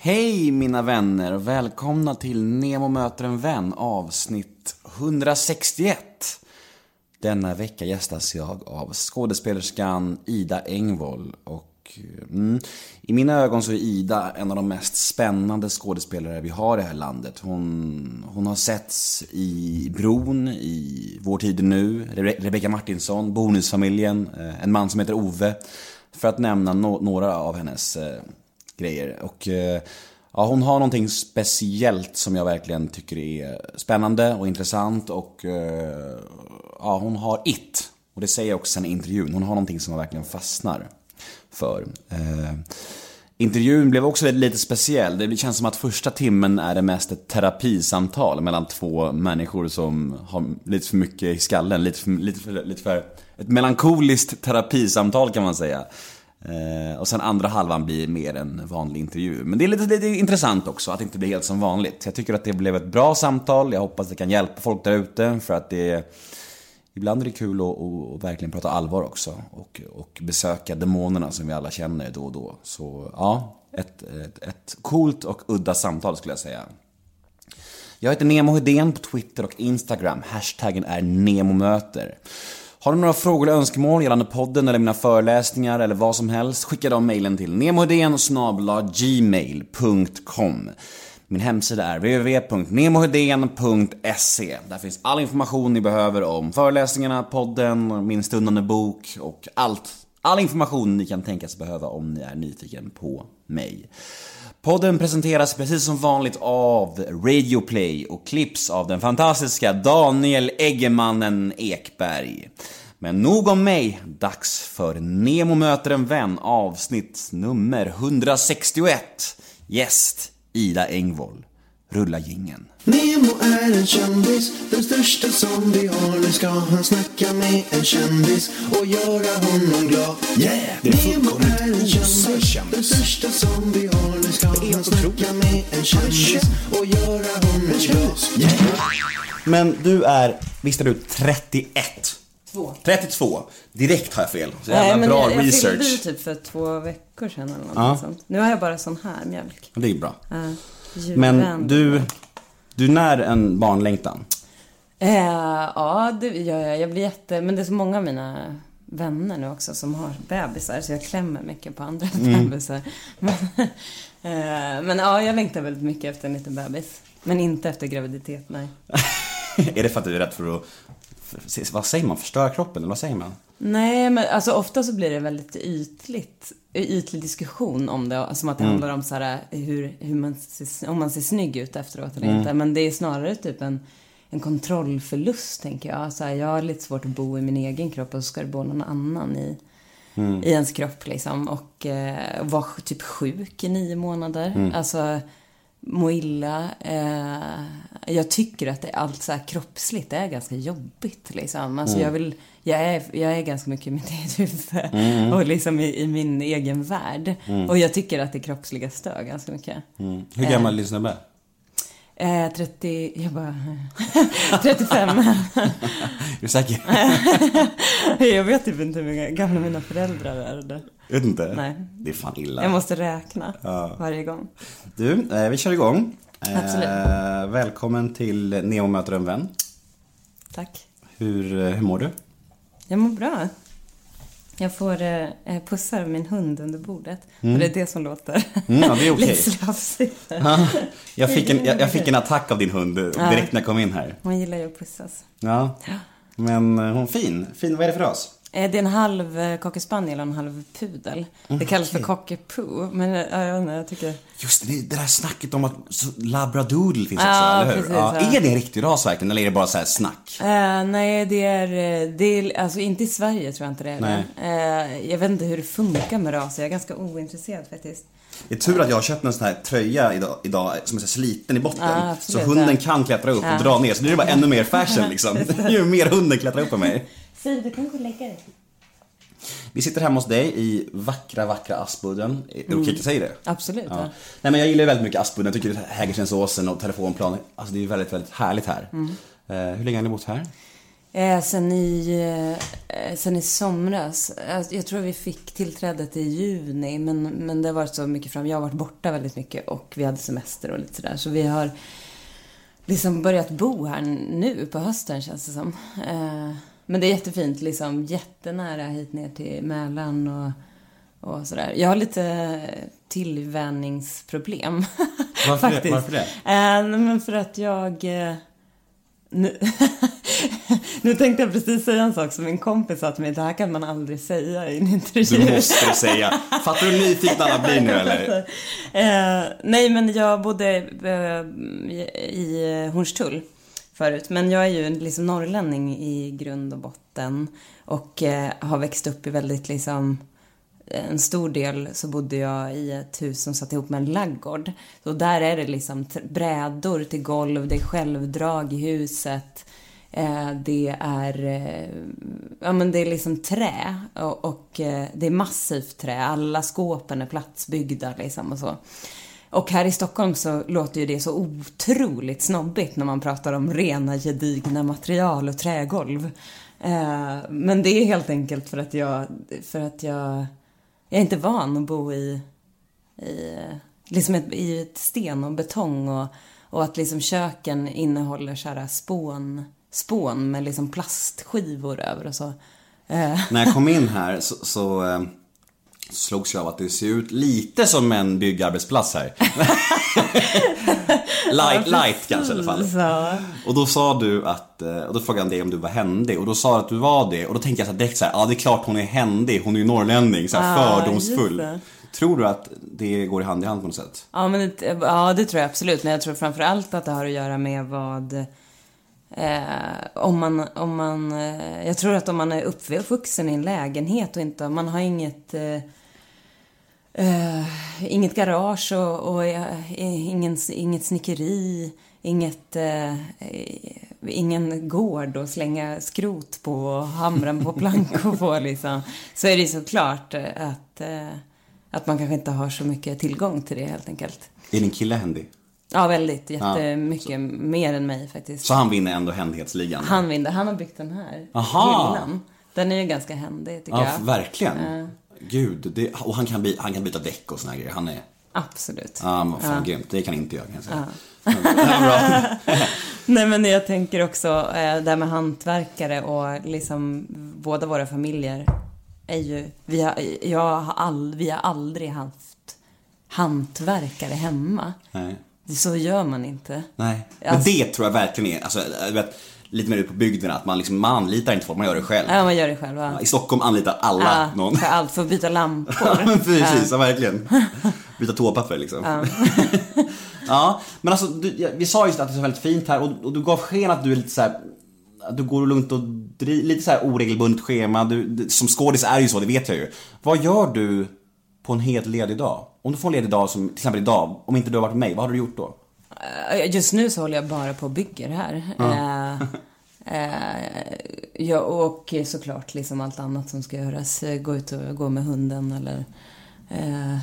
Hej mina vänner och välkomna till Nemo möter en vän avsnitt 161. Denna vecka gästas jag av skådespelerskan Ida Engvall och mm, i mina ögon så är Ida en av de mest spännande skådespelare vi har i det här landet. Hon, hon har setts i Bron, i Vår tid är nu, Rebe Rebecca Martinsson, Bonusfamiljen, eh, En man som heter Ove. För att nämna no några av hennes eh, grejer. Och eh, ja, hon har någonting speciellt som jag verkligen tycker är spännande och intressant och eh, ja, hon har it. Och det säger jag också sen i intervjun. Hon har någonting som man verkligen fastnar för. Eh, intervjun blev också lite speciell. Det känns som att första timmen är det mest ett terapisamtal mellan två människor som har lite för mycket i skallen. Lite för, lite för, lite för ett melankoliskt terapisamtal kan man säga. Eh, och sen andra halvan blir mer en vanlig intervju. Men det är lite, lite intressant också att det inte blir helt som vanligt. Jag tycker att det blev ett bra samtal. Jag hoppas det kan hjälpa folk där ute för att det Ibland är det kul att, att verkligen prata allvar också och, och, besöka demonerna som vi alla känner då och då. Så ja, ett, ett, ett coolt och udda samtal skulle jag säga. Jag heter Nemo Hedén på Twitter och Instagram. Hashtaggen är NEMOMÖTER. Har du några frågor eller önskemål gällande podden eller mina föreläsningar eller vad som helst, skicka då mejlen till gmail.com Min hemsida är www.nemohedén.se. Där finns all information ni behöver om föreläsningarna, podden, min stundande bok och allt. All information ni kan tänkas behöva om ni är nyfiken på mig. Podden presenteras precis som vanligt av Radioplay och klipps av den fantastiska Daniel Eggemannen Ekberg. Men nog om mig, dags för Nemo möter en vän avsnitt nummer 161. Gäst Ida Engvall. Rulla gingen. Nemo är en kändis, den största som vi har. Nu ska han snacka med en kändis och göra honom glad. Yeah! Det är Nemo fullkomligt är en kändis, den största som vi har. Nu ska han snacka med en kändis och göra honom glad. Yeah! Men du är, visst är du 31? Två. 32. Direkt har jag fel. Så jävla men bra jag, jag research. fyllde ju typ för två veckor sedan eller något Ja. sånt. Nu har jag bara sån här mjölk. Det är bra. Uh, Men du, du när en barnlängtan. Eh, ja, det gör jag. Jag blir jätte... Men det är så många av mina vänner nu också som har bebisar så jag klämmer mycket på andra Mm. bebisar. Men, eh, men ja, jag längtar väldigt mycket efter en liten bebis. Men inte efter graviditet, nej. är det för att du är rädd för att, vad säger man, förstöra kroppen eller vad säger man? Nej, men alltså ofta så blir det väldigt ytligt, ytlig diskussion om det. Som att det handlar om så här, hur, hur man ser, om man ser snygg ut efteråt eller inte. Men det är snarare typ en, en kontrollförlust, tänker jag. Så här, jag har lite svårt att bo i min egen kropp och så ska det bo någon annan i, i ens kropp liksom. Och eh, vara typ sjuk i nio månader. Alltså må illa. Eh, jag tycker att det, allt så här kroppsligt är ganska jobbigt. Liksom. Alltså jag, vill, jag, är, jag är ganska mycket i mitt eget huvud och liksom i, i min egen värld. Och jag tycker att det kroppsliga stör ganska mycket. Hur gammal är din snubbe? Eh, 30, jag bara, 35. Är du säker? jag vet typ inte hur gamla mina föräldrar är. Vet inte? Nej. Det är fan illa. Jag måste räkna Ja. varje gång. Du, eh, vi kör igång. Absolut. Eh, välkommen till Neo möter en vän. Tack. Hur, eh, hur mår du? Jag mår bra. Jag får eh, pussar min hund under bordet. Och det är det som låter Mm, ja, det är okej. lite slafsigt. Jag fick, en, jag, jag fick en attack av din hund direkt när jag kom in här. Hon gillar ju att pussas. Ja. Men hon fin. Fin, vad är det för ras? Eh, Det är en halv eh, cocker spaniel och en halv pudel. Det kallas för cockapoo. Men eh, ja, jag, vet inte, jag tycker... Just det, det där snacket om att labradoodle finns Ja, också, eller hur? precis, ja. ja. Är det en riktig ras verkligen, eller är det bara så här snack? Eh, nej, det är, eh, det är... Alltså inte i Sverige tror jag inte det är Nej. det. Eh, jag vet inte hur det funkar med raser. Jag är ganska ointresserad faktiskt. Det är tur att jag har köpt en sån här tröja idag, idag som är så sliten i botten. Ja, absolut, så hunden ja. kan klättra upp och Ja. dra ner, så nu är det bara ännu mer fashion liksom. Ju mer hunden klättrar upp på mig. Siv, du kan gå och lägga dig. Vi sitter hemma hos dig i vackra, vackra Aspudden. Är det okej att jag säger det? Absolut. Ja. Ja. Nej men jag gillar ju väldigt mycket Aspudden. Jag tycker Hägerstensåsen och telefonplan, alltså det är ju väldigt, väldigt härligt här. Mm. Eh, hur länge har ni bott här? Eh, sen, i, eh, sen i somras. Jag tror vi fick tillträdet i juni. Men, men det har varit så mycket fram. Jag har varit borta väldigt mycket och vi hade semester och lite sådär. Så vi har liksom börjat bo här nu på hösten känns det som. Eh, men det är jättefint. Liksom jättenära hit ner till Mälaren och, och sådär. Jag har lite tillvänjningsproblem. Varför det? faktiskt. Varför det? Eh, men för att jag... Eh, nu, nu tänkte jag precis säga en sak som min kompis sa till mig. Det här kan man aldrig säga i en intervju. Du måste säga. Fattar du hur nyfikna alla blir nu eller? Eh, nej, men jag bodde i Hornstull förut. Men jag är ju liksom norrlänning i grund och botten. Och eh, har växt upp i väldigt liksom eh, en stor del så bodde jag i ett hus som satt ihop med en laggård. Så där är det liksom brädor till golv, det är självdrag i huset. Eh, det är, eh, ja men det är liksom trä och, och eh, det är massivt trä. Alla skåpen är platsbyggda liksom och så. Och här i Stockholm så låter ju det så otroligt snobbigt när man pratar om rena gedigna material och trägolv. Eh, men det är helt enkelt för att jag, för att jag, jag är inte van att bo i, i, liksom ett, i ett sten och betong och, och att liksom köken innehåller så här spån, spån med liksom plastskivor över och så. Eh. När jag kom in här så, så eh, slogs jag av att det ser ut lite som en byggarbetsplats här. light, light kanske i alla fall. Och då sa du att, eh, och då frågade jag dig om du var händig och då sa du att du var det och då tänkte jag så direkt så här, ja det är klart hon är händig, hon är ju norrlänning, så här Ja, fördomsfull. Tror du att det går i hand i hand på något sätt? Ja, men det, ja, det tror jag absolut. Men jag tror framför allt att det har att göra med vad... Eh, om man... Om man eh, jag tror att om man är uppvuxen i en lägenhet och inte... Man har inget... Eh, eh, inget garage och, och eh, ingen, inget snickeri. Inget... Eh, ingen gård att slänga skrot på och hamra på plankor på liksom. Så är det såklart att... Eh, att man kanske inte har så mycket tillgång till det helt enkelt. Är din kille händig? Ja, väldigt. Jättemycket. Mer än mig faktiskt. Så han vinner ändå händighetsligan? Han vinner. Han har byggt den här. Aha. Hyllan. Den är ju ganska händig tycker Ja, jag. verkligen. Gud, det, och han kan, han kan byta däck och såna grejer. Han är, Absolut. ja men fan grymt. Det kan inte jag kan jag säga. Ja. Nej men jag tänker också eh, det här med hantverkare och liksom båda våra familjer är ju, vi har, jag har all, vi har aldrig haft hantverkare hemma. Nej. Så gör man inte. Nej. Men Alltså- det tror jag verkligen är, alltså, vet, lite mer ut på bygderna, att man liksom, man anlitar inte folk, man gör det själv. Ja, man gör det själv va? I Stockholm anlitar alla Ja, någon. för allt, för att byta lampor. Ja, men precis, ja. verkligen. Byta toapapper liksom. Ja. men alltså, du, ja, vi sa just att det är väldigt fint här och, och du gav sken att du är lite så här. att Du går runt och dri, lite så här oregelbundet schema. Du, som skådis är ju så, det vet jag ju. Vad gör du på en helt ledig dag? Om du får en ledig dag, som till exempel idag, om inte du har varit med mig, vad hade du gjort då? Eh, Just nu så håller jag bara på och bygger här. Eh, eh, ja, och såklart liksom allt annat som ska göras. Gå ut och gå med hunden eller eh,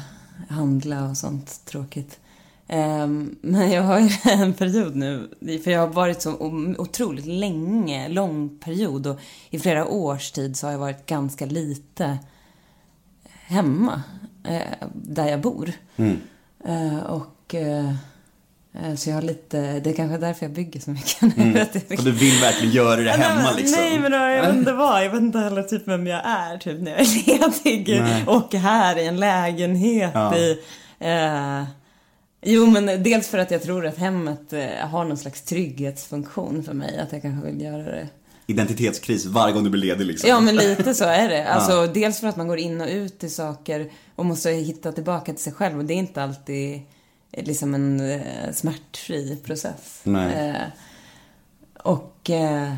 handla och sånt tråkigt. Eh, men jag har ju en period nu, för jag har varit så otroligt länge, lång period och i flera års tid så har jag varit ganska lite hemma eh, där jag bor. Eh, och så jag har lite, det är kanske därför jag bygger så mycket nu. Jag- Och du vill verkligen göra det hemma liksom. Nej, men jag vet inte vad. Jag vet inte heller typ vem jag är typ när jag är ledig. Nej. Och här i en lägenhet Ja. i... Eh, jo, men dels för att jag tror att hemmet eh, har någon slags trygghetsfunktion för mig. Att jag kanske vill göra det. Identitetskris varje gång du blir ledig liksom. Ja, men lite så är det. Alltså, dels för att man går in och ut i saker och måste hitta tillbaka till sig själv. Och det är inte alltid eh, liksom en eh, smärtfri process. Eh, och, eh,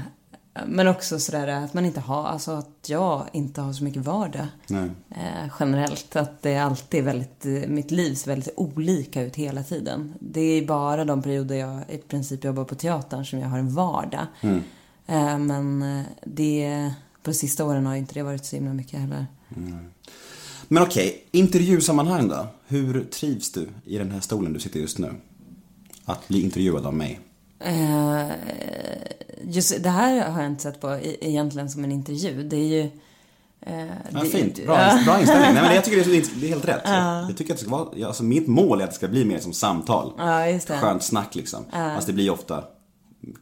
men också sådär att man inte har, alltså att jag inte har så mycket vardag. Eh, generellt. Att det alltid är väldigt, eh, mitt liv ser väldigt olika ut hela tiden. Det är bara de perioder jag i princip jobbar på teatern som jag har en vardag. Eh, men eh, det, på sista åren har ju inte det varit så himla mycket heller. Men okej, intervjusammanhang då? Hur trivs du i den här stolen du sitter just nu? Att bli intervjuad av mig. Eh, just det här har jag inte sett på e- egentligen som en intervju. Det är ju... eh, Ja, det- fint, bra, Ja. bra inställning. Nej, men jag tycker det är, det är helt rätt. Jag tycker att det ska vara, alltså mitt mål är att det ska bli mer som samtal. Ja, just det. Skönt snack liksom. Fast det blir ofta,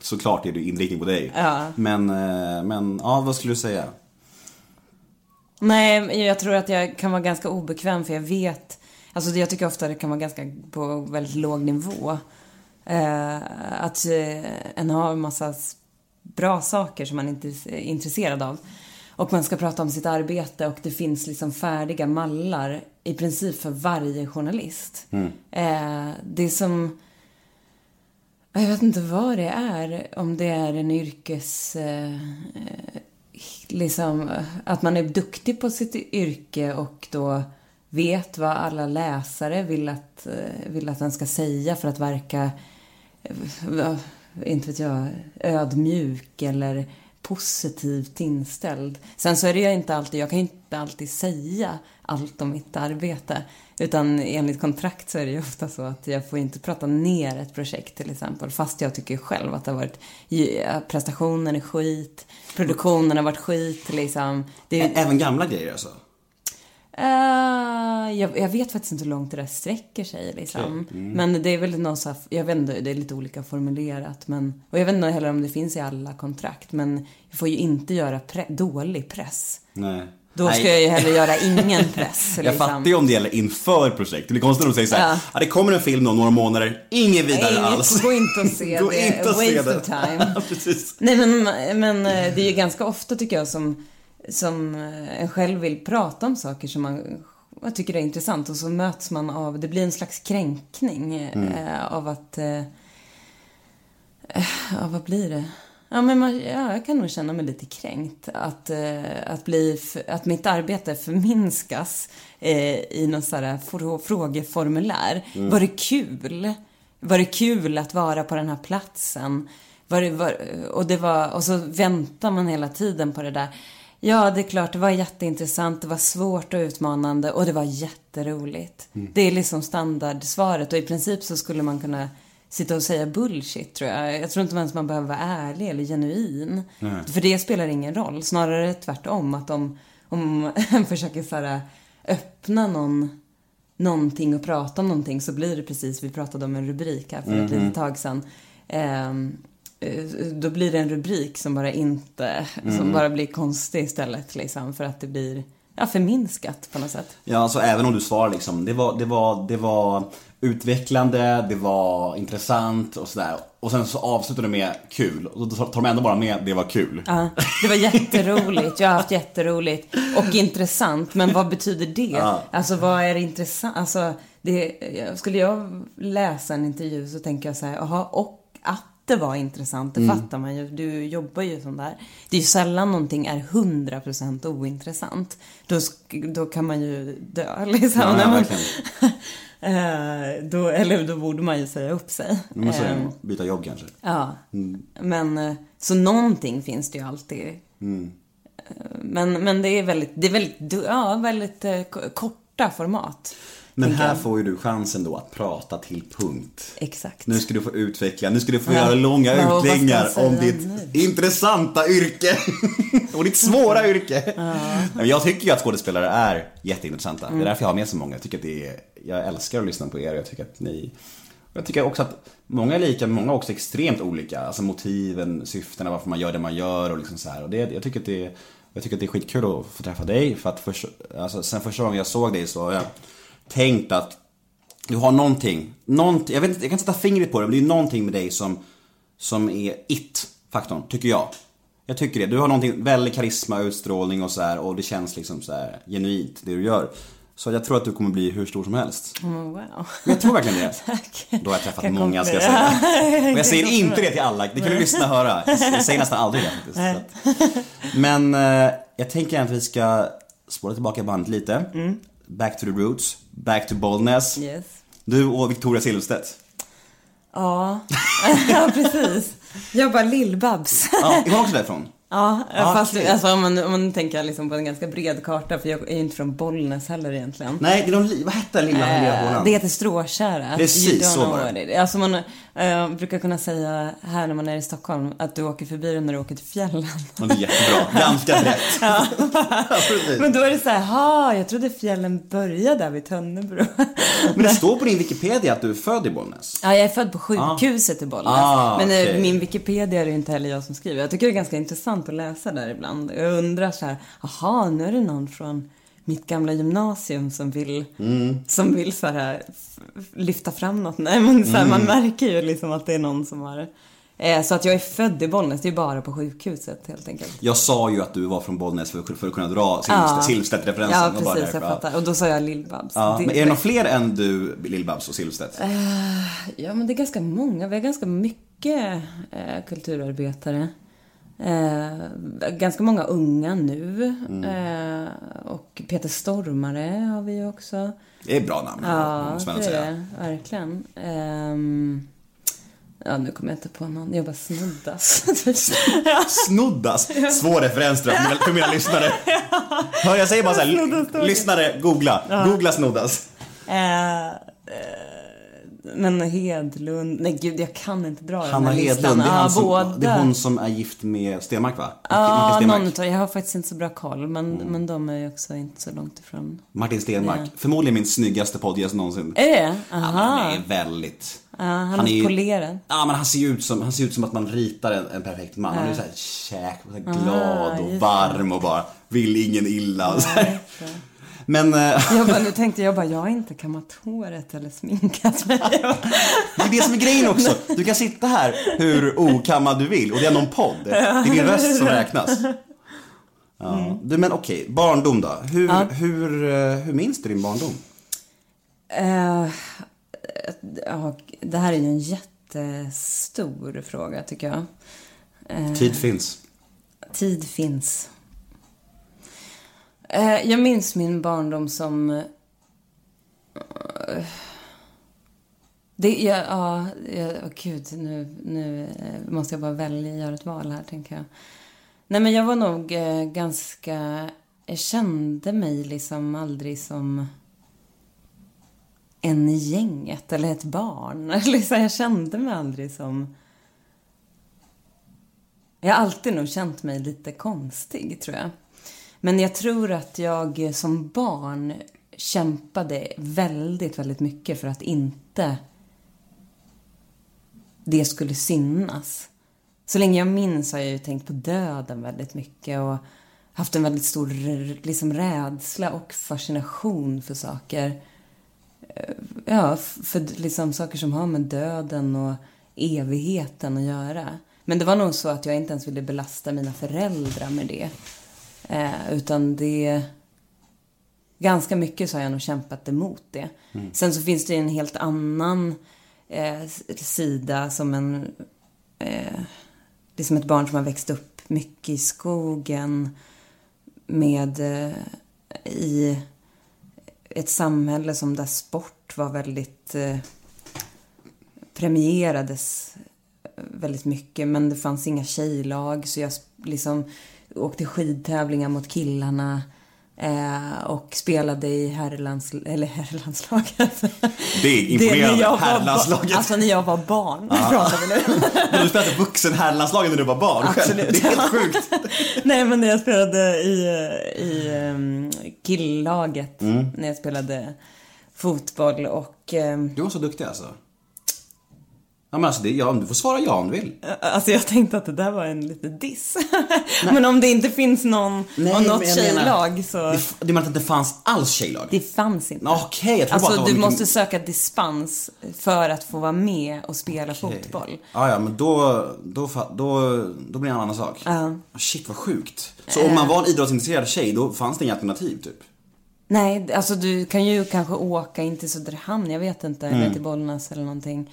såklart är det inriktning på dig. Men, eh, men, ja vad skulle du säga? Nej, jag tror att jag kan vara ganska obekväm för jag vet, alltså jag tycker ofta det kan vara ganska på väldigt låg nivå. Eh, att eh, en har en massa bra saker som man inte är intresserad av. Och man ska prata om sitt arbete och det finns liksom färdiga mallar i princip för varje journalist. Eh, det är som, jag vet inte vad det är, om det är en yrkes... Eh, liksom, att man är duktig på sitt yrke och då vet vad alla läsare vill att, eh, vill att den ska säga för att verka, eh, inte vet jag, ödmjuk eller positivt inställd. Sen så är det ju inte alltid, jag kan ju inte alltid säga allt om mitt arbete. Utan enligt kontrakt så är det ju ofta så att jag får inte prata ner ett projekt till exempel. Fast jag tycker själv att det har varit, ja, prestationen är skit, produktionen har varit skit liksom. Det är, Även gamla grejer alltså? Eh, jag, jag vet faktiskt inte hur långt det där sträcker sig liksom. Okej, Men det är väl någon så här, jag vet inte, det är lite olika formulerat. Men, och jag vet inte heller om det finns i alla kontrakt. Men jag får ju inte göra pre- dålig press. Nej. Då Nej. ska jag ju hellre göra ingen press. Jag liksom. fattar ju om det gäller inför projekt. Det blir konstigt om de säger såhär, ja. Ja. det kommer en film om några månader, inget vidare Nej, alls. gå inte och se Gå det. inte se Waste det. of time. Precis. Nej men, men eh, det är ju ganska ofta tycker jag som, som eh, en själv vill prata om saker som man jag tycker är intressant och så möts man av, det blir en slags kränkning eh, av att, eh, ja vad blir det? Ja men man, ja, jag kan nog känna mig lite kränkt att, eh, att, bli, att mitt arbete förminskas eh, i här frå- frågeformulär. Var det kul? Var det kul att vara på den här platsen? Var det, var, och, det var, och så väntar man hela tiden på det där. Ja, det är klart, det var jätteintressant, det var svårt och utmanande och det var jätteroligt. Det är liksom standardsvaret och i princip så skulle man kunna sitta och säga bullshit tror jag. Jag tror inte ens man behöver vara ärlig eller genuin. För det spelar ingen roll. Snarare tvärtom. Att om, om en försöker så här, öppna någon, någonting och prata om någonting så blir det precis, vi pratade om en rubrik här för ett litet tag sedan. Ehm, eh, då blir det en rubrik som bara inte, som bara blir konstig istället liksom. För att det blir, ja, förminskat på något sätt. Ja, alltså även om du svarar liksom, det var, det var, det var utvecklande, det var intressant och sådär. Och sen så avslutar du med kul. Och då tar de ändå bara med det var kul. Ja, det var jätteroligt. Jag har haft jätteroligt. Och intressant. Men vad betyder det? Ja. Alltså vad är intressant? Alltså, det, skulle jag läsa en intervju så tänker jag så här, jaha, och att det var intressant, det fattar man ju. Du jobbar ju som där. Det är ju sällan någonting är 100% ointressant. Då, då kan man ju dö liksom. Ja, ja, då, eller då borde man ju säga upp sig. Måste Ehm, jag byta jobb kanske. Ja. Men, eh, så någonting finns det ju alltid. Mm. Eh, Men, men det är väldigt, det är väldigt, ja, väldigt eh, korta format. Men här jag. får ju du chansen då att prata till punkt. Exakt. Nu ska du få utveckla, nu ska du få Ja. göra långa Ja, och utläggningar om ditt nu? intressanta yrke. och ditt svåra yrke. Men Jag tycker ju att skådespelare är jätteintressanta. Mm. Det är därför jag har med så många. Jag tycker att det är, jag älskar att lyssna på er. Jag tycker att ni, jag tycker också att många är lika, men många är också extremt olika. Alltså motiven, syftena, varför man gör det man gör och liksom så här. Och det, jag tycker att det jag tycker att det är skitkul att få träffa dig. För att först, alltså, sen första gången jag såg dig så har jag tänkt att du har någonting, någonting jag, vet inte, jag kan inte sätta fingret på det, men det är någonting med dig som, som är it-faktorn, tycker jag. Jag tycker det. Du har någonting, väldigt karisma, utstrålning och så här och det känns liksom så här genuint, det du gör. Så jag tror att du kommer bli hur stor som helst. Oh, wow. Men jag tror verkligen det. Tack. Då har jag träffat Kan många ska jag säga. Och jag säger inte det till alla, det kan du lyssna och höra. Jag säger nästan aldrig det faktiskt. Men eh, jag tänker att vi ska spåra tillbaka bandet lite. Back to the roots, back to boldness. Yes. Du och Victoria Silvstedt. Ja. ja, precis. Jag bara Lill-Babs. Ja, är hon också därifrån? Ja, Ah, fast alltså, om, man, om man tänker liksom på en ganska bred karta, för jag är ju inte från Bollnäs heller egentligen. Nej, det är någon, li- vad hette den lilla Eh? Det heter Stråtjära. Precis, så var det. Alltså man eh, brukar kunna säga här när man är i Stockholm att du åker förbi den när du åker till fjällen. Ja, det är jättebra. Ganska rätt. ja. precis. Men då är det så här, ha, jag trodde fjällen började där vid Tönnebro. Men det står på din Wikipedia att du är född i Bollnäs. Ja, jag är född på sjukhuset i Bollnäs. Ah, men eh, okej. min Wikipedia är det inte heller jag som skriver. Jag tycker det är ganska intressant att läsa där ibland. Jag undrar så här, aha, nu är det någon från mitt gamla gymnasium som vill, Mm. som vill så här lyfta fram något. Nej, men så här, man Mm. märker ju liksom att det är någon som har eh, så att jag är född i Bollnäs, det är bara på sjukhuset helt enkelt. Jag sa ju att du var från Bollnäs för, för att kunna dra Ja. Silvstedt-referensen. Ja, Det var bara precis, jag fattar. Och då sa jag Lill-Babs. Ja, men är det några fler än du, Lill-Babs och Silvstedt? Ja, men det är ganska många. Vi har ganska mycket eh, kulturarbetare. Eh, ganska många unga nu. Mm. Eh, och Peter Stormare har vi ju också. Det är bra namn, Ja, måste man det säga. det. Verkligen. Ehm, ja, nu kommer jag inte på någon. Jag bara snoddas. Snoddas. Svår referens tror jag för mina, för mina lyssnare. Hör, jag säger bara så här, lyssnare, googla. Googla Snoddas. Eh, eh, men Hedlund, nej gud jag kan inte dra Hanna den här listan. Hedlund, det är, Ja, han som, båda. det är hon som är gift med Stenmark va? Ja, Martin Stenmark. någon jag har faktiskt inte så bra koll, men, Mm. men de är ju också inte så långt ifrån. Martin Stenmark. Ja. Förmodligen min snyggaste poddgäst någonsin. Är det? Ja, Aha. han är väldigt... Ja, han, Han är ju- polerad. Ja men han ser ju ut som, han ser ut som att man ritar en, en perfekt man. Han är ju såhär käk, och så glad och varm och bara vill ingen illa. och så. Men eh, Jag bara, nu tänkte jag bara, jag har inte kammat håret eller sminkat mig. Det är det som är grejen också. Du kan sitta här hur okammad du vill och det är någon podd. Det är din röst som räknas. Ja. Du, men okej, barndom då. Hur, Ja. hur, eh, hur minns du din barndom? Ja, det här är ju en jättestor fråga tycker jag. Eh, Tid finns. Tid finns. Eh, jag minns min barndom som... Eh, det, ja, ja, ja, gud, nu, nu eh, måste jag bara välja, göra ett val här, tänker jag. Nej, men jag var nog eh, ganska... Jag kände mig liksom aldrig som en i gänget eller ett barn. liksom, jag kände mig aldrig som... Jag har alltid nog känt mig lite konstig, tror jag. Men jag tror att jag som barn kämpade väldigt, väldigt mycket för att inte det skulle synas. Så länge jag minns har jag ju tänkt på döden väldigt mycket och haft en väldigt stor liksom, rädsla och fascination för saker. Eh, ja, för liksom saker som har med döden och evigheten att göra. Men det var nog så att jag inte ens ville belasta mina föräldrar med det. Eh, utan det... Ganska mycket så har jag nog kämpat emot det. Sen så finns det en helt annan eh, sida som en... Eh, liksom ett barn som har växt upp mycket i skogen med... Eh, I ett samhälle som där sport var väldigt... Eh, premierades väldigt mycket men det fanns inga tjejlag så jag liksom åkte skidtävlingar mot killarna eh, och spelade i herrlands, eller herrlandslaget. Det är imponerande. var Herrlandslaget. Alltså när jag var barn pratar vi nu. Men du spelade vuxen herrlandslaget när du var barn själv. Absolut. Det är helt sjukt. Nej men när jag spelade i, i um, killlaget. När jag spelade fotboll och ehm, Du var så duktig alltså. Ja men alltså, det, ja, du får svara ja om du vill. Alltså jag tänkte att det där var en liten diss. men om det inte finns någon, Nej, något jag menar- tjejlag så... Det, det menar att det inte fanns alls tjejlag? Det fanns inte. Okej, jag tror bara Alltså att det var du mycket- måste söka dispens för att få vara med och spela fotboll. Ja, ja, men då, då, då, då blir det en annan sak. Ja. Shit vad sjukt. Så om man var en idrottsintresserad tjej, då fanns det inga alternativ typ? Nej, alltså du kan ju kanske åka in till Söderhamn, jag vet inte, Mm. eller till Bollnäs eller någonting.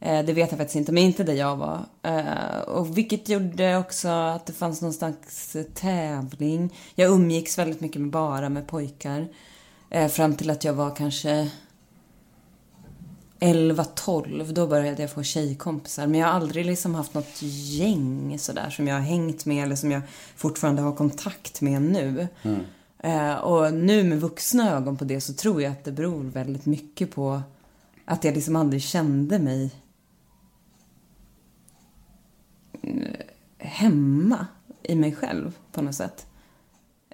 Eh, det vet jag faktiskt inte, men inte där jag var. Eh, och vilket gjorde också att det fanns någon slags tävling. Jag umgicks väldigt mycket med, bara med pojkar. Eh, fram till att jag var kanske 11-12, då började jag få tjejkompisar. Men jag har aldrig liksom haft något gäng sådär som jag har hängt med eller som jag fortfarande har kontakt med nu. Eh, och nu med vuxna ögon på det så tror jag att det beror väldigt mycket på att jag liksom aldrig kände mig eh, hemma i mig själv på något sätt.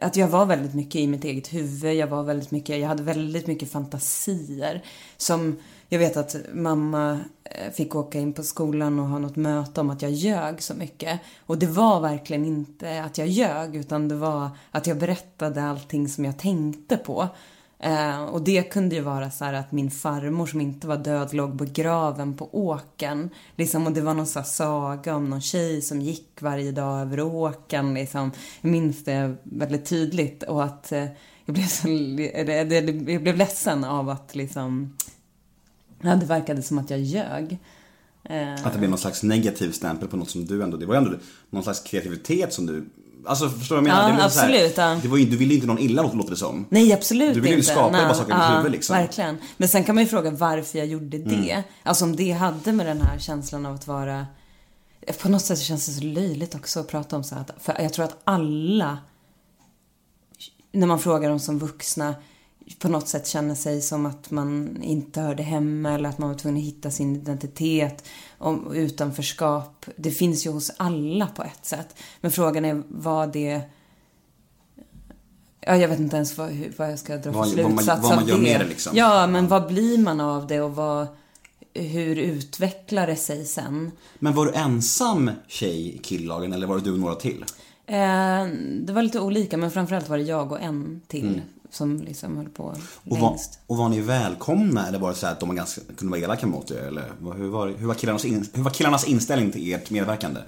Att jag var väldigt mycket i mitt eget huvud, jag var väldigt mycket, jag hade väldigt mycket fantasier. Som, jag vet att mamma eh, fick åka in på skolan och ha något möte om att jag ljög så mycket. Och det var verkligen inte att jag ljög, utan det var att jag berättade allting som jag tänkte på. Eh, och det kunde ju vara så här att min farmor som inte var död låg begraven på åken. Liksom, och det var någon så här saga om någon tjej som gick varje dag över åken. Liksom. Jag minns det väldigt tydligt. Och att eh, jag, blev så, det, det, jag blev ledsen av att liksom, ja, det verkade som att jag ljög. Eh. Att det blev någon slags negativ stämpel på något som du ändå, det var ju ändå någon slags kreativitet som du, alltså förstår du vad jag menar? Ja, det så här- absolut, ja. Det var ju, du ville inte någon illa låter det som. Nej, absolut Du vill ju inte. skapa Nej, bara saker i ja, huvud, liksom. Mm. Verkligen. Men sen kan man ju fråga varför jag gjorde det. Alltså om det hade med den här känslan av att vara... På något sätt känns det så löjligt också att prata om så här. För jag tror att alla, när man frågar dem som vuxna, på något sätt känner sig som att man inte hörde hemma eller att man var tvungen att hitta sin identitet om utanförskap. Det finns ju hos alla på ett sätt. Men frågan är vad det Ja, jag vet inte ens vad, vad jag ska dra för Vad- vad man- slutsats vad man av gör det. med det, liksom. Ja, men vad blir man av det och vad, hur utvecklar det sig sen? Men var du ensam tjej i killlagen eller var det du och några till? Eh, det var lite olika, men framförallt var det jag och en till som liksom höll på. Och var, längst. och var ni välkomna eller var det så här att de var ganska, kunde vara elaka mot er? Eller hur var, hur, var killarnas in, hur var killarnas inställning till ert medverkande?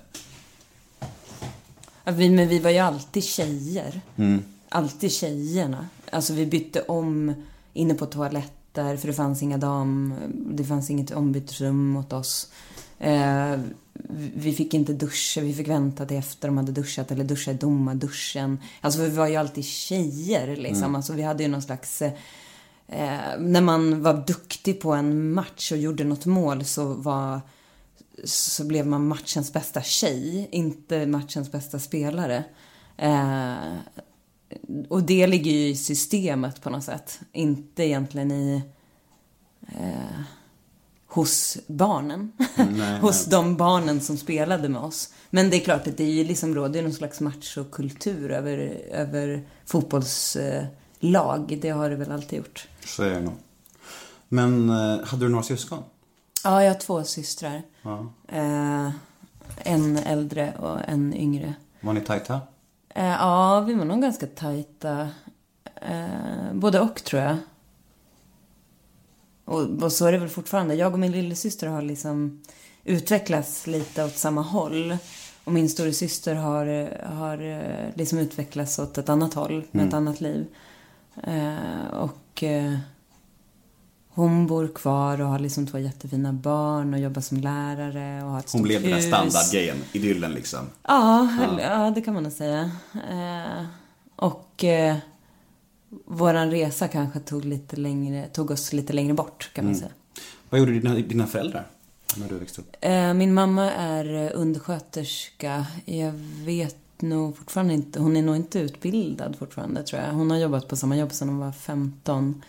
Ja, vi, men vi var ju alltid tjejer. Mm. Alltid tjejerna. Alltså vi bytte om inne på toaletter för det fanns inga dam... Det fanns inget ombytesrum åt oss. Eh, vi fick inte duscha, vi fick vänta till efter de hade duschat eller duscha i domarduschen. Alltså vi var ju alltid tjejer liksom. Alltså vi hade ju någon slags... Eh, eh, när man var duktig på en match och gjorde något mål så var så blev man matchens bästa tjej, inte matchens bästa spelare. Eh, och det ligger ju i systemet på något sätt, inte egentligen i eh, hos barnen. nej. hos de barnen som spelade med oss. Men det är klart att det är liksom råder någon slags machokultur över, över fotbollslag. Det har det väl alltid gjort. Så är det nog. Men eh, hade du några syskon? Ja, jag har två systrar. Ja. Eh, en äldre och en yngre. Var ni tajta? Eh, ja, vi var nog ganska tajta. Eh, både och, tror jag. Och, och så är det väl fortfarande. Jag och min lillasyster har liksom utvecklats lite åt samma håll. Och min storasyster har, har eh, liksom utvecklats åt ett annat håll, med ett annat liv. Eh, och eh, hon bor kvar och har liksom två jättefina barn och jobbar som lärare och har ett Hon blev den hus. standardgrejen, idyllen liksom. Ja, eller- ja. det kan man nog säga. Eh, och eh, våran resa kanske tog, lite längre, tog oss lite längre bort, kan man säga. Vad gjorde dina, dina föräldrar när du växte upp? Eh, min mamma är eh, undersköterska. Jag vet nog fortfarande inte, hon är nog inte utbildad fortfarande tror jag. Hon har jobbat på samma jobb sedan hon var 15.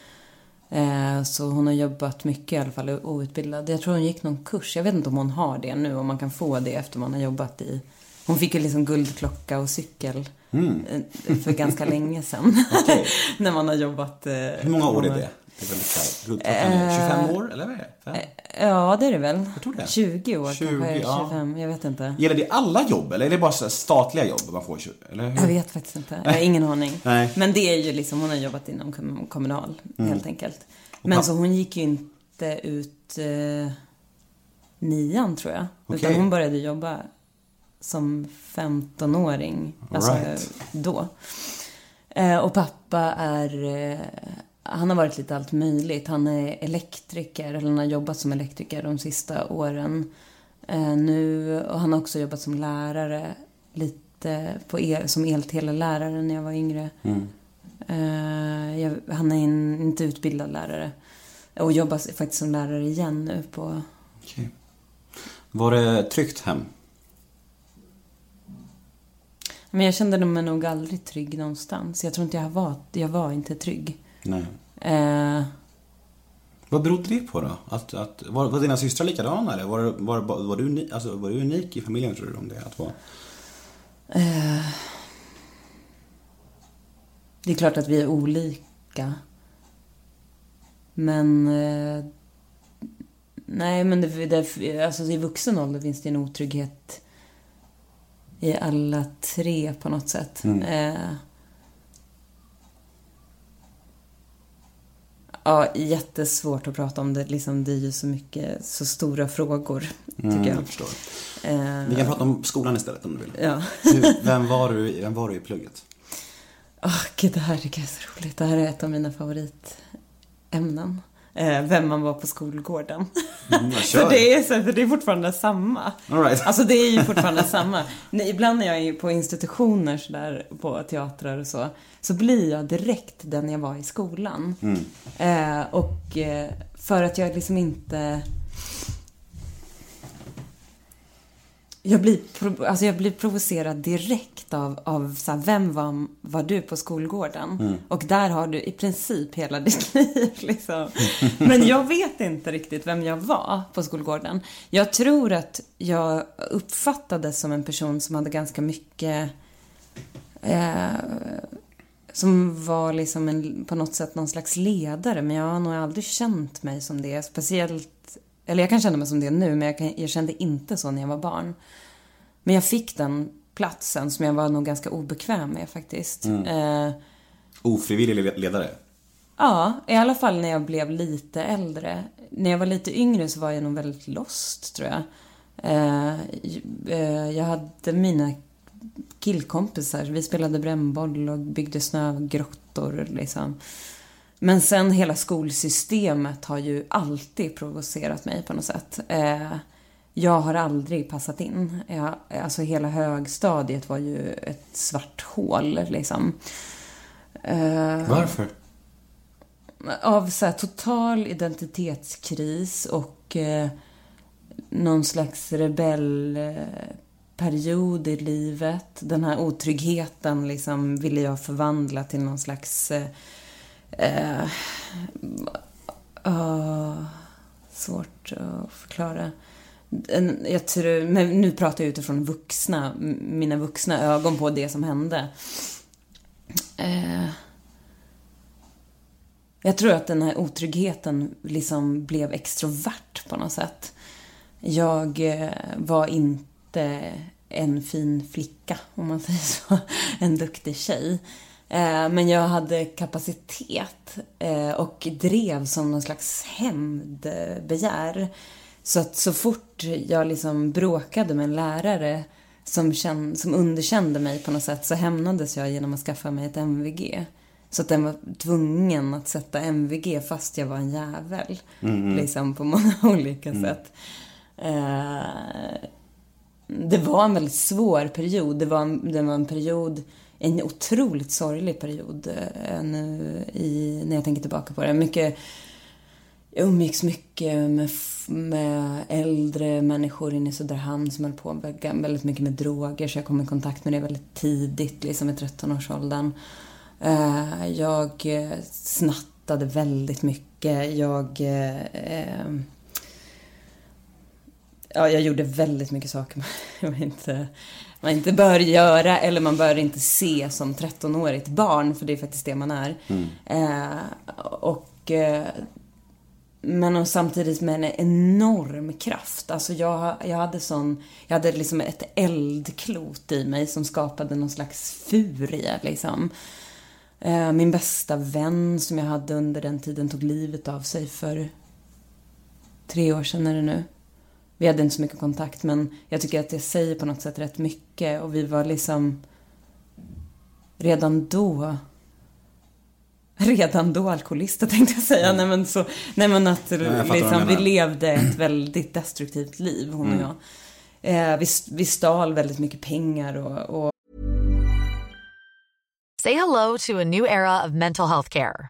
Eh, så hon har jobbat mycket i alla fall, outbildad. Jag tror hon gick någon kurs. Jag vet inte om hon har det nu, om man kan få det efter man har jobbat i... Hon fick ju liksom guldklocka och cykel eh, för ganska länge sedan. Okej. När man har jobbat... eh, Hur många år är det? Det är väldigt klart. Guldklockan är 25 år, eller vad är det? Fem? Ja, det är det väl. Jag tror det. 20 år 20, kanske, ja. 25, jag vet inte. Gäller det alla jobb eller är det bara statliga jobb man får? Eller hur? Jag vet faktiskt inte. Jag har ingen aning. Nej. Men det är ju liksom, hon har jobbat inom kom- kommunal, helt enkelt. Men Mm. så hon gick ju inte ut eh, nian, tror jag. Okej. Utan hon började jobba som 15-åring, alltså Right. då. Eh, och pappa är, eh, han har varit lite allt möjligt. Han är elektriker, eller han har jobbat som elektriker de sista åren. Eh, nu, och han har också jobbat som lärare, lite på el, som eltelelärare när jag var yngre. Mm. Jag, han är en, inte utbildad lärare. Och jobbar faktiskt som lärare igen nu på... Okej. Var det tryggt hem? Men jag kände mig nog aldrig trygg någonstans. Jag tror inte jag var, jag var inte trygg. Nej. Eh, Vad berodde det på då? Att, att, var, var dina systrar likadana eller var, var, var, var, du, alltså, var du unik i familjen tror du om det? Att vara? det är klart att vi är olika. Men... Eh, nej, men det, det, alltså i vuxen ålder finns det en otrygghet i alla tre på något sätt. Eh, ja, jättesvårt att prata om det. Liksom, det är ju så mycket, så stora frågor, tycker Mm, jag. jag förstår. Eh, Vi kan prata om skolan istället om du vill. ja. Hur, vem, var du, vem var du i plugget? Åh, gud, det här är så roligt. Det här är ett av mina favoritämnen. Eh, vem man var på skolgården. Mm, för, det är, så, för det är fortfarande samma. All right. Alltså det är ju fortfarande samma. Nej, Ibland när jag är på institutioner sådär, på teatrar och så, så blir jag direkt den jag var i skolan. Eh, och eh, för att jag liksom inte... Jag blir, alltså jag blir provocerad direkt av, av så här, vem var, var du på skolgården? Och där har du i princip hela ditt liv. Liksom. Men jag vet inte riktigt vem jag var på skolgården. Jag tror att jag uppfattades som en person som hade ganska mycket eh, som var liksom en, på något sätt någon slags ledare. Men jag har nog aldrig känt mig som det. Speciellt, eller jag kan känna mig som det nu, men jag, kan, jag kände inte så när jag var barn. Men jag fick den platsen som jag var nog ganska obekväm med faktiskt. Eh, Ofrivillig le- ledare? Ja, i alla fall när jag blev lite äldre. När jag var lite yngre så var jag nog väldigt lost, tror jag. Eh, eh, jag hade mina killkompisar. Vi spelade brännboll och byggde snögrottor, liksom. Men sen hela skolsystemet har ju alltid provocerat mig på något sätt. Eh, jag har aldrig passat in. Jag, alltså hela högstadiet var ju ett svart hål, liksom. Eh, Varför? av så här, total identitetskris och eh, någon slags rebellperiod i livet. Den här otryggheten liksom ville jag förvandla till någon slags... Eh, eh, ah, svårt att förklara. Jag tror, men nu pratar jag utifrån vuxna, mina vuxna ögon på det som hände. Eh, jag tror att den här otryggheten liksom blev extrovert på något sätt. Jag eh, var inte en fin flicka, om man säger så. En duktig tjej. Eh, Men jag hade kapacitet eh, och drev som någon slags hämndbegär. Så att så fort jag liksom bråkade med en lärare som, känn, som underkände mig på något sätt så hämnades jag genom att skaffa mig ett MVG. Så att den var tvungen att sätta MVG fast jag var en jävel. Liksom på många olika sätt. Eh, det var en väldigt svår period. Det var det var en period, en otroligt sorglig period eh, nu i, när jag tänker tillbaka på det. Mycket, jag umgicks mycket med, med äldre människor inne i Söderhamn som höll på med väldigt mycket med droger. Så jag kom i kontakt med det väldigt tidigt, liksom i 13-årsåldern. Eh, jag eh, snattade väldigt mycket. Jag... eh, Ja, jag gjorde väldigt mycket saker man inte, man inte bör göra eller man bör inte se som 13-årigt barn, för det är faktiskt det man är. Eh, och, eh, men och samtidigt med en enorm kraft. Alltså jag, jag hade sån, jag hade liksom ett eldklot i mig som skapade någon slags furie liksom. Eh, min bästa vän som jag hade under den tiden tog livet av sig för tre år sedan är det nu. Vi hade inte så mycket kontakt men jag tycker att det säger på något sätt rätt mycket och vi var liksom redan då Redan då alkoholister tänkte jag säga. Nej men, så, nej, men att du liksom, vi levde ett väldigt destruktivt liv, hon och jag. Eh, vi, vi stal väldigt mycket pengar och, och Say hello to a new era of mental health care.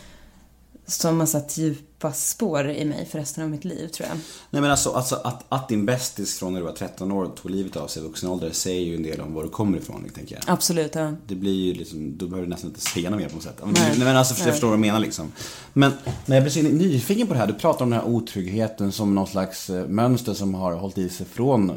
som har satt djupa spår i mig för resten av mitt liv, tror jag. Nej men alltså, alltså att, att din bästis från när du var 13 år tog livet av sig i vuxen ålder säger ju en del om var du kommer ifrån, tänker jag. Absolut, ja. Det blir ju liksom, då behöver du nästan inte säga något mer på något sätt. Men, Nej. nej, men alltså, jag förstår vad du menar liksom. Men när jag blir så nyfiken på det här, du pratar om den här otryggheten som någon slags eh, mönster som har hållit i sig från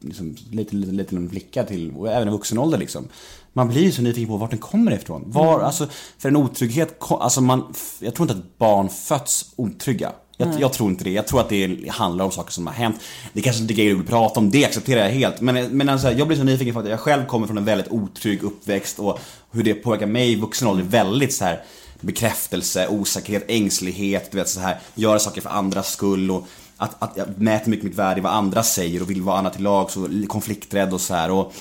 liksom, lite, lite, lite en flicka till, och även i vuxen ålder liksom. Man blir ju så nyfiken på vart den kommer ifrån. Var, Mm. alltså, för en otrygghet, alltså man, jag tror inte att barn föds otrygga. Jag, jag tror inte det. Jag tror att det handlar om saker som har hänt. Det kanske inte är grejer du vill prata om, det accepterar jag helt. Men, men alltså, jag blir så nyfiken för att jag själv kommer från en väldigt otrygg uppväxt och hur det påverkar mig i vuxen ålder väldigt så här bekräftelse, osäkerhet, ängslighet, du vet så här, göra saker för andras skull och att, att jag mäter mycket mitt värde i vad andra säger och vill vara andra till lag, så konflikträdd och så här. Och,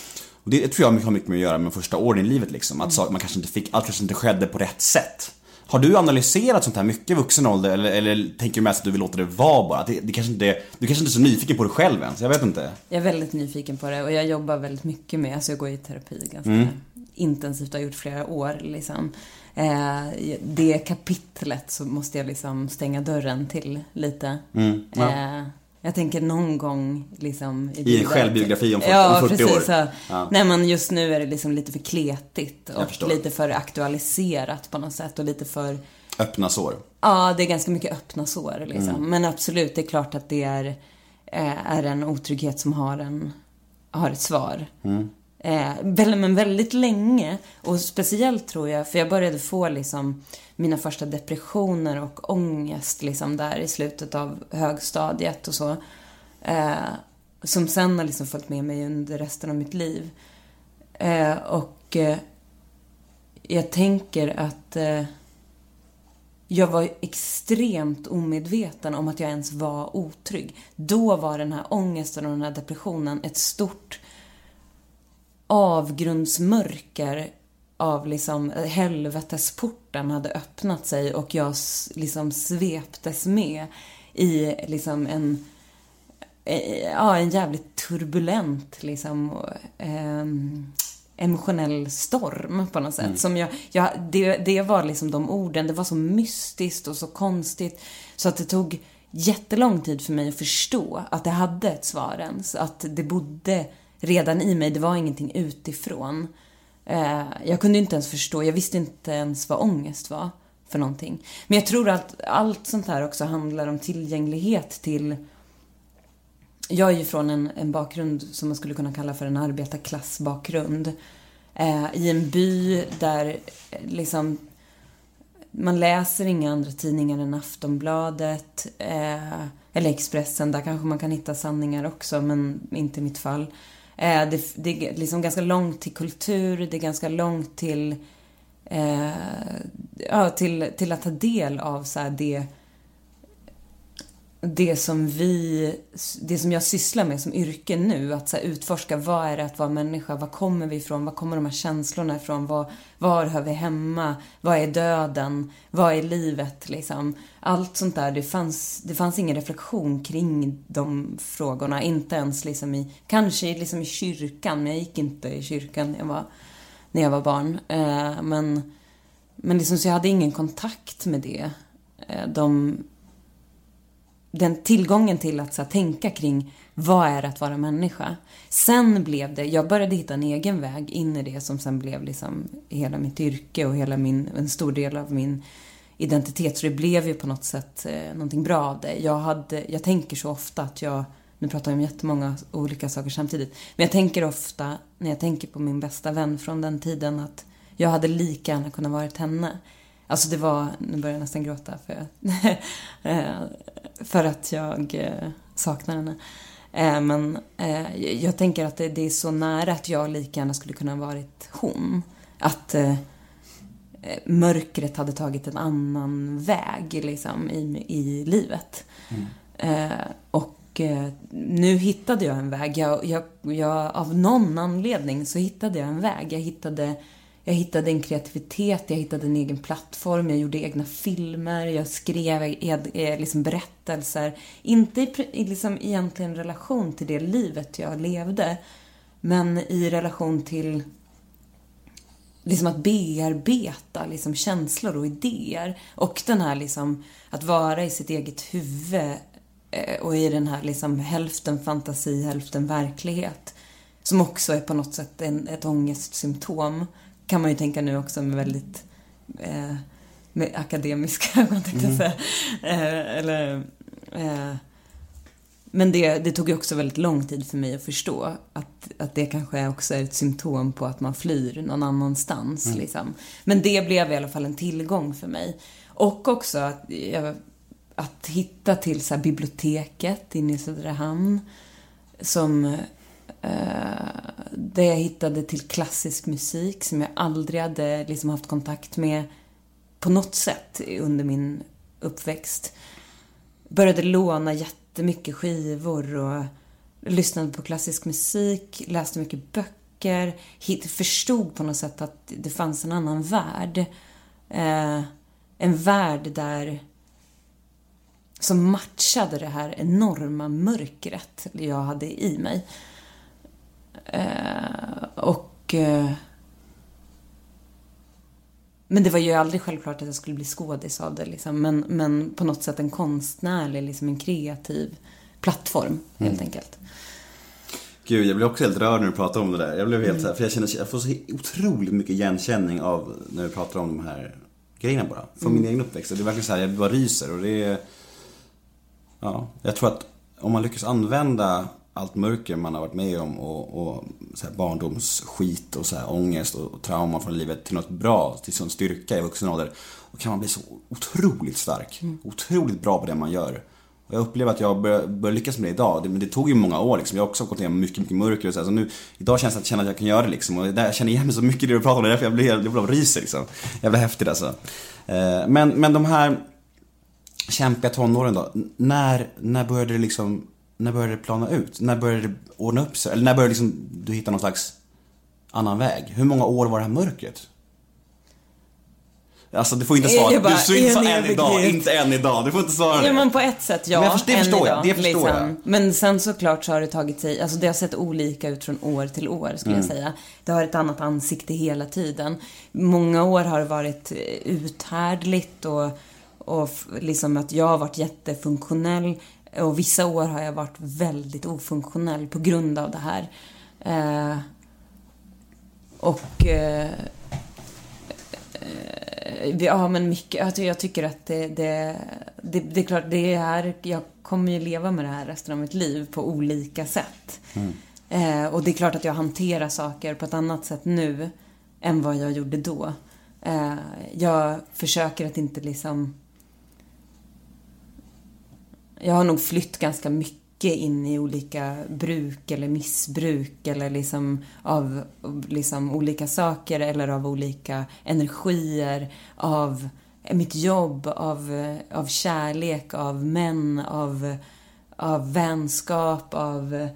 och det tror jag har mycket med att göra med första åren i livet liksom. Att saker man kanske inte fick, allt kanske inte skedde på rätt sätt. Har du analyserat sånt här mycket i vuxen ålder eller, eller tänker du mest att du vill låta det vara bara? Det, det kanske inte, du kanske inte är så nyfiken på det själv ens, jag vet inte. Jag är väldigt nyfiken på det och jag jobbar väldigt mycket med, alltså jag går i terapi ganska Mm. intensivt, har gjort flera år liksom. Eh, det kapitlet så måste jag liksom stänga dörren till lite. Mm, ja. Eh, jag tänker någon gång liksom I en livet- självbiografi om 40, ja, om 40 precis, år. Ja. Ja. Nej men just nu är det liksom lite för kletigt och lite för aktualiserat på något sätt och lite för Öppna sår. Ja, det är ganska mycket öppna sår liksom. Mm. Men absolut, det är klart att det är, eh, är en otrygghet som har, en, har ett svar. Mm. Eh, men väldigt länge, och speciellt tror jag, för jag började få liksom mina första depressioner och ångest liksom där i slutet av högstadiet och så. Eh, som sen har liksom följt med mig under resten av mitt liv. Eh, och eh, jag tänker att eh, jag var extremt omedveten om att jag ens var otrygg. Då var den här ångesten och den här depressionen ett stort avgrundsmörker av liksom helvetesporten hade öppnat sig och jag liksom sveptes med i liksom en eh, ja, en jävligt turbulent liksom ehm, emotionell storm på något sätt. Som jag, jag, det, det var liksom de orden, det var så mystiskt och så konstigt så att det tog jättelång tid för mig att förstå att det hade ett svar ens. Att det bodde redan i mig, det var ingenting utifrån. Eh, jag kunde inte ens förstå, jag visste inte ens vad ångest var för någonting. Men jag tror att allt sånt här också handlar om tillgänglighet till jag är ju från en, en bakgrund som man skulle kunna kalla för en arbetarklassbakgrund. Eh, I en by där eh, liksom man läser inga andra tidningar än Aftonbladet eh, eller Expressen. Där kanske man kan hitta sanningar också, men inte i mitt fall. Eh, det, det är liksom ganska långt till kultur, det är ganska långt till, eh, ja, till, till att ta del av så här det det som vi, det som jag sysslar med som yrke nu, att så här, utforska vad är det att vara människa, var kommer vi ifrån, var kommer de här känslorna ifrån, var, var hör vi hemma, vad är döden, vad är livet liksom. Allt sånt där, det fanns, det fanns ingen reflektion kring de frågorna, inte ens liksom i, kanske liksom i kyrkan, men jag gick inte i kyrkan när jag var, när jag var barn. Eh, men, men liksom, så jag hade ingen kontakt med det. Eh, de den tillgången till att så här, tänka kring vad är att vara människa. Sen blev det, jag började hitta en egen väg in i det som sen blev liksom hela mitt yrke och hela min, en stor del av min identitet. Så det blev ju på något sätt eh, någonting bra av det. Jag, hade, jag tänker så ofta att jag, nu pratar jag om jättemånga olika saker samtidigt, men jag tänker ofta när jag tänker på min bästa vän från den tiden att jag hade lika gärna kunnat varit henne. Alltså det var, nu börjar jag nästan gråta för, eh, för att jag eh, saknar henne. Eh, men jag tänker att det är så nära att jag lika gärna skulle kunna varit hon. Att mörkret hade tagit en annan väg liksom, i, i livet. Mm. och nu hittade jag en väg. Jag, jag, jag, av någon anledning så hittade jag en väg. Jag hittade jag hittade en kreativitet, jag hittade en egen plattform, jag gjorde egna filmer, jag skrev eh, liksom berättelser. Inte i liksom egentligen relation till det livet jag levde, men i relation till liksom att bearbeta liksom känslor och idéer. Och den här liksom, att vara i sitt eget huvud eh, och i den här liksom hälften fantasi, hälften verklighet. Som också är på något sätt en, ett ångestsymptom kan man ju tänka nu också med väldigt eh, med akademiska ögon, tänkte jag säga. Eh, eller, eh, men det, det tog ju också väldigt lång tid för mig att förstå att, att det kanske också är ett symptom på att man flyr någon annanstans. Mm. Liksom. Men det blev i alla fall en tillgång för mig. Och också att, att hitta till så biblioteket inne i Söderhamn som Eh, där jag hittade till klassisk musik som jag aldrig hade liksom haft kontakt med på något sätt under min uppväxt. Började låna jättemycket skivor och lyssnade på klassisk musik, läste mycket böcker, förstod på något sätt att det fanns en annan värld. Eh, en värld där som matchade det här enorma mörkret jag hade i mig. Eh, och... Eh, men det var ju aldrig självklart att jag skulle bli skådis av det. Liksom. Men, men på något sätt en konstnärlig, liksom en kreativ plattform, helt mm. enkelt. Gud, jag blev också helt rörd när du pratade om det där. Jag blev helt mm. så här, för jag känner, jag får så otroligt mycket igenkänning av när du pratar om de här grejerna bara. Från mm. min egen uppväxt. Det är verkligen så här, jag bara ryser och det är... Ja, jag tror att om man lyckas använda allt mörker man har varit med om och, och så här barndomsskit och så här ångest och, och trauma från livet till något bra, till sån styrka i vuxen ålder. Då kan man bli så otroligt stark. Mm. Otroligt bra på det man gör. Och jag upplever att jag börjar, börjar lyckas med det idag. Det, men det tog ju många år liksom. Jag har också gått igenom mycket, mycket mörker och så, här. så nu, idag känns det att, känna att jag kan göra det liksom. Och jag känner igen mig så mycket i det du pratar om. Det är därför jag blir, jag blir ryser liksom. Jävla häftigt alltså. Eh, men, men de här kämpiga tonåren då. När, när började det liksom när började det plana ut? När började det ordna upp sig? Eller när började liksom, du hitta någon slags annan väg? Hur många år var det här mörkret? Alltså du får inte svara. Bara, du får inte svara än idag, inte än idag. Du får inte svara det. Ja men på ett sätt ja. Men jag, det förstår jag. Det förstår liksom. jag. Men sen såklart så har det tagit sig, alltså det har sett olika ut från år till år skulle mm. jag säga. Det har ett annat ansikte hela tiden. Många år har det varit eh, uthärdligt och, och liksom att jag har varit jättefunktionell. Och vissa år har jag varit väldigt ofunktionell på grund av det här. Eh, och... Eh, eh, ja, men mycket. Alltså jag tycker att det, det, det, det, är klart, det är här, jag kommer ju leva med det här resten av mitt liv på olika sätt. Mm. Eh, och det är klart att jag hanterar saker på ett annat sätt nu än vad jag gjorde då. Eh, jag försöker att inte liksom jag har nog flytt ganska mycket in i olika bruk eller missbruk eller liksom av liksom olika saker eller av olika energier, av mitt jobb, av, av kärlek, av män, av, av vänskap, av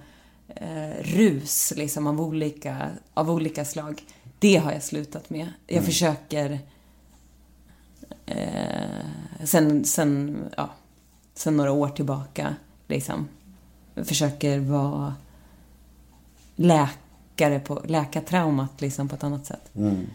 eh, rus liksom av olika, av olika slag. Det har jag slutat med. Jag mm. försöker eh, sen, sen, ja sen några år tillbaka liksom försöker vara läkare på, läka traumat liksom på ett annat sätt. Mm.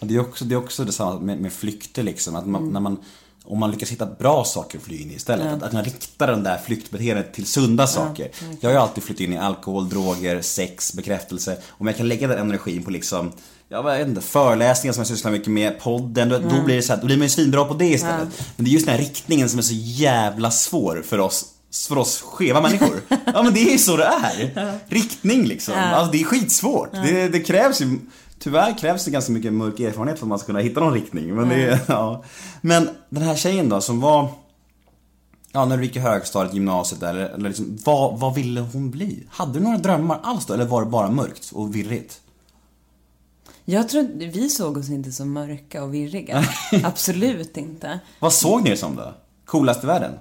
Det är också, det är också detsamma med, med flykter liksom. Att man, mm. när man om man lyckas hitta bra saker att fly in i istället. Att, att man riktar den där flyktbeteendet till sunda saker. jag har ju alltid flytt in i alkohol, droger, sex, bekräftelse. Om jag kan lägga den energin på liksom jag vet inte, föreläsningar som jag sysslar mycket med, podden, då, då blir det så här, då blir man ju svinbra på det istället. Men det är just den här riktningen som är så jävla svår för oss för oss skeva människor. Ja men det är ju så det är. Riktning liksom. Alltså det är skitsvårt. Det, det krävs ju Tyvärr krävs det ganska mycket mörk erfarenhet för att man ska kunna hitta någon riktning. Men, det, är- ja. men den här tjejen då som var Ja, när du gick i högstadiet, gymnasiet eller, eller liksom, vad, vad ville hon bli? Hade du några drömmar alls då? Eller var det bara mörkt och virrigt? Jag tror vi såg oss inte som mörka och virriga. Absolut inte. Vad såg ni er som då? Coolast i världen?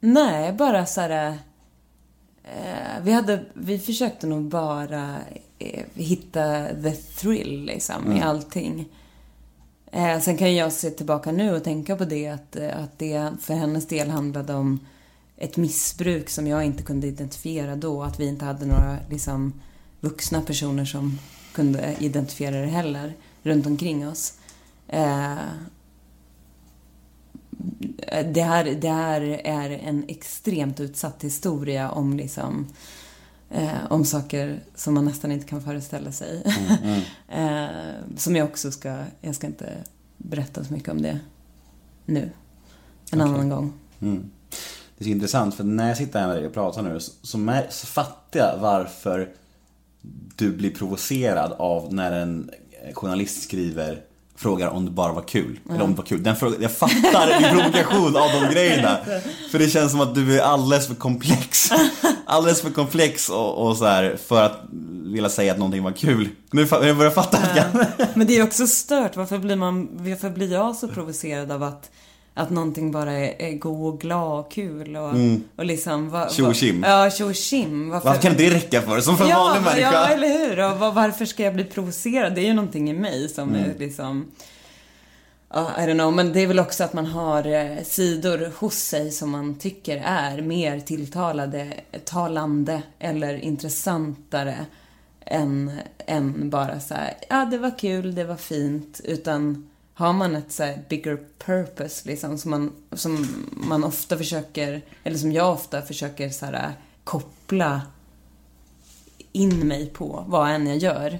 Nej, bara så här... Eh, vi, hade, vi försökte nog bara eh, hitta the thrill liksom i allting. Eh, sen kan jag se tillbaka nu och tänka på det att, eh, att det för hennes del handlade om ett missbruk som jag inte kunde identifiera då. Att vi inte hade några liksom, vuxna personer som kunde identifiera det heller runt omkring oss. Eh, det här, det här är en extremt utsatt historia om liksom eh, om saker som man nästan inte kan föreställa sig. eh, som jag också ska, jag ska inte berätta så mycket om det nu. En annan gång. Mm. Det är så intressant för när jag sitter här med dig och pratar nu så, så, så fattar jag varför du blir provocerad av när en journalist skriver Frågar om det bara var kul. Eller om det var kul. Den frågan, jag fattar din provokation av de grejerna. För det känns som att du är alldeles för komplex. Alldeles för komplex och, och så här för att vilja säga att någonting var kul. Nu jag börjar fatta Mm. Men det är också stört. Varför blir, man, varför blir jag så provocerad av att, att någonting bara är, är god och glad och kul och, och liksom... Va, Tjo tjim. Ja, tjo tjim. Varför, Varför kan det räcka för som för en ja, vanlig människa? Ja, eller hur? Och var- varför ska jag bli provocerad? Det är ju någonting i mig som Mm. är liksom... Ja, I don't know, men det är väl också att man har eh, sidor hos sig som man tycker är mer tilltalade, talande eller intressantare än, än bara så här, ja det var kul, det var fint, utan har man ett så här bigger purpose liksom som man, som man ofta försöker, eller som jag ofta försöker så här koppla in mig på, vad än jag gör,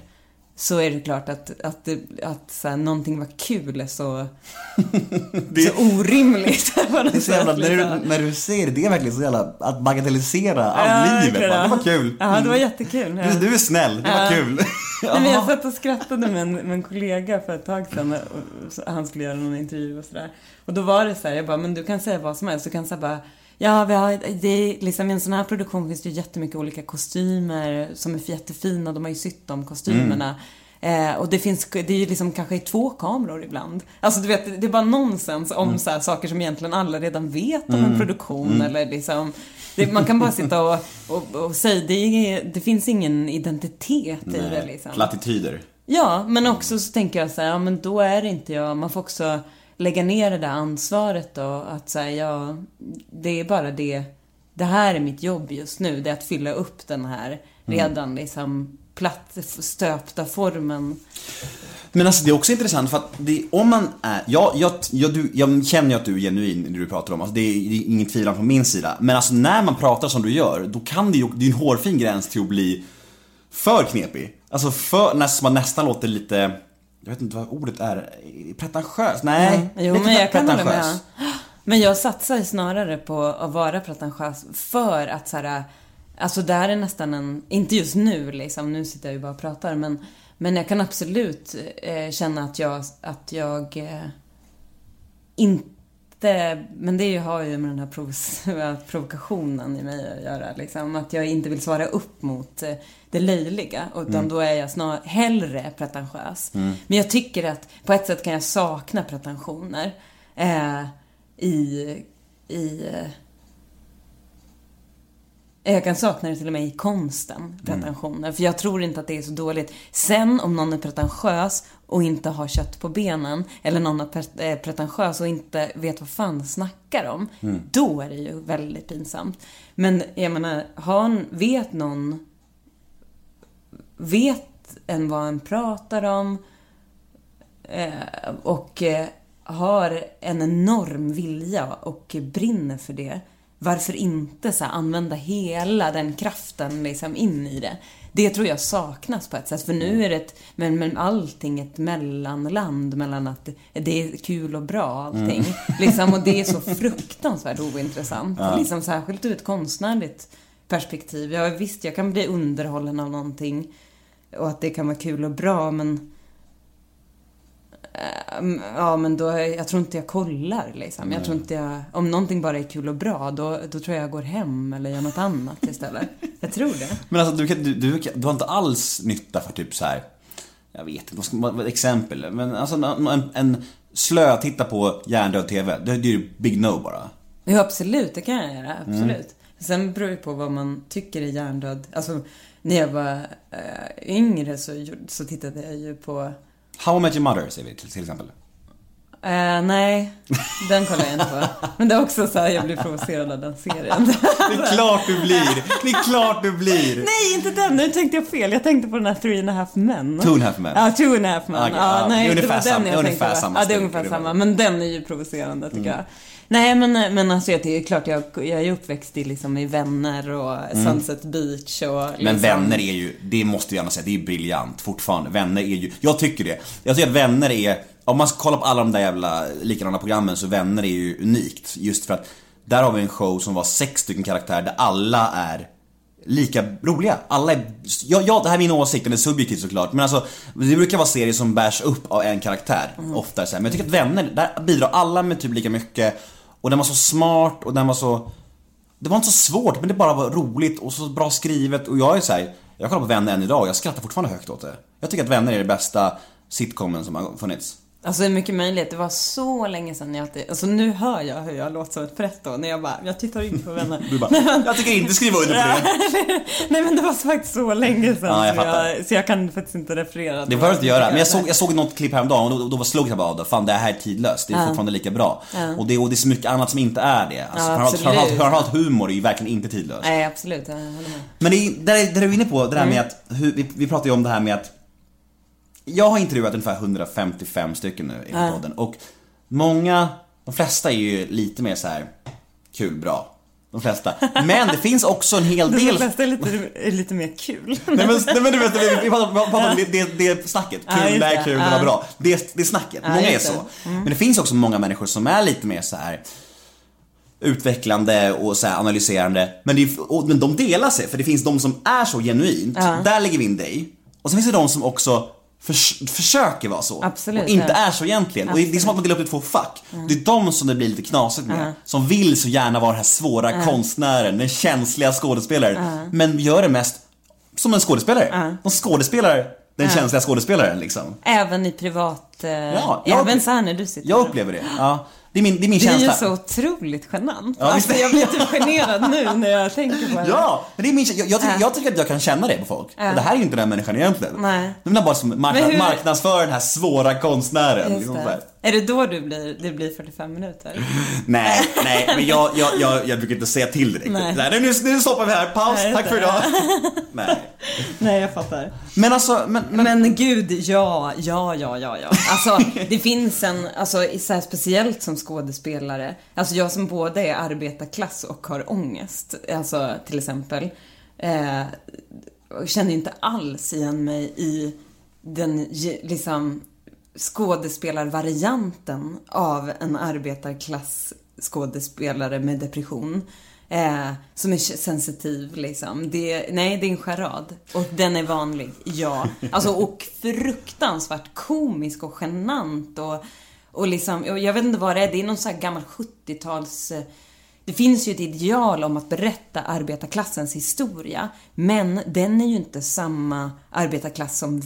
så är det klart att, att, det, att så här, någonting var kul är så, Det- så orimligt Det är så jävla, när, du, när du säger det, det är verkligen så jävla att bagatellisera Ja, all livet. bara, Det var kul. Ja, det var jättekul. Ja. Du, du är snäll, det var Ja. kul. Nej, men jag satt och skrattade med en, med en kollega för ett tag sedan. Och, han skulle göra någon intervju och sådär. Och då var det så här, jag bara, men du kan säga vad som helst. Du kan säga bara, ja, vi har, det är liksom i en sån här produktion finns det ju jättemycket olika kostymer som är jättefina. De har ju sytt de kostymerna. Eh, och det finns, det är ju liksom kanske i två kameror ibland. Alltså du vet, det är bara nonsens om så här, saker som egentligen alla redan vet om en produktion eller liksom det, man kan bara sitta och, och, och säga, det, är, det finns ingen identitet i det liksom. Plattityder. Ja, men också så tänker jag så här, ja men då är det inte jag. Man får också lägga ner det där ansvaret då. Att säga, ja, det är bara det. Det här är mitt jobb just nu. Det är att fylla upp den här redan liksom platt stöpta formen. Men alltså det är också intressant för att det, om man är, jag, jag, jag, du, jag känner ju att du är genuin när du pratar om, alltså det är, det är ingen tvivel från min sida. Men alltså när man pratar som du gör, då kan det ju, det är en hårfin gräns till att bli för knepig. Alltså för, nästan, man nästan låter lite, jag vet inte vad ordet är, pretentiös? Nej, Jo, lite men jag kan hålla med. Men jag satsar snarare på att vara pretentiös för att så här, alltså det här är nästan en, inte just nu liksom, nu sitter jag ju bara och pratar, men, men jag kan absolut eh, känna att jag, att jag eh, inte, men det har ju med den här provos- provokationen i mig att göra, liksom, att jag inte vill svara upp mot eh, det löjliga, utan då är jag snarare hellre pretentiös. Men jag tycker att på ett sätt kan jag sakna pretensioner eh, i, i eh, jag kan sakna det till och med i konsten, pretensioner. För jag tror inte att det är så dåligt. Sen om någon är pretentiös och inte har kött på benen, eller någon är är pretentiös och inte vet vad fan snackar om, då är det ju väldigt pinsamt. Men jag menar, har, vet någon, vet en vad en pratar om, eh, och eh, har en enorm vilja och brinner för det, varför inte så här, använda hela den kraften liksom in i det? Det tror jag saknas på ett sätt. För nu är det ett, men, men allting ett mellanland mellan att det är kul och bra allting. Liksom, och det är så fruktansvärt ointressant. Liksom, särskilt ur ett konstnärligt perspektiv. Ja, visst, jag kan bli underhållen av någonting och att det kan vara kul och bra, men Ja, men då, jag tror inte jag kollar liksom. Jag tror inte jag, om någonting bara är kul och bra, då, då tror jag jag går hem eller gör något annat istället. Jag tror det. Men alltså du, du, du, du har inte alls nytta för typ så här. Jag vet inte, vad exempel. Men alltså en, en, slö titta på hjärndöd TV, det, det är ju big no bara. Jo, absolut, det kan jag göra. Absolut. Sen beror det på vad man tycker är hjärndöd. Alltså, när jag var äh, yngre så, så tittade jag ju på... How I Met Your Mother säger vi till, till exempel. Eh, nej, den kollar jag inte på. Men det är också så här, jag blir provocerad av den serien. Det är klart du blir! Det är klart du blir! nej, inte den. Nu tänkte jag fel. Jag tänkte på den här Three and a half men. Two and a half men. Ja, Two and a half men. Okej, ja, nej, det var den jag ungefär tänkte på. samma Ja, det är ungefär samma. Men den är ju provocerande tycker jag. Nej, men, men alltså det är klart, jag, jag är uppväxt i, liksom, i Vänner och Sunset Beach och liksom, Men Vänner är ju, det måste vi gärna säga, det är briljant fortfarande. Vänner är ju, jag tycker det. Jag tycker att Vänner är, om man kollar på alla de där jävla likadana programmen så Vänner är ju unikt. Just för att där har vi en show som var sex stycken karaktärer där alla är lika roliga. Alla är, ja, ja det här är min åsikt, den är subjektiv såklart. Men alltså, det brukar vara serier som bärs upp av en karaktär. Ofta så här. Men jag tycker att Vänner, där bidrar alla med typ lika mycket. Och den var så smart och den var så det var inte så svårt, men det bara var roligt och så bra skrivet och jag är så här, jag kollar på Vänner än idag och jag skrattar fortfarande högt åt det. Jag tycker att Vänner är det bästa sitcomen som har funnits. Alltså det är mycket möjligt. Det var så länge sedan jag alltid... Alltså nu hör jag hur jag låter som ett pretto när jag bara, jag tittar inte på vänner. Du bara, jag tycker inte skriva under på det. Nej men det var faktiskt så länge sedan Ja, jag så, jag, så jag kan faktiskt inte referera. Det behöver du inte göra, men jag såg, jag såg något klipp häromdagen och då, då var slog jag bara av det. Fan det här är tidlöst, det är fortfarande lika bra. Och, det, och det är så mycket annat som inte är det. Alltså, Ja, framförallt- framförallt framförallt humor är ju verkligen inte tidlöst. Nej absolut, jag håller med. Men det är, där, är- där är du inne på, det där med att, hur, vi, vi pratar ju om det här med att Jag har intervjuat ungefär 155 stycken nu i här podden och många, de flesta är ju lite mer så här kul, bra. De flesta. Men det finns också en hel De del flesta är lite, är lite mer kul. Nej men, nej, men du vet, vi pratar om det, det, det snacket. Kul, det är kul, det var bra. Det, det snacket. Många är så. Mm. Men det finns också många människor som är lite mer så här utvecklande och så analyserande. Men, det, är- och, men de delar sig, för det finns de som är så genuint. Där lägger vi in dig. Och så finns det de som också förs- försöker vara så. Absolut, och inte ja. är så egentligen. Och det är som att man delar upp det i två fack. Det är de som det blir lite knasigt med. Som vill så gärna vara den här svåra konstnären, den känsliga skådespelaren. Men gör det mest som en skådespelare. De skådespelar den känsliga skådespelaren liksom. Även i privat... Eh, Ja, jag- även så här när du sitter Jag upplever det. Ja, det är min, det är min Det är ju känsla. så otroligt genant. Ja, alltså, jag blir typ generad nu när jag tänker på det. Ja, men det är min känsla. Jag, jag, tycker, jag tycker att jag kan känna det på folk. Och det här är ju inte den människan egentligen. Nej. De är bara som marknadsför den här svåra konstnären. Liksom så det. här. Är det då du blir, det blir 45 minuter? Nej, nej, men jag, jag, jag, jag brukar inte säga till direkt. Nej. Nej. Nu, nu stoppar vi här, paus, Nej, tack för idag. nej. Nej, jag fattar. Men alltså, men, men, Men gud, ja, ja, ja, ja, ja. Alltså, det finns en, alltså så här, speciellt som skådespelare, alltså jag som både är arbetarklass och har ångest, alltså till exempel, eh, känner inte alls igen mig i den liksom skådespelarvarianten av en arbetarklass skådespelare med depression. Eh, som är sensitiv liksom. Det, nej, det är en charad. Och den är vanlig, ja. Alltså, och fruktansvärt komisk och genant och, och liksom, jag vet inte vad det är, det är någon sån här gammal 70-tals... Eh, det finns ju ett ideal om att berätta arbetarklassens historia, men den är ju inte samma arbetarklass som,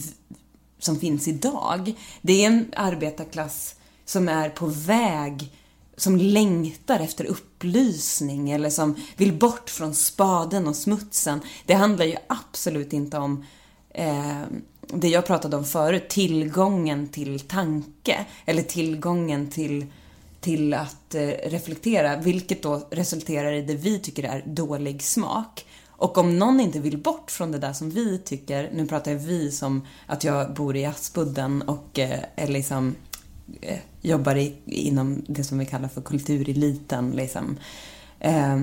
som finns idag. Det är en arbetarklass som är på väg som längtar efter upplysning eller som vill bort från spaden och smutsen. Det handlar ju absolut inte om eh, det jag pratade om förut, tillgången till tanke eller tillgången till, till att eh, reflektera, vilket då resulterar i det vi tycker är dålig smak. Och om någon inte vill bort från det där som vi tycker, nu pratar jag vi som att jag bor i Aspudden och eh, är liksom eh, jobbar i, inom det som vi kallar för kultureliten. Liksom. Eh,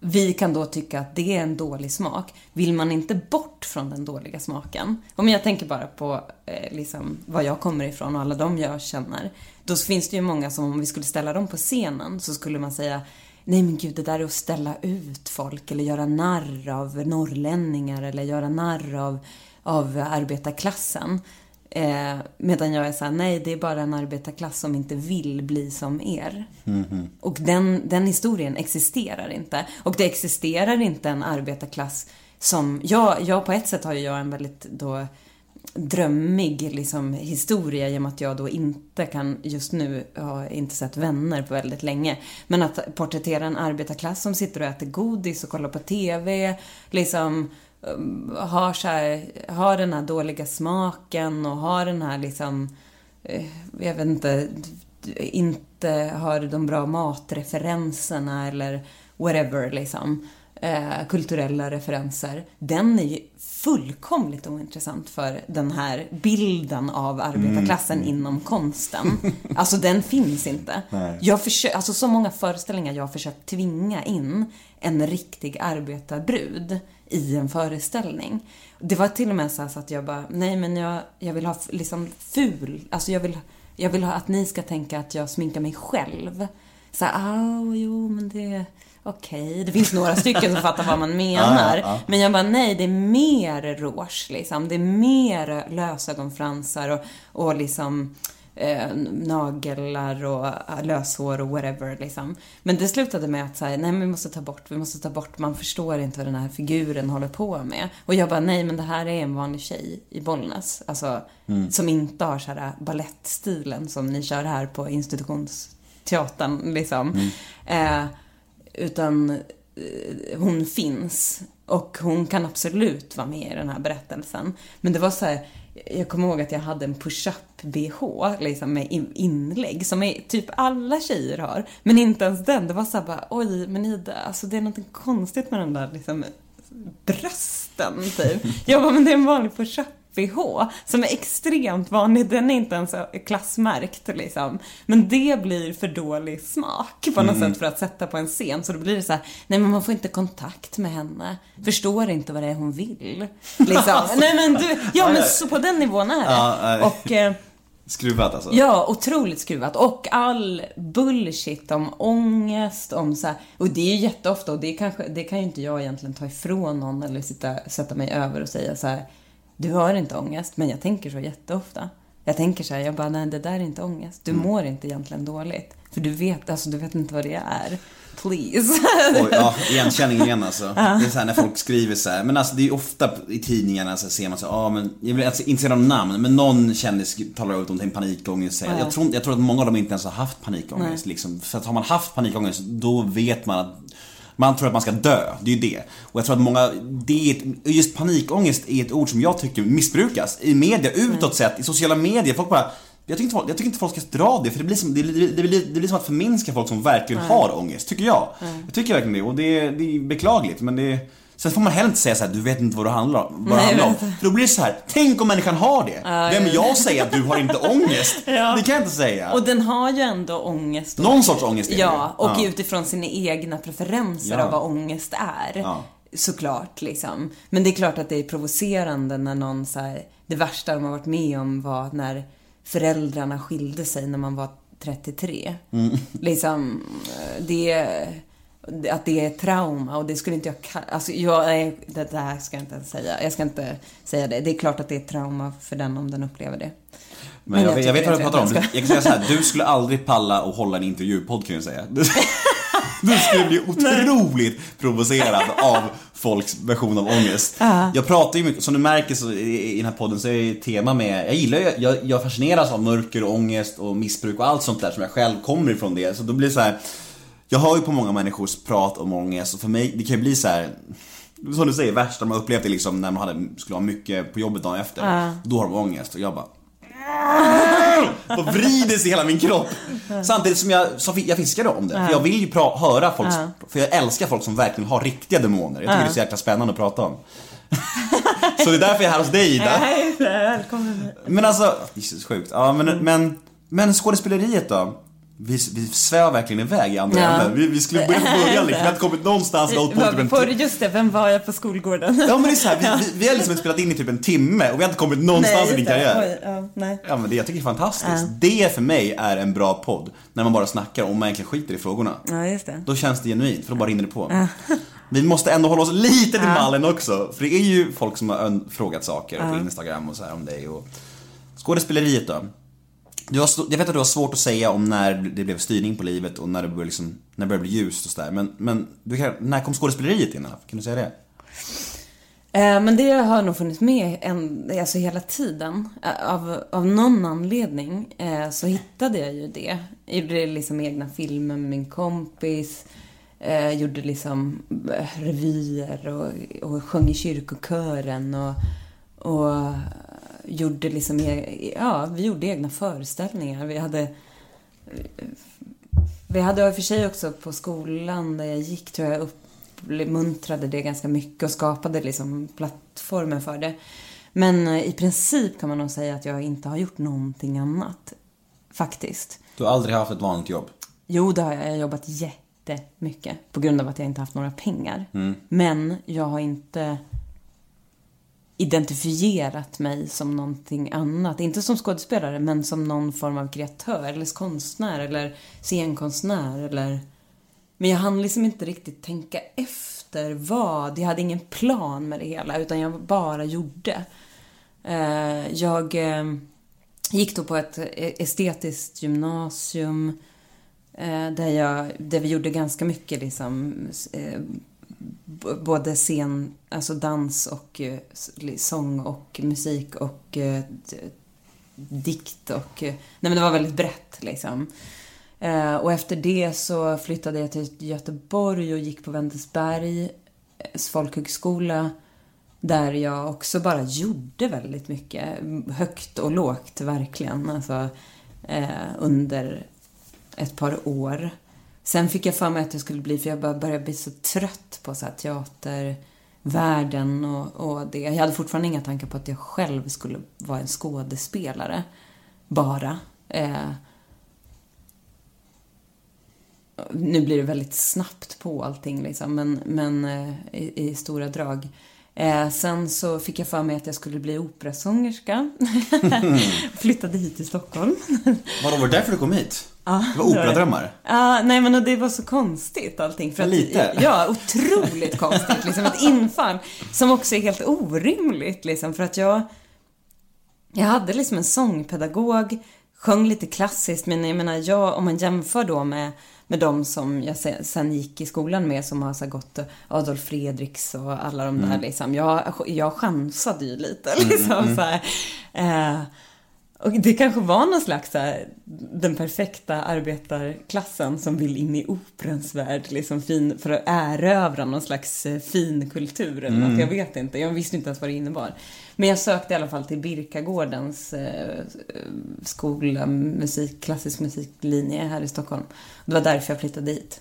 vi kan då tycka att det är en dålig smak. Vill man inte bort från den dåliga smaken, om jag tänker bara på eh, liksom, var jag kommer ifrån och alla de jag känner, då finns det ju många som om vi skulle ställa dem på scenen så skulle man säga Nej men gud, det där är att ställa ut folk eller göra narr av norrlänningar eller göra narr av, av arbetarklassen. Eh, medan jag är såhär, nej det är bara en arbetarklass som inte vill bli som er. Och den, den historien existerar inte. Och det existerar inte en arbetarklass som, jag, jag på ett sätt har ju jag en väldigt då drömmig liksom, historia genom att jag då inte kan, just nu har inte sett vänner på väldigt länge. Men att porträttera en arbetarklass som sitter och äter godis och kollar på TV, liksom eh, har, så här, har den här dåliga smaken och har den här liksom, eh, jag vet inte, inte har de bra matreferenserna eller whatever liksom. Eh, kulturella referenser. Den är ju fullkomligt ointressant för den här bilden av arbetarklassen inom konsten. Alltså den finns inte. Nej. Jag försö- alltså så många föreställningar jag har försökt tvinga in en riktig arbetarbrud i en föreställning. Det var till och med så, så att jag bara, nej men jag, jag vill ha liksom ful, alltså jag vill, jag vill ha att ni ska tänka att jag sminkar mig själv. Så här, ah, jo men det, okej. Det finns några stycken som fattar vad man menar. Ja, ja, ja. Men jag bara, nej, det är mer rouge liksom. Det är mer lösögonfransar och, och liksom eh, naglar och eh, löshår och whatever liksom. Men det slutade med att säga, nej men vi måste ta bort, vi måste ta bort, man förstår inte vad den här figuren håller på med. Och jag bara, nej men det här är en vanlig tjej i Bollnäs. Alltså, som inte har så här ballettstilen som ni kör här på institutionsteatern liksom. Eh, utan eh, hon finns. Och hon kan absolut vara med i den här berättelsen. Men det var så här, jag kommer ihåg att jag hade en push-up-bh liksom med inlägg som är, typ alla tjejer har. Men inte ens den. Det var så här bara, oj, men Ida, alltså det är något konstigt med den där liksom brösten typ. Jag bara, men det är en vanlig push up push-up-bh som är extremt vanlig. Den är inte ens klassmärkt liksom. Men det blir för dålig smak på något sätt för att sätta på en scen. Så då blir det så här, nej men man får inte kontakt med henne. Förstår inte vad det är hon vill. Liksom. nej men du, ja men så på den nivån är det. Ja. Och... Eh, Skruvat alltså. Ja, otroligt skruvat. Och all bullshit om ångest, om så här, Och det är ju jätteofta, och det, kanske, det kan ju inte jag egentligen ta ifrån någon eller sitta, sätta mig över och säga så här. Du har inte ångest, men jag tänker så jätteofta. Jag tänker så här, jag bara, nej det där är inte ångest. Du mår inte egentligen dåligt. För du vet, alltså du vet inte vad det är. Please. Oj, ja, igenkänning igen alltså. Det är så här när folk skriver så här, men alltså det är ofta i tidningarna så ser man så ja men, jag vill alltså inte säga någon namn, men någon kändis talar ut om sin panikångest. Jag, tror, jag tror att många av dem inte ens har haft panikångest liksom. För att har man haft panikångest, då vet man att man tror att man ska dö, det är ju det. Och jag tror att många, det är ett, just panikångest är ett ord som jag tycker missbrukas i media, utåt sett, i sociala medier. Folk bara, jag tycker, inte folk, jag tycker inte folk ska dra det, för det blir som, det, blir- det, blir, det blir som att förminska folk som verkligen har ångest, tycker jag. Jag tycker verkligen det, och det, det är beklagligt, men det Sen får man heller inte säga så här, du vet inte vad det handlar om. Vad det handlar om. För då blir det så här, tänk om människan har det. Vem är jag att säga att du har inte ångest? Ja. Det kan jag inte säga. Och den har ju ändå ångest. Någon sorts ångest är det Ja, ju. och Ja. utifrån sina egna preferenser Ja. av vad ångest är. Ja. Såklart, liksom. Men det är klart att det är provocerande när någon så här, det värsta de har varit med om var när föräldrarna skilde sig när man var 33. Mm. Liksom, eh, det att det är trauma och det skulle inte jag Alltså, jag, nej, det där ska jag inte ens säga. Jag ska inte säga det. Det är klart att det är trauma för den om den upplever det. Men jag, jag jag vet vad du pratar om. jag ska- Jag kan säga så här, du skulle aldrig palla och hålla en intervjupodd kan jag säga. Du, du skulle bli otroligt provocerad av folks version av ångest. Jag pratar ju mycket, som du märker så i, i den här podden så är ett tema med, jag gillar ju, jag, jag fascineras av mörker och ångest och missbruk och allt sånt där som jag själv kommer ifrån det. Så då blir det så här, jag hör ju på många människors prat om ångest och för mig, det kan ju bli så här. Som du säger, värsta man upplevt är liksom när man hade, skulle ha mycket på jobbet dagen efter. Då har de ångest och jag bara och vrider sig hela min kropp. Samtidigt som jag, som jag fiskar om det. För jag vill ju pra- höra folk, för jag älskar folk som verkligen har riktiga demoner. Jag tycker det är så jäkla spännande att prata om. så det är därför jag är här hos dig Ida. välkommen. Men alltså, Jesus sjukt. Ja men, men, men skådespeleriet då? Vi, vi svävar verkligen iväg i andra Ja. ämnen. Vi, vi skulle börja från början liksom. Vi har inte kommit någonstans. På typ en just det, vem var jag på skolgården? Ja men det är så här, vi, vi, vi har liksom spelat in i typ en timme och vi har inte kommit någonstans i din karriär. Oj, ja, nej. Ja men det jag tycker är fantastiskt. Det för mig är en bra podd. När man bara snackar och man egentligen skiter i frågorna. Ja, just det. Då känns det genuint, för då bara rinner det på. Vi måste ändå hålla oss lite till mallen också. För det är ju folk som har frågat saker på Instagram och så här om dig och Skådespeleriet då? Du har, jag vet att du har svårt att säga om när det blev styrning på livet och när det började, liksom, när det började bli ljust och sådär. Men, men du kan, när kom skådespeleriet in? Kan du säga det? Eh, Men det har nog funnits med en, alltså hela tiden. Eh, av, av någon anledning eh, så hittade jag ju det. Jag gjorde liksom egna filmer med min kompis. Eh, gjorde liksom eh, revyer och, och sjöng i kyrkokören och, och gjorde liksom, e- ja, vi gjorde egna föreställningar. Vi hade vi hade i och för sig också på skolan där jag gick, tror jag, uppmuntrade det ganska mycket och skapade liksom plattformen för det. Men eh, i princip kan man nog säga att jag inte har gjort någonting annat. Faktiskt. Du har aldrig haft ett vanligt jobb? Jo, det har jag. Jag har jobbat jättemycket på grund av att jag inte haft några pengar. Men jag har inte identifierat mig som någonting annat. Inte som skådespelare, men som någon form av kreatör eller konstnär eller scenkonstnär eller... Men jag hann liksom inte riktigt tänka efter vad. Jag hade ingen plan med det hela, utan jag bara gjorde. Eh, jag eh, gick då på ett e- estetiskt gymnasium eh, där, jag, där vi gjorde ganska mycket liksom både scen, alltså dans och eh, sång och musik och eh, dikt och... Eh, nej men det var väldigt brett liksom. Och efter det så flyttade jag till Göteborg och gick på Wendelsbergs folkhögskola. Där jag också bara gjorde väldigt mycket. Högt och lågt, verkligen. Alltså, under ett par år. Sen fick jag för mig att jag skulle bli, för jag bara började bli så trött på så här teatervärlden och, och det. Jag hade fortfarande inga tankar på att jag själv skulle vara en skådespelare. Bara. Eh, nu blir det väldigt snabbt på allting liksom, men, men eh, i, i stora drag. Eh, sen så fick jag för mig att jag skulle bli operasångerska. Flyttade hit till Stockholm. Vadå, var det därför du kom hit? Det var operadrömmar? Ja, nej men det var så konstigt allting. För att, Lite? Ja, otroligt konstigt. Liksom ett infall som också är helt orimligt liksom. För att jag, jag hade liksom en sångpedagog, sjöng lite klassiskt, men jag menar, jag, om man jämför då med, med de som jag se- sen gick i skolan med, som har så gått Adolf Fredriks och alla de där liksom. Jag, jag chansade ju lite liksom så här. Eh, och det kanske var någon slags så här, den perfekta arbetarklassen som vill in i operans värld, liksom fin, för att erövra någon slags eh, fin kultur eller något. Jag vet inte, jag visste inte ens vad det innebar. Men jag sökte i alla fall till Birkagårdens eh, skola, musik, klassisk musiklinje här i Stockholm. Det var därför jag flyttade dit.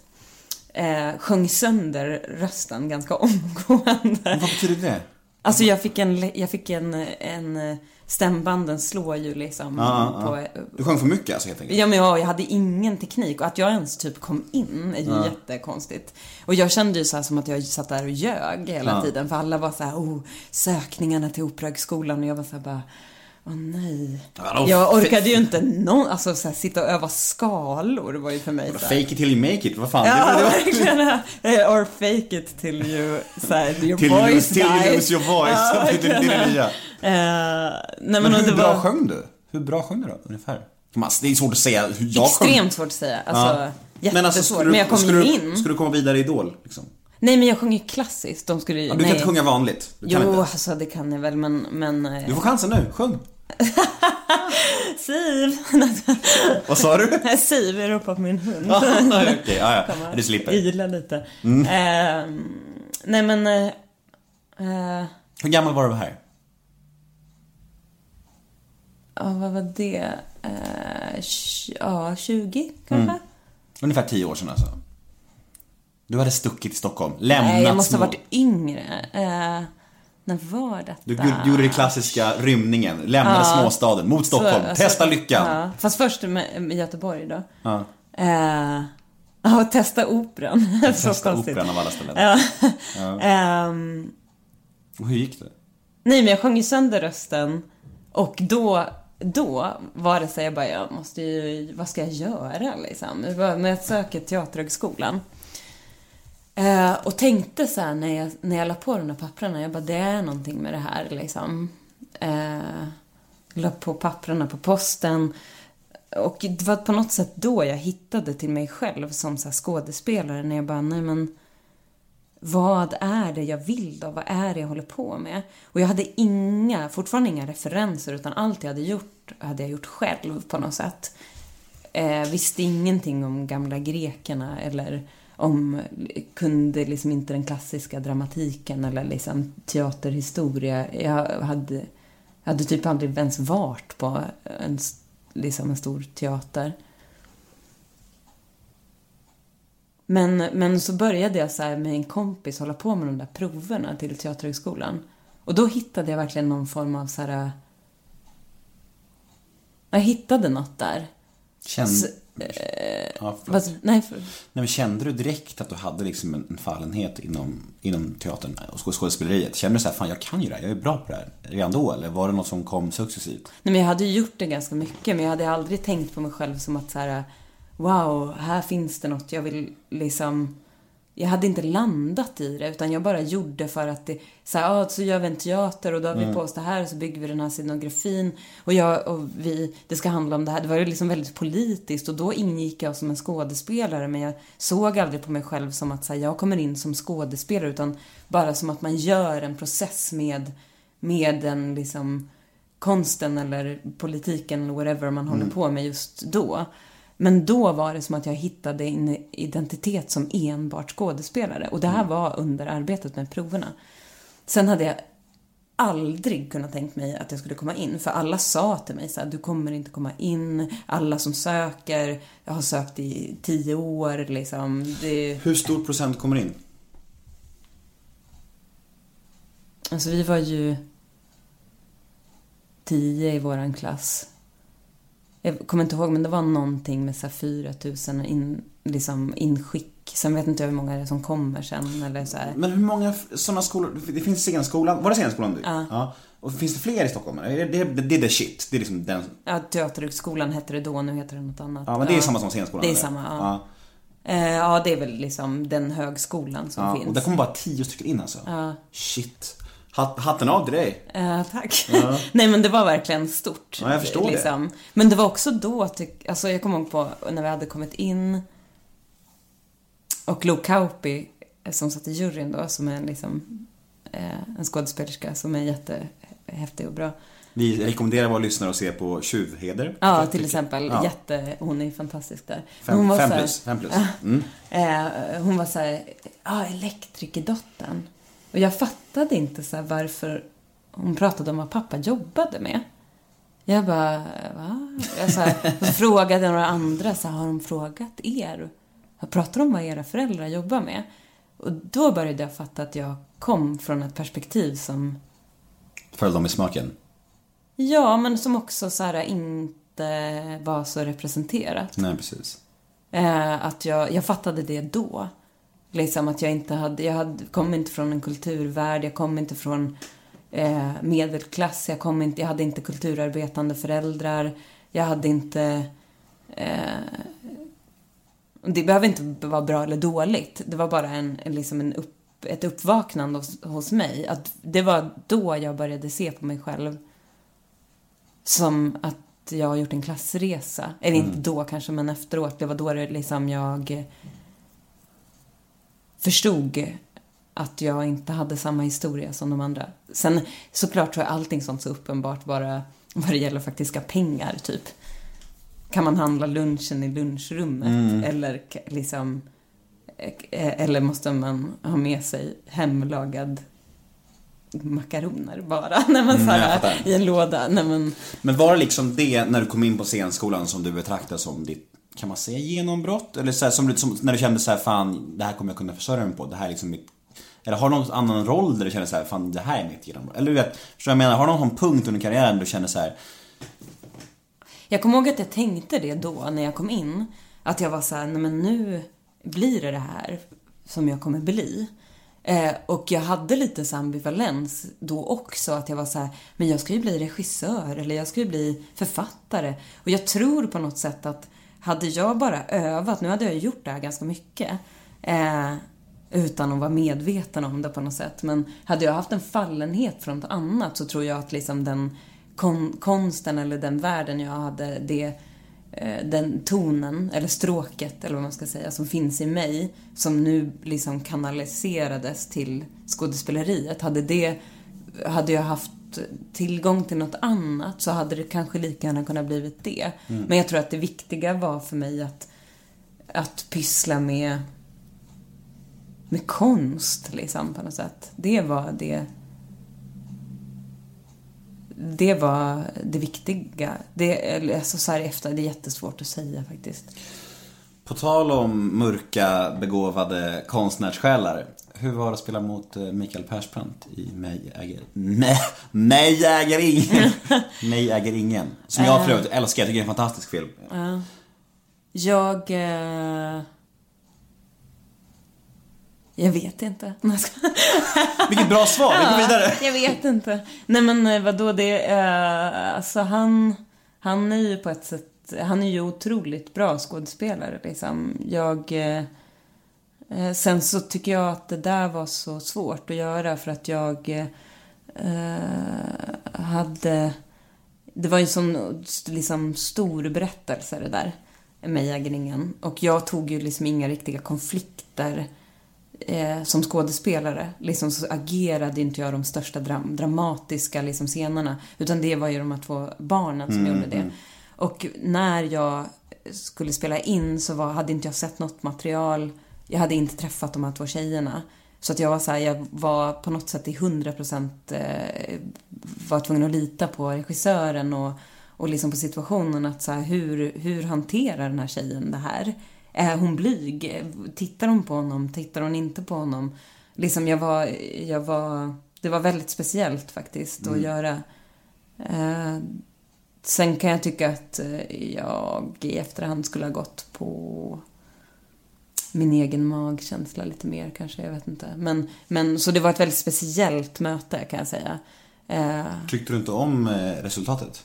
Eh, sjöng sönder rösten ganska omgående. Vad betyder det? Alltså jag fick en, jag fick en, en stämbanden slår ju liksom ja, på... ja. Du sjöng för mycket alltså helt enkelt? Ja men jag, jag hade ingen teknik och att jag ens typ kom in är ju jättekonstigt. Och jag kände ju så som att jag satt där och ljög hela tiden för alla var så här, oh, sökningarna till Operahögskolan och jag var så här bara, åh nej. Jag orkade ju inte någon, alltså så här, sitta och öva skalor var ju för mig så. Fake it till you make it, vad fan? Ja, det, var- verkligen. Eh, Or fake it till you, så här, your till you, voice till you lose your voice. Ja, det, det, nya. Eh, nej, men, Men hur bra var sjöng du? Hur bra sjöng du då, ungefär? Det är svårt att säga hur jag sjöng. extremt svårt att säga. Alltså, Ja. jättesvårt. Men Men, alltså, skulle du, jag kom skulle, ju du, in. skulle du komma vidare i Idol? Liksom? Nej, men jag sjöng ju klassiskt. De skulle ju... Ja, du nej. kan inte sjunga vanligt? Du Jo, inte. alltså det kan jag väl, men... men eh, Du får chansen nu, sjung. Siv! Vad sa du? Siv, jag ropar på min hund. Ja, Okej, ja, ja. Du slipper. Ila lite. Mm. Eh, nej, men... Eh, eh, Hur gammal var du här? ja, vad var det? Eh, tj- ja, 20 kanske? Mm. Ungefär tio år sedan alltså. Du hade stuckit till Stockholm, lämnat Nej, jag måste ha små- varit yngre. Eh, När var detta? Du, gjorde den klassiska rymningen, lämnade småstaden mot Stockholm, Så, alltså, testa lyckan. Ja, fast först med, med Göteborg då. Ja. Eh, ja, och testa operan. Så Testa konstigt. operan av alla ställen. Ja. Ehm, Och hur gick det? nej, men jag sjöng ju sönder rösten. Och då, då var det så jag bara, jag måste ju, vad ska jag göra liksom? Men jag söker Teaterhögskolan. Eh, och tänkte så här när jag, när jag la på de där papperna, jag bara, det är någonting med det här liksom. Eh, la på papperna på posten. Och det var på något sätt då jag hittade till mig själv som så här skådespelare, när jag bara, nej men vad är det jag vill då? Vad är det jag håller på med? Och jag hade inga, fortfarande inga referenser utan allt jag hade gjort hade jag gjort själv på något sätt. Eh, visste ingenting om gamla grekerna eller om, kunde liksom inte den klassiska dramatiken eller liksom teaterhistoria. Jag hade, jag hade typ aldrig ens varit på en, liksom en stor teater. Men, men så började jag så här med en kompis hålla på med de där proverna till Teaterhögskolan. Och då hittade jag verkligen någon form av så här... Jag hittade något där. Kände, Så, ja. Vad, nej, för, Nej, men kände du direkt att du hade liksom en, en fallenhet inom, inom teatern och skå- skådespeleriet? Kände du så här, fan jag kan ju det här, jag är bra på det här redan då? Eller var det något som kom successivt? nej, men jag hade gjort det ganska mycket, men jag hade aldrig tänkt på mig själv som att så här, wow, här finns det något jag vill liksom... Jag hade inte landat i det, utan jag bara gjorde för att det... Så här, ah, så gör vi en teater och då har vi på oss det här och så bygger vi den här scenografin. Och jag och vi, det ska handla om det här. Det var ju liksom väldigt politiskt och då ingick jag som en skådespelare men jag såg aldrig på mig själv som att så här, jag kommer in som skådespelare utan bara som att man gör en process med, med den liksom konsten eller politiken eller whatever man håller på med just då. Men då var det som att jag hittade en identitet som enbart skådespelare. Och det här var under arbetet med proverna. Sen hade jag aldrig kunnat tänkt mig att jag skulle komma in. För alla sa till mig så här, du kommer inte komma in. Alla som söker, jag har sökt i tio år liksom. Det, Hur stor procent kommer in? alltså vi var ju tio i våran klass. Jag kommer inte ihåg, men det var någonting med så här 4 000 in, liksom inskick. Sen vet inte jag hur många det är som kommer sen eller så här. Men hur många sådana skolor, det finns scenskolan, var det scenskolan du? Ja. Och finns det fler i Stockholm? Det, det, det är the shit, det är liksom den, Ja, Teaterhögskolan hette det då, nu heter det något annat. ja men det är samma som scenskolan Det är eller? samma, ja. ja. Eh, ja, det är väl liksom den högskolan som Ja, finns. och där kommer bara tio stycken in alltså. Ja. Shit. Hat, hatten av till dig. Eh, tack. Nej men det var verkligen stort. Ja, jag förstår det. Men det var också då, tyck, alltså jag kommer ihåg på när vi hade kommit in och Lo Kauppi, eh, som satt i juryn då, som är en, liksom, eh, en skådespelerska som är jättehäftig och bra. Vi rekommenderar våra lyssnare att se på Tjuvheder. Ja, till exempel. Ja. Jätte, hon är fantastisk där. Fem, hon var fem här- plus, fem plus. Mm. Eh, hon var så här, ja, elektrikerdottern. Och jag fattade inte så varför hon pratade om vad pappa jobbade med. Jag bara, va? Jag så här, frågade några andra, så här, har de frågat er? Jag pratar om vad era föräldrar jobbar med. Och då började jag fatta att jag kom från ett perspektiv som, Föll dem i smaken. ja, men som också så här inte var så representerat. Nej, precis. Eh, att jag, jag fattade det då. Liksom att jag inte hade, jag hade, kom inte från en kulturvärld, jag kom inte från eh, medelklass, jag, kom inte, jag hade inte kulturarbetande föräldrar, jag hade inte... Eh, det behöver inte vara bra eller dåligt, det var bara en, liksom en upp, ett uppvaknande hos, hos mig. Att det var då jag började se på mig själv som att jag har gjort en klassresa. Eller inte då kanske, men efteråt. Det var då det liksom jag förstod att jag inte hade samma historia som de andra. Sen såklart så är allting sånt så uppenbart bara vad det gäller faktiska pengar, typ. Kan man handla lunchen i lunchrummet? Eller k- liksom... eh, Eller måste man ha med sig hemlagad makaroner bara? När man Mm, här, i en låda. När man, Men var det liksom det när du kom in på scenskolan som du betraktade som ditt, kan man säga genombrott? Eller så här, som, som när du kände så här, fan, det här kommer jag kunna försörja mig på. Det här är liksom mitt Eller har du någon annan roll där du känner så här, fan det här är mitt genombrott? Eller du vet, förstår du vad jag menar? Har du någon sån punkt under karriären där du känner så här, Jag kommer ihåg att jag tänkte det då, när jag kom in. Att jag var så här, nej men nu blir det det här som jag kommer bli. Eh, och jag hade lite så ambivalens då också, att jag var så här, men jag ska ju bli regissör eller jag ska ju bli författare. Och jag tror på något sätt att hade jag bara övat, nu hade jag ju gjort det här ganska mycket, eh, utan att vara medveten om det på något sätt. Men hade jag haft en fallenhet för något annat så tror jag att liksom den kon konsten eller den världen jag hade, det, eh, den tonen, eller stråket, eller vad man ska säga, som finns i mig, som nu liksom kanaliserades till skådespeleriet. Hade det, hade jag haft tillgång till något annat så hade det kanske lika gärna kunnat blivit det. Men jag tror att det viktiga var för mig att, att pyssla med med konst liksom på något sätt. Det var det det var det viktiga. Det, alltså så här efter, det är jättesvårt att säga faktiskt. på tal om mörka, begåvade konstnärssjälar. Hur var det att spela mot eh, Mikael Persbrandt i Mig äger... Nej, mig äger ingen! mig äger ingen. Som jag för övrigt älskar, jag tycker det är en fantastisk film. Jag... Eh... Jag vet inte. Vilket bra svar, vi går vidare. Jag vet inte. Nej men eh, vadå, det eh, Alltså han... Han är ju på ett sätt... Han är ju otroligt bra skådespelare liksom. Jag... Eh, eh, sen så tycker jag att det där var så svårt att göra för att jag eh, hade... Det var ju en sån liksom, stor berättelse det där. Mig äger ingen. Och jag tog ju liksom inga riktiga konflikter eh, som skådespelare. Liksom så agerade inte jag de största dram dramatiska liksom, scenerna. Utan det var ju de här två barnen som gjorde det. Och när jag skulle spela in så var, hade inte jag sett något material. Jag hade inte träffat de här två tjejerna. Så att jag var så här, jag var på något sätt i 100% eh, var tvungen att lita på regissören och, och liksom på situationen att så här, hur, hur hanterar den här tjejen det här? Är hon blyg? Tittar hon på honom? Tittar hon inte på honom? Liksom jag var, jag var, det var väldigt speciellt faktiskt att göra. Eh, sen kan jag tycka att eh, jag i efterhand skulle ha gått på min egen magkänsla lite mer kanske, jag vet inte. Men, men så det var ett väldigt speciellt möte kan jag säga. Eh, Tyckte du inte om eh, resultatet?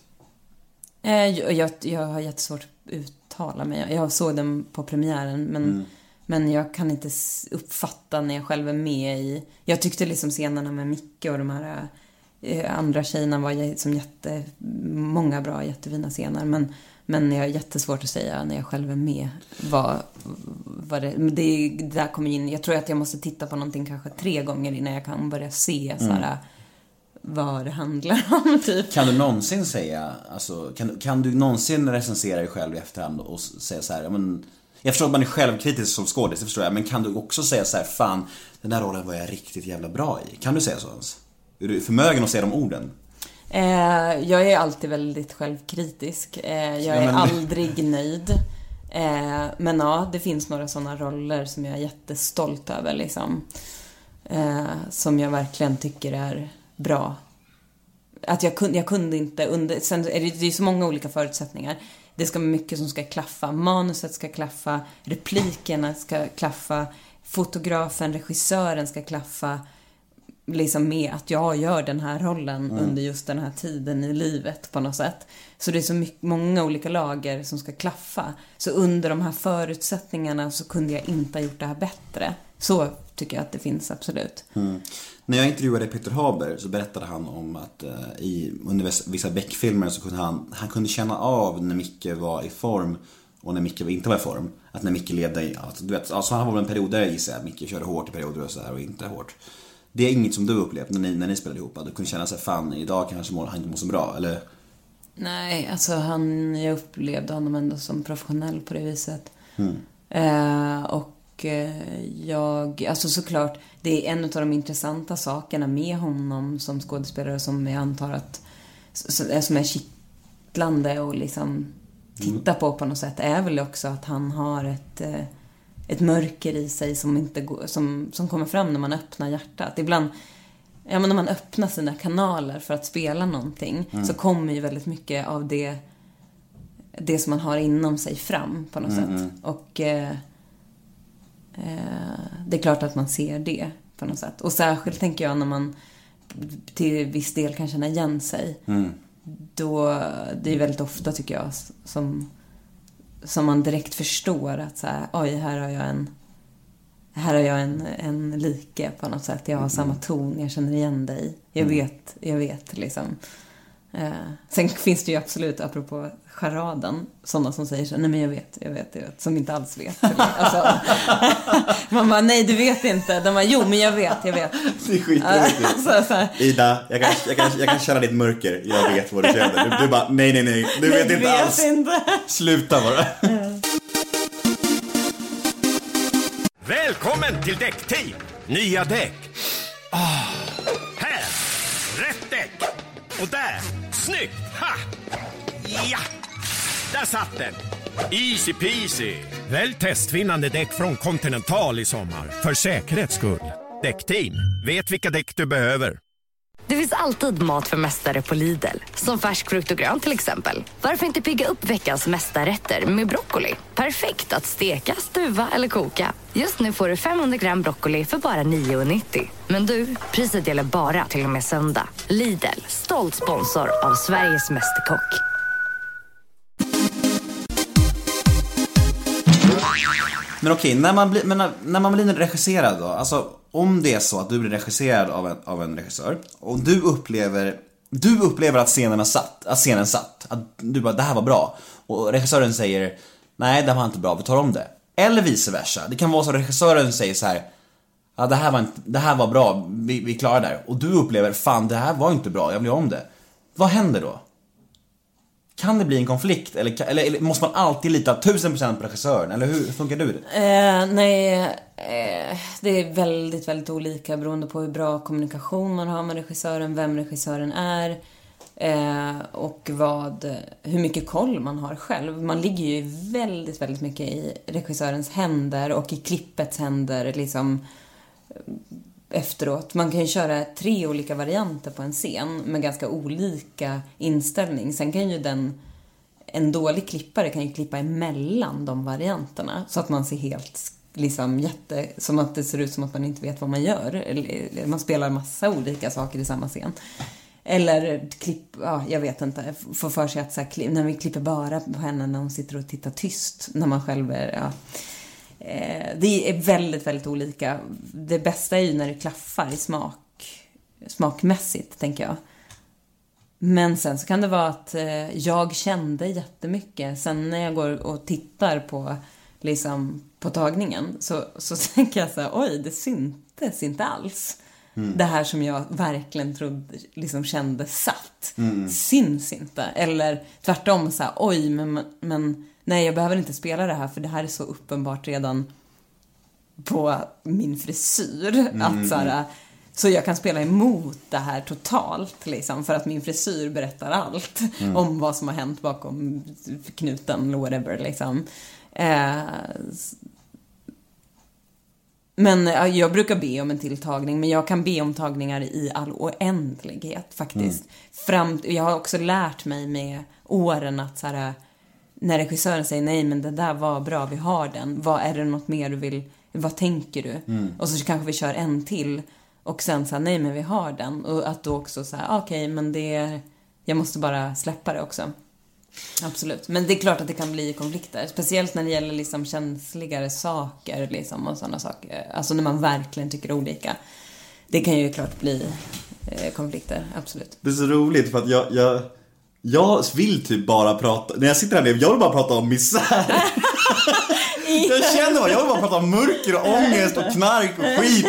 Eh, jag, jag, jag har jättesvårt att uttala mig. Jag såg den på premiären men, men jag kan inte uppfatta när jag själv är med i... Jag tyckte liksom scenerna med Micke och de här andra tjejerna var som jätte... Många bra, jättefina scener. Men, men jag har jättesvårt att säga när jag själv är med vad, vad det... Det, det där kommer in... Jag tror att jag måste titta på någonting kanske tre gånger innan jag kan börja se så här, vad det handlar om, typ. Kan du någonsin säga, alltså, kan, kan du någonsin recensera dig själv i efterhand och säga så här, ja, men, jag förstår att man är självkritisk som skådis, det förstår jag, men kan du också säga så här, fan, den där rollen var jag riktigt jävla bra i. Kan du säga så ens? Är du förmögen att säga de orden? Eh, jag är alltid väldigt självkritisk. Eh, jag Ja, är men- aldrig nöjd. Eh, men ja, det finns några sådana roller som jag är jättestolt över liksom. Eh, som jag verkligen tycker är bra. Att jag kunde, jag kunde inte under, sen är det, det är så många olika förutsättningar. Det ska vara mycket som ska klaffa. Manuset ska klaffa, replikerna ska klaffa, fotografen, regissören ska klaffa liksom med att jag gör den här rollen under just den här tiden i livet på något sätt. Så det är så mycket, många olika lager som ska klaffa. Så under de här förutsättningarna så kunde jag inte ha gjort det här bättre. Så tycker jag att det finns absolut. När jag intervjuade Peter Haber så berättade han om att eh, i, under vis- vissa Beck-filmer så kunde han, han kunde känna av när Micke var i form och när Micke inte var i form. Att när Micke levde i, alltså, du vet, alltså han var väl en period där jag gissar att Micke körde hårt i perioder och så här och inte hårt. Det är inget som du upplevt när ni, när ni spelade ihop? Att du kunde känna sig fan idag kanske han inte mår så bra eller? Nej, alltså han, jag upplevde honom ändå som professionell på det viset. Eh, och eh, jag, alltså såklart, det är en av de intressanta sakerna med honom som skådespelare som jag antar att, som som är kittlande och liksom titta på på något sätt är väl också att han har ett, eh, ett mörker i sig som, inte går, som, som kommer fram när man öppnar hjärtat. Ibland, ja men när man öppnar sina kanaler för att spela någonting så kommer ju väldigt mycket av det, det som man har inom sig fram på något sätt. Och eh, eh, det är klart att man ser det på något sätt. Och särskilt tänker jag när man till viss del kan känna igen sig. Då, det är väldigt ofta tycker jag som, som man direkt förstår att så här, oj, här har jag en här har jag en, en like på något sätt. Jag har samma ton, jag känner igen dig. Jag vet, jag vet liksom. Eh, sen finns det ju absolut, apropå charaden, sådana som säger så nej men jag vet, jag vet, jag vet, som inte alls vet. Alltså, man bara, nej du vet inte. De bara, jo men jag vet, jag vet. Det är skitroligt. Alltså, Ida, jag kan, jag, kan, jag kan känna ditt mörker. Jag vet vad du känner. Du, du bara, nej, nej, nej. Du vet nej, inte alls. inte. Sluta bara. Välkommen till Däckteam! Nya däck. Ah, här! Rätt däck! Och där! Snyggt! Ha! Ja! Där satt den! Easy peasy! Välj testvinnande däck från Continental i sommar. För säkerhets skull. Däckteam, vet vilka däck du behöver. Det finns alltid mat för mästare på Lidl. Som färsk frukt och grönt till exempel. Varför inte pigga upp veckans mästarrätter med broccoli? Perfekt att steka, stuva eller koka. Just nu får du 500 gram broccoli för bara 9,90. Men du, priset gäller bara till och med söndag. Lidl, stolt sponsor av Sveriges Mästerkock. Men okej, när, man blir, men när, när man blir regisserad då, alltså om det är så att du blir regisserad av en, av en regissör och du upplever, du upplever att scenen, satt, att scenen satt, att du bara det här var bra och regissören säger nej det här var inte bra, vi tar om det. Eller vice versa, det kan vara så att regissören säger så här ja det här var, inte, det här var bra, vi, vi klarar det där och du upplever fan det här var inte bra, jag vill göra om det. Vad händer då? Kan det bli en konflikt eller, eller, eller måste man alltid lita 1000% på regissören? Eller hur funkar du? Eh, nej, eh, det är väldigt, väldigt olika beroende på hur bra kommunikation man har med regissören, vem regissören är eh, och vad, hur mycket koll man har själv. Man ligger ju väldigt, väldigt mycket i regissörens händer och i klippets händer liksom efteråt. Man kan ju köra tre olika varianter på en scen med ganska olika inställning. Sen kan ju den en dålig klippare kan ju klippa emellan de varianterna så att man ser helt liksom jätte, som att det ser ut som att man inte vet vad man gör. Eller, eh, Man spelar massa olika saker i samma scen. Eller klipp, ja jag vet inte, får för sig att så här, när vi klipper bara på henne när hon sitter och tittar tyst när man själv är, ja. Eh, Det är väldigt, väldigt olika. Det bästa är ju när det klaffar i smak, smakmässigt, tänker jag. Men sen så kan det vara att eh, jag kände jättemycket. Sen när jag går och tittar på, liksom, på tagningen så, så tänker jag så här, oj, det syntes inte alls. Det här som jag verkligen trodde, liksom kände satt, syns inte. Eller tvärtom så här, oj, men, men nej, jag behöver inte spela det här för det här är så uppenbart redan på min frisyr. Att så, här, så jag kan spela emot det här totalt liksom, för att min frisyr berättar allt om vad som har hänt bakom knuten eller whatever. Liksom. Eh, men ja, jag brukar be om en tilltagning, men jag kan be om tagningar i all oändlighet faktiskt. Fram, jag har också lärt mig med åren att så här, när regissören säger nej men det där var bra, vi har den. Vad är det något mer du vill, vad tänker du? Och så kanske vi kör en till och sen så här, nej men vi har den. Och att då också så här, okej men det, jag måste bara släppa det också. Absolut. Men det är klart att det kan bli konflikter. Speciellt när det gäller liksom känsligare saker liksom och sådana saker. Alltså när man verkligen tycker olika. Det kan ju klart bli eh, konflikter, absolut. Det är så roligt för att jag, jag, jag vill typ bara prata, när jag sitter här nere, jag vill bara prata om misär. jag känner bara, jag vill bara prata om mörker och ångest och knark och skit.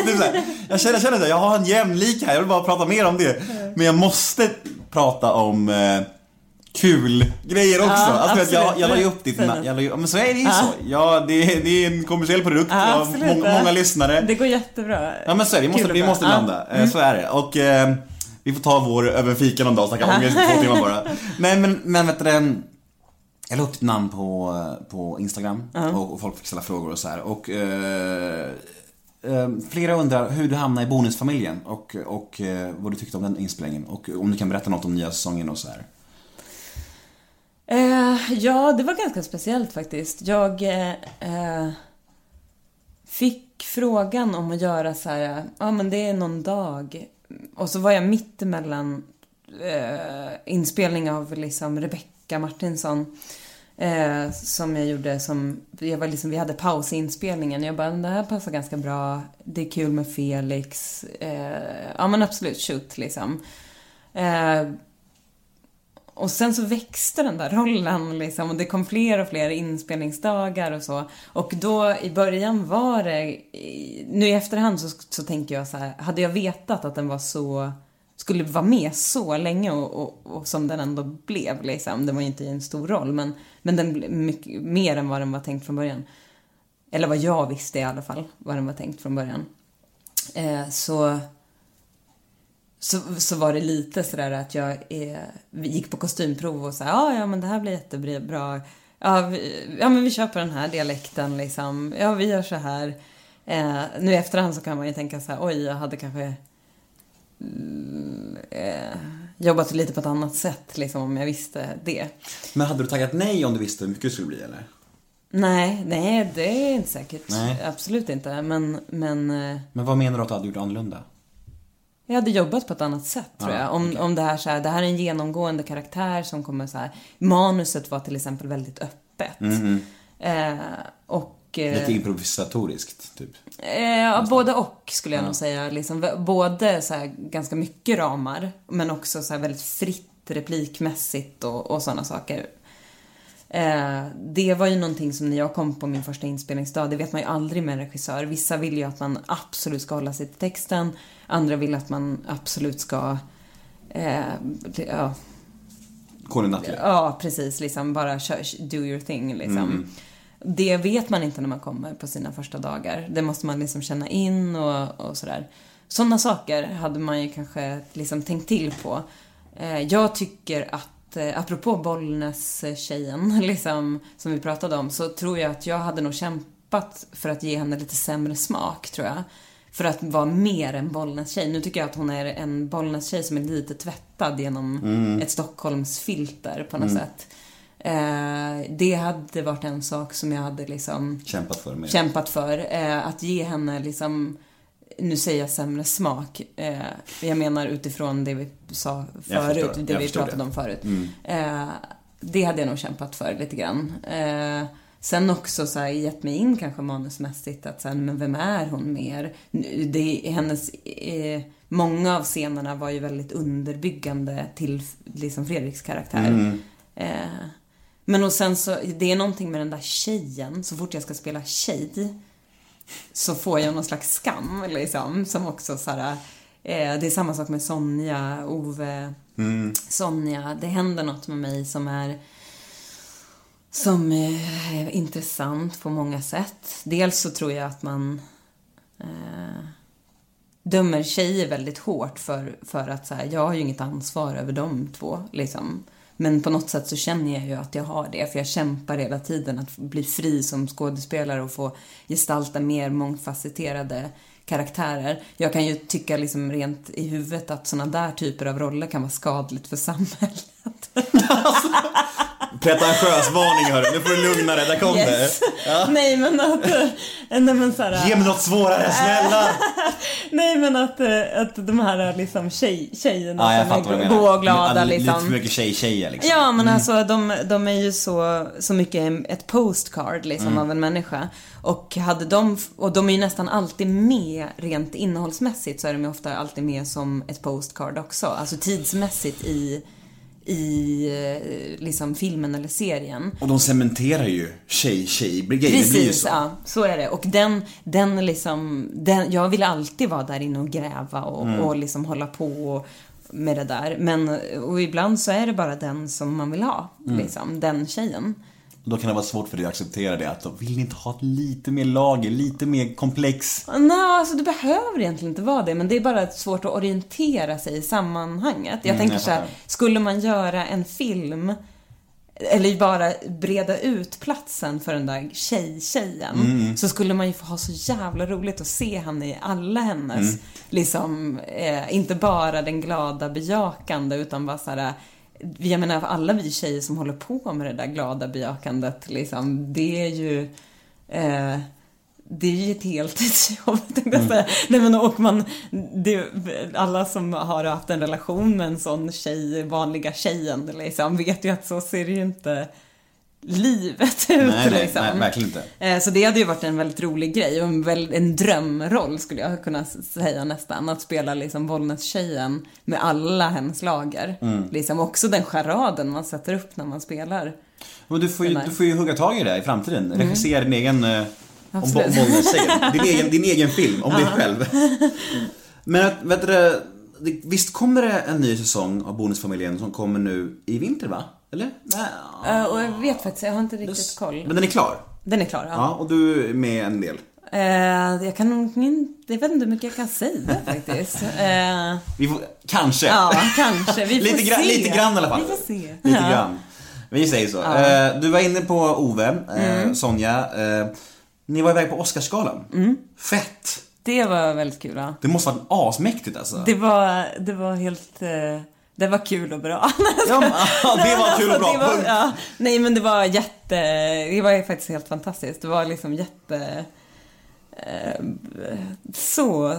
Jag känner, jag känner att jag har en jämlik här, jag vill bara prata mer om det. Men jag måste prata om eh, kul grejer också. Ja, alltså, jag, jag la ju upp ditt Säg na- det. jag la ju, men så är det ju så. Ja, det, det är en kommersiell produkt, Ja, absolut. många, många lyssnare. Det går jättebra. Ja men så är det, vi måste, vi måste Ja. Mm. landa. Eh, Så är det. Och eh, vi får ta vår över fika någon dag och snacka ångest i två timmar bara. Nej men, men vet du Jag la upp ditt namn på, på Instagram och, och folk fick ställa frågor och så här. Och eh, eh, flera undrar hur du hamnade i Bonusfamiljen och, och eh, vad du tyckte om den inspelningen. Och om du kan berätta något om nya säsongen och så här. Eh, ja, det var ganska speciellt faktiskt. Jag eh, eh fick frågan om att göra så här, ja ah, men det är någon dag. Och så var jag mitt emellan eh, inspelning av liksom Rebecca Martinsson. Eh, som jag gjorde som, jag var liksom, vi hade paus i inspelningen. Jag bara, det här passar ganska bra. Det är kul med Felix. Eh, ja men absolut, shoot liksom. Eh, och sen så växte den där rollen liksom och det kom fler och fler inspelningsdagar och så. Och då i början var det, nu i efterhand så, så tänker jag så här, hade jag vetat att den var så, skulle vara med så länge och, och, och som den ändå blev liksom. Den var ju inte en stor roll men, men den blev mycket mer än vad den var tänkt från början. Eller vad jag visste i alla fall, vad den var tänkt från början. Eh, så så, så var det lite sådär att jag vi gick på kostymprov och sa ja, ja men det här blir jättebra. Ja, vi, ja men vi på den här dialekten liksom. Ja, vi gör så här. Eh, nu i efterhand så kan man ju tänka så här, oj, jag hade kanske mm, eh, jobbat lite på ett annat sätt liksom om jag visste det. Men hade du taggat nej om du visste hur mycket det skulle bli eller? Nej, nej, det är inte säkert. Nej. Absolut inte. Men, men eh, Men vad menar du att du hade gjort annorlunda? Jag hade jobbat på ett annat sätt tror Ja, jag. Om, om det här så här, det här är en genomgående karaktär som kommer så här. Manuset var till exempel väldigt öppet. Eh, och... eh, Lite improvisatoriskt, typ. Eh, ja, både och skulle jag nog säga. Liksom, både så här, ganska mycket ramar, men också så här, väldigt fritt replikmässigt och, och sådana saker. Eh, det var ju någonting som när jag kom på min första inspelningsdag, det vet man ju aldrig med en regissör. Vissa vill ju att man absolut ska hålla sig till texten, andra vill att man absolut ska eh, ja, Colin Nutley. Ja, precis. Liksom bara do your thing liksom. Det vet man inte när man kommer på sina första dagar. Det måste man liksom känna in och, och sådär. Sådana saker hade man ju kanske liksom tänkt till på. Eh, jag tycker att, eh, apropå Bollnäs-tjejen, liksom, som vi pratade om, så tror jag att jag hade nog kämpat för att ge henne lite sämre smak, tror jag. För att vara mer en Bollnäs-tjej. Nu tycker jag att hon är en Bollnäs-tjej som är lite tvättad genom ett Stockholmsfilter på något sätt. Eh, det hade varit en sak som jag hade liksom Kämpat för mer. kämpat för. Eh, att ge henne liksom, nu säger jag sämre smak. Eh, jag menar utifrån det vi sa förut, förstår. det vi pratade det. om förut. Eh, det hade jag nog kämpat för lite grann. Eh, sen också så här, gett mig in kanske manusmässigt att sen, men vem är hon mer? Det, hennes, eh, många av scenerna var ju väldigt underbyggande till liksom Fredriks karaktär. Eh, men och sen så, det är någonting med den där tjejen, så fort jag ska spela tjej så får jag någon slags skam liksom, som också så här, eh, det är samma sak med Sonja, Ove, Sonja. Det händer något med mig som är som är intressant på många sätt. Dels så tror jag att man eh, dömer tjejer väldigt hårt för, för att så här, jag har ju inget ansvar över de två. Liksom. Men på något sätt så känner jag ju att jag har det, för jag kämpar hela tiden att bli fri som skådespelare och få gestalta mer mångfacetterade karaktärer. Jag kan ju tycka liksom rent i huvudet att såna där typer av roller kan vara skadligt för samhället. Pretentiös varning hörru, nu får du lugna dig, där kom Yes. det. Nej men att, eh, nej men så här, Ge mig något svårare, snälla! nej men att, eh, att de här liksom tjej, tjejerna Ja, jag som är gå och glada Lite- liksom. Lite för mycket tjej-tjejer liksom. Ja, men alltså de, de är ju så, så mycket ett postcard liksom av en människa. Och hade de, och de är ju nästan alltid med rent innehållsmässigt så är de ju ofta alltid med som ett postcard också. Alltså tidsmässigt i, i eh, liksom filmen eller serien. Och de cementerar ju tjej-tjej-grejen. Det blir ju så. ja. Så är det. Och den, den liksom, den, jag vill alltid vara där inne och gräva och, Mm. och liksom hålla på med det där. Men, och ibland så är det bara den som man vill ha, Mm. liksom. Den tjejen. Då kan det vara svårt för dig att acceptera det. Att vill ni inte ha lite mer lager, lite mer komplex? Nej, alltså det behöver egentligen inte vara det, men det är bara svårt att orientera sig i sammanhanget. Jag Mm, tänker jag så här, skulle man göra en film eller bara breda ut platsen för den där tjej-tjejen. Mm. Så skulle man ju få ha så jävla roligt att se henne i alla hennes, Mm. liksom, eh, inte bara den glada bejakande utan bara såhär, jag menar alla vi tjejer som håller på med det där glada bejakandet, liksom, det är ju, eh, det är ju ett heltidsjobb, tänkte Mm. jag säga. Nej men och man, det, alla som har haft en relation med en sån tjej, vanliga tjejen, liksom, vet ju att så ser det ju inte livet ut. Nej, nej, liksom. nej, verkligen inte. Eh, Så det hade ju varit en väldigt rolig grej och en, en drömroll skulle jag kunna säga nästan. Att spela liksom Bollnäs-tjejen med alla hennes lager. Mm. Liksom också den charaden man sätter upp när man spelar. Men du får, ju, du får ju hugga tag i det i framtiden. Regissera din egen... eh, Om Absolut. Bollnäs-serien. Din egen, din egen film, om dig själv. Men att, vet du, visst kommer det en ny säsong av Bonusfamiljen som kommer nu i vinter va? Eller? Eh, Och jag vet faktiskt, jag har inte riktigt koll. Men den är klar? Den är klar, ja. Ja, och du är med en del. Eh, jag kan nog inte, jag vet inte hur mycket jag kan säga faktiskt. Eh, Vi får, kanske. ja, kanske. Vi får lite, gra- se. lite grann i alla fall. Vi får se. Lite Ja. grann. Vi säger så. Eh, du var inne på Ove, Mm. Sonja. Ni var iväg på Oscarsgalan. Mm. Fett! Det var väldigt kul, ja. Det måste varit asmäktigt alltså. Det var, det var helt... Det var kul och bra. Ja, det var kul och bra. Alltså, var, ja, nej men det var jätte... Det var faktiskt helt fantastiskt. Det var liksom jätte... Eh, så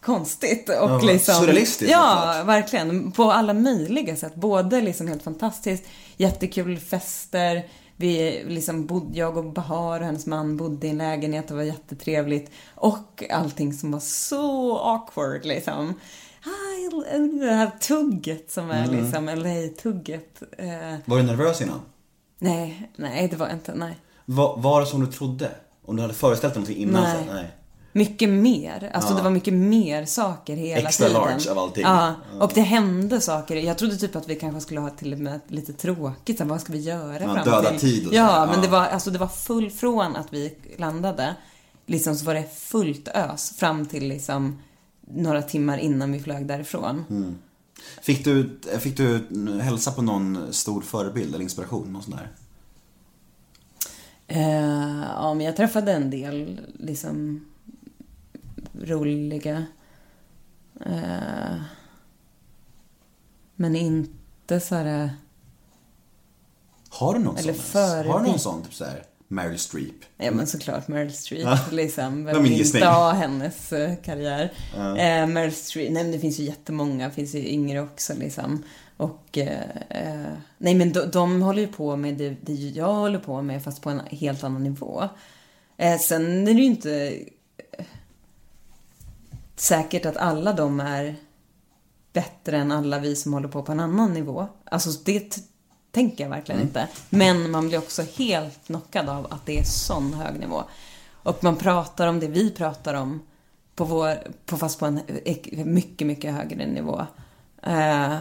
konstigt och Ja, liksom... surrealistiskt, Ja, verkligen. På alla möjliga sätt. Både liksom helt fantastiskt, jättekul fester. Vi liksom bodde, jag och Bahar och hennes man bodde i en lägenhet, det var jättetrevligt. Och allting som var så awkward liksom. Det här tugget som är Mm. liksom LA-tugget. Eh, Var du nervös innan? nej, nej det var inte, nej. Var, var det som du trodde? Om du hade föreställt dig någonting innan? Nej. Så, nej. Mycket mer. Alltså Ja. det var mycket mer saker hela Extra tiden. large av allting. Ja, och det hände saker. Jag trodde typ att vi kanske skulle ha till och med lite tråkigt. Så vad ska vi göra Ja, fram döda till? tid och så Ja, men ja. det var, alltså det var full från att vi landade. Liksom så var det fullt ös fram till liksom några timmar innan vi flög därifrån. Mm. Fick, du, fick du hälsa på någon stor förebild eller inspiration? Någon sån där? Eh, ja, men jag träffade en del liksom roliga. Eh, men inte så här... Har du någon Eller sån? förebild. Har du någon sån, typ såhär, Meryl Streep? Ja men såklart Meryl Streep Ja. liksom. Vem vill inte ha hennes eh, karriär? Ja. Eh, Meryl Streep, nej men det finns ju jättemånga, det finns ju yngre också liksom. Och, eh, eh, nej men de, de håller ju på med det, det jag håller på med fast på en helt annan nivå. Eh, sen är det ju inte eh, säkert att alla de är bättre än alla vi som håller på på en annan nivå. Alltså det tänker jag verkligen inte. Men man blir också helt knockad av att det är sån hög nivå. Och man pratar om det vi pratar om på vår, på, fast på en mycket, mycket högre nivå. Eh,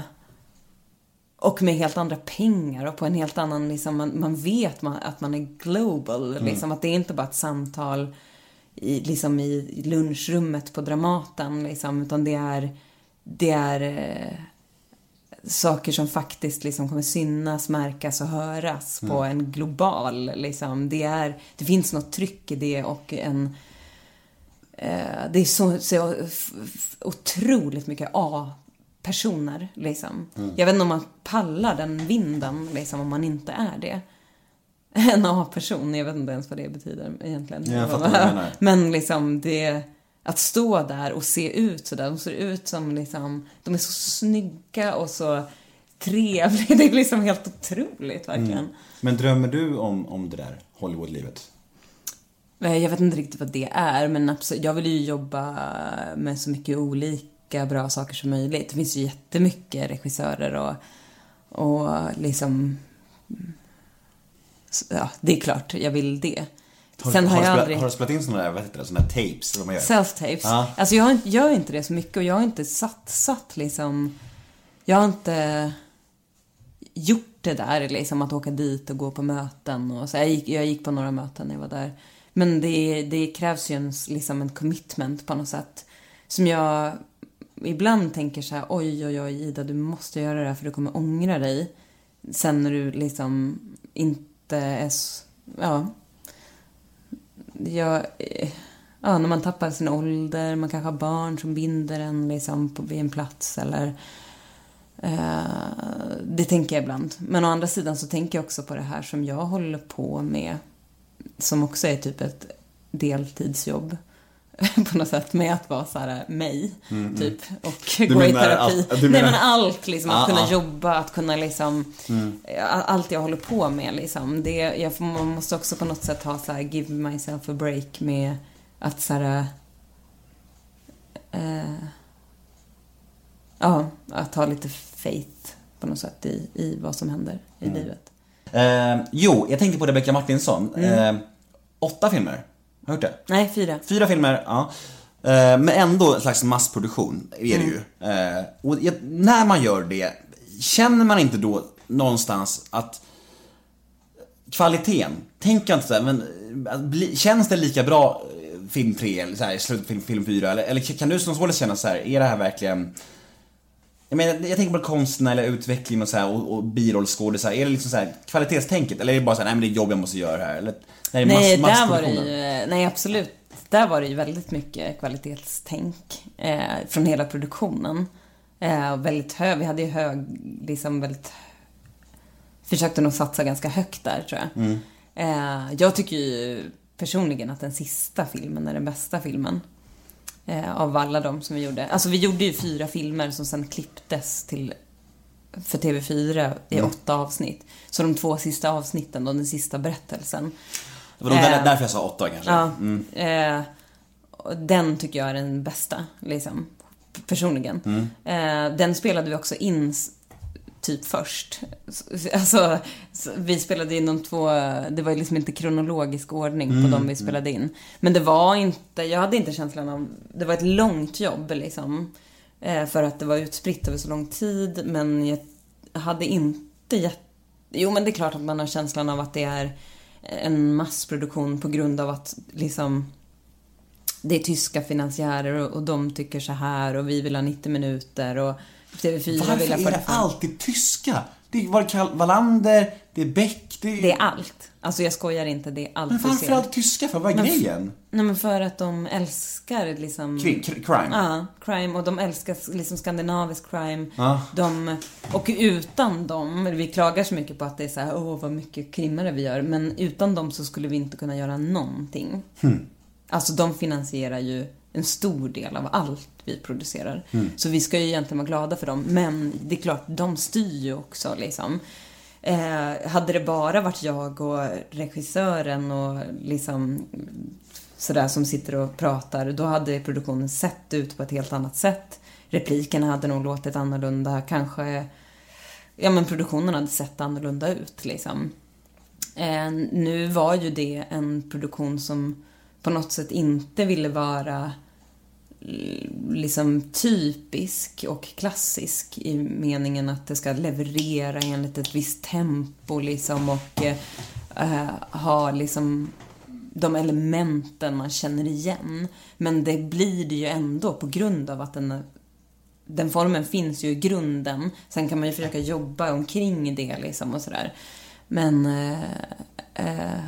och med helt andra pengar och på en helt annan, liksom, man, man vet man, att man är global. Liksom, att det är inte bara ett samtal i, liksom i lunchrummet på Dramaten, liksom, utan det är, det är eh, saker som faktiskt liksom kommer synas, märkas och höras på en global, liksom. Det är, det finns något tryck i det och en eh, det är så, så otroligt mycket A-personer, liksom. Jag vet inte om man pallar den vinden, liksom, om man inte är det. En A-person, jag vet inte ens vad det betyder egentligen. Ja, jag fattar vad du menar. Men liksom det, att stå där och se ut sådär, de ser ut som liksom, de är så snygga och så trevliga. Det är liksom helt otroligt verkligen. Men drömmer du om, om det där Hollywoodlivet? Eh, Jag vet inte riktigt vad det är, men absolut, jag vill ju jobba med så mycket olika bra saker som möjligt. Det finns ju jättemycket regissörer och, och liksom... så, Ja, det är klart jag vill det. Har, Sen har, har, du jag spelat, aldrig... har du spelat in såna där, vad heter det, där tapes som man gör? Self-tapes. Ja. Alltså jag gör inte det så mycket och jag har inte satt, satt liksom... Jag har inte gjort det där, liksom att åka dit och gå på möten och så. Jag gick, jag gick på några möten när jag var där. Men det, det krävs ju en, liksom en commitment på något sätt. Som jag ibland tänker så här, oj, oj, oj, Ida, du måste göra det här för du kommer ångra dig. sen när du liksom inte är s- ja, jag, ja, när man tappar sin ålder, man kanske har barn som binder en liksom på, vid en plats eller eh, det tänker jag ibland. Men å andra sidan så tänker jag också på det här som jag håller på med som också är typ ett deltidsjobb på något sätt med att vara så här mig, typ. Och gå i menar terapi. att- du Nej menar- men allt liksom, att Ah, kunna ah. jobba, att kunna liksom, a- allt jag håller på med liksom. Det, jag, får- man måste också på något sätt ha så här, give myself a break med att så här, eh, ja, att ha lite faith på något sätt i, i vad som händer i livet. Eh, jo, jag tänkte på Rebecca Martinsson. Eh, åtta filmer. Har du gjort det? Nej, fyra. Fyra filmer, ja. Eh, men ändå en slags massproduktion är det ju. Eh, och när man gör det, känner man inte då någonstans att kvaliteten, tänk inte såhär, men eh, känns det lika bra film 3 eller så här, slutfilm film 4 eller, eller kan du som skådis känna så här, är det här verkligen jag, menar, jag tänker på konsten eller utveckling och, så här, och, och birollskådisar. Är det liksom så här kvalitetstänket? Eller är det bara så här, nej men det är jobb jag måste göra här? Eller, nej, Nej, mass, där var det ju, nej absolut. Där var det ju väldigt mycket kvalitetstänk eh, från hela produktionen. Eh, väldigt hög, vi hade ju hög, liksom väldigt, försökte nog satsa ganska högt där tror jag. Mm. Eh, jag tycker ju personligen att den sista filmen är den bästa filmen. Eh, av alla de som vi gjorde. Alltså vi gjorde ju fyra filmer som sen klipptes till för TV4 i Mm. åtta avsnitt. Så de två sista avsnitten och den sista berättelsen. Det var nog där, Eh, därför jag sa åtta kanske. Ja. Mm. Eh, den tycker jag är den bästa, liksom. Personligen. Mm. Eh, den spelade vi också in typ först. Alltså, vi spelade in de två, det var liksom inte kronologisk ordning Mm, på de vi spelade in. Men det var inte, jag hade inte känslan av, det var ett långt jobb liksom. Eh, för att det var utspritt över så lång tid, men jag hade inte gett... Jo, men det är klart att man har känslan av att det är en massproduktion på grund av att liksom det är tyska finansiärer och, och de tycker så här och vi vill ha 90 minuter och TV4 vill Varför är det 45. alltid tyska? Det var Karl Wallander, det är Beck, det är... Det är allt. Alltså jag skojar inte, det är allt Men varför ser. alltid tyska för? Vad är Men- grejen? Nej men för att de älskar liksom... Kri- crime? Ja, crime. Och de älskar liksom skandinavisk crime. Ja. De, och utan dem, vi klagar så mycket på att det är så här, åh vad mycket krimmare vi gör. Men utan dem så skulle vi inte kunna göra någonting. Alltså de finansierar ju en stor del av allt vi producerar. Så vi ska ju egentligen vara glada för dem. Men det är klart, de styr ju också liksom. Eh, hade det bara varit jag och regissören och liksom sådär som sitter och pratar, då hade produktionen sett ut på ett helt annat sätt. Replikerna hade nog låtit annorlunda, kanske, ja men produktionen hade sett annorlunda ut liksom. Eh, nu var ju det en produktion som på något sätt inte ville vara Eh, liksom typisk och klassisk i meningen att det ska leverera enligt ett visst tempo liksom och eh, eh, ha liksom de elementen man känner igen. Men det blir det ju ändå på grund av att den, den formen finns ju i grunden. Sen kan man ju försöka jobba omkring det liksom och sådär. Men eh, eh,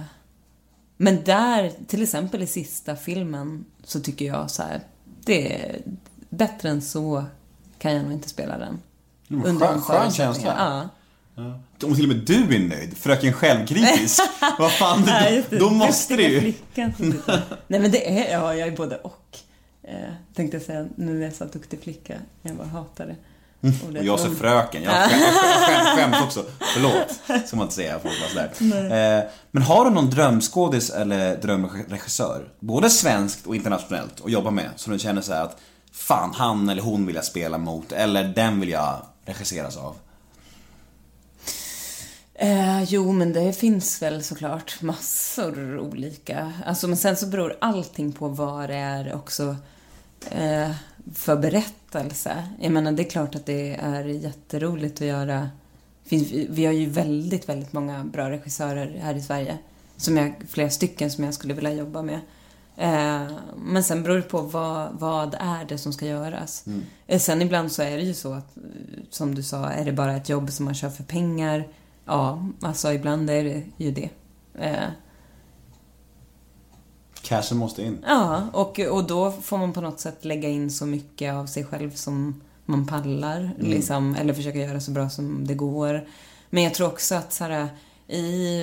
men där, till exempel i sista filmen, så tycker jag så här, det är bättre än så kan jag nog inte spela den. skön- de skön förutsättningarna. känsla. Ja. Om till och med du är nöjd, fröken självkritisk, vad fan, Nej, då, då måste det ju... Nej men det är, ja jag är både och. Eh, tänkte jag säga nu när jag sa duktig flicka, jag bara hatar det. Och jag sa fröken, jag skäm, skäm, skämt också. Förlåt, ska man inte säga. Sådär. Eh, men har du någon drömskådis eller drömregissör, både svenskt och internationellt, att jobba med, som du känner så att fan, han eller hon vill jag spela mot, eller den vill jag regisseras av? Eh, jo, men det finns väl såklart massor olika. Alltså, men sen så beror allting på vad det är också eh, för berättelse. Jag menar, det är klart att det är jätteroligt att göra. Vi har ju väldigt, väldigt många bra regissörer här i Sverige. Som jag, flera stycken som jag skulle vilja jobba med. Eh, men sen beror det på vad, vad är det som ska göras. Eh, sen ibland så är det ju så att, eh, som du sa, är det bara ett jobb som man kör för pengar ja, alltså ibland är det ju det. Cashen måste in. Ja, och, och då får man på något sätt lägga in så mycket av sig själv som man pallar. Liksom, eller försöka göra så bra som det går. Men jag tror också att så här, i...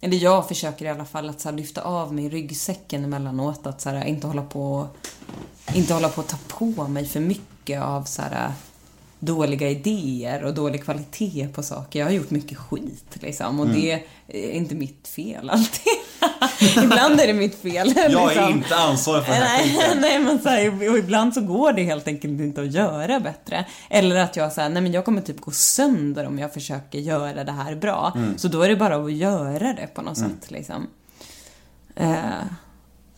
Eller jag försöker i alla fall att så här, lyfta av mig ryggsäcken emellanåt. Att så här, inte hålla på inte hålla på att ta på mig för mycket av så här, dåliga idéer och dålig kvalitet på saker. Jag har gjort mycket skit liksom och Mm. det är inte mitt fel alltid. ibland är det mitt fel. Jag är liksom. inte ansvarig för den här Nej, skiten. nej men så här, och ibland så går det helt enkelt inte att göra bättre. Eller att jag säger, nej men jag kommer typ gå sönder om jag försöker göra det här bra. Mm. Så då är det bara att göra det på något sätt liksom. Eh,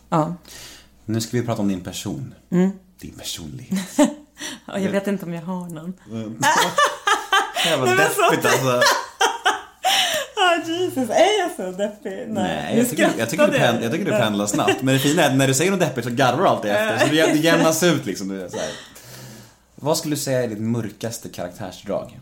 ja. Nu ska vi prata om din person. Mm. Din personlighet. Ja, jag vet inte om jag har någon. Jävla Nej, så- deppigt alltså. Ah, Jesus, är jag så deppig? Nej, Nu jag tycker, jag, tycker du skrattade pen, jag tycker du pendlar snabbt. Men det fina är att när du säger något deppigt så garvar du alltid efter. Så det, jämnas ut liksom. Du är så här. Vad skulle du säga är ditt mörkaste karaktärsdrag?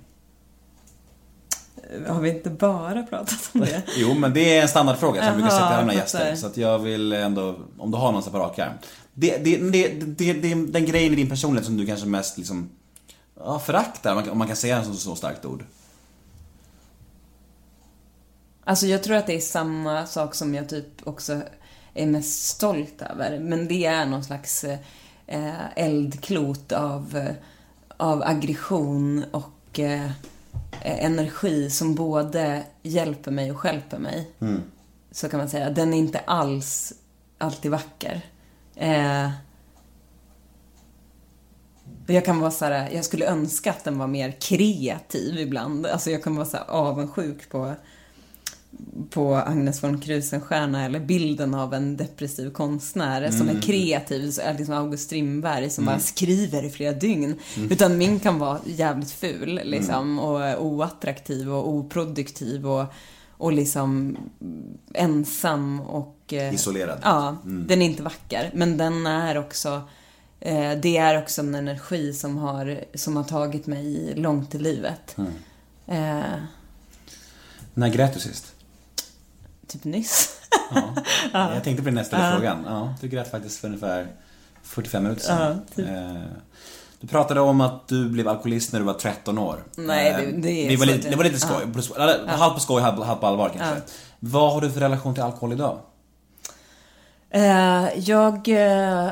Har vi inte bara pratat om det? Jo, men det är en standardfråga som vi brukar sätta till jag gäster. Så att jag vill ändå, om du har någon så på rak arm. Det, det, det, det, det är den grejen i din personlighet som du kanske mest liksom, ja, föraktar, om man kan- säga en så, så starkt ord. Alltså jag tror att det är samma sak som jag typ också är mest stolt över. Men det är någon slags eh, eldklot av, av aggression och eh, energi som både hjälper mig och stjälper mig. Så kan man säga. Den är inte alls alltid vacker. Eh, och jag kan vara så här, jag skulle önska att den var mer kreativ ibland. Alltså jag kan vara så här avundsjuk på på Agnes von Krusenstjerna eller bilden av en depressiv konstnär som är kreativ, så är det som August Strindberg som bara skriver i flera dygn. Utan min kan vara jävligt ful liksom och oattraktiv och oproduktiv och, och liksom ensam och... eh, Isolerad. Ja, den är inte vacker. Men den är också... Eh, det är också en energi som har, som har tagit mig långt i livet. Eh, När grät du sist? typ nyss. Ja. Jag tänkte på den nästa frågan. Ja, du grät faktiskt för ungefär 45 minuter sedan. Ja, typ. Du pratade om att du blev alkoholist när du var 13 år. Nej, Eh, det- det är det var lite, det- det var lite skoj. På- eller, Halvt på skoj, halvt på allvar kanske. Vad har du för relation till alkohol idag? Eh, jag... Eh,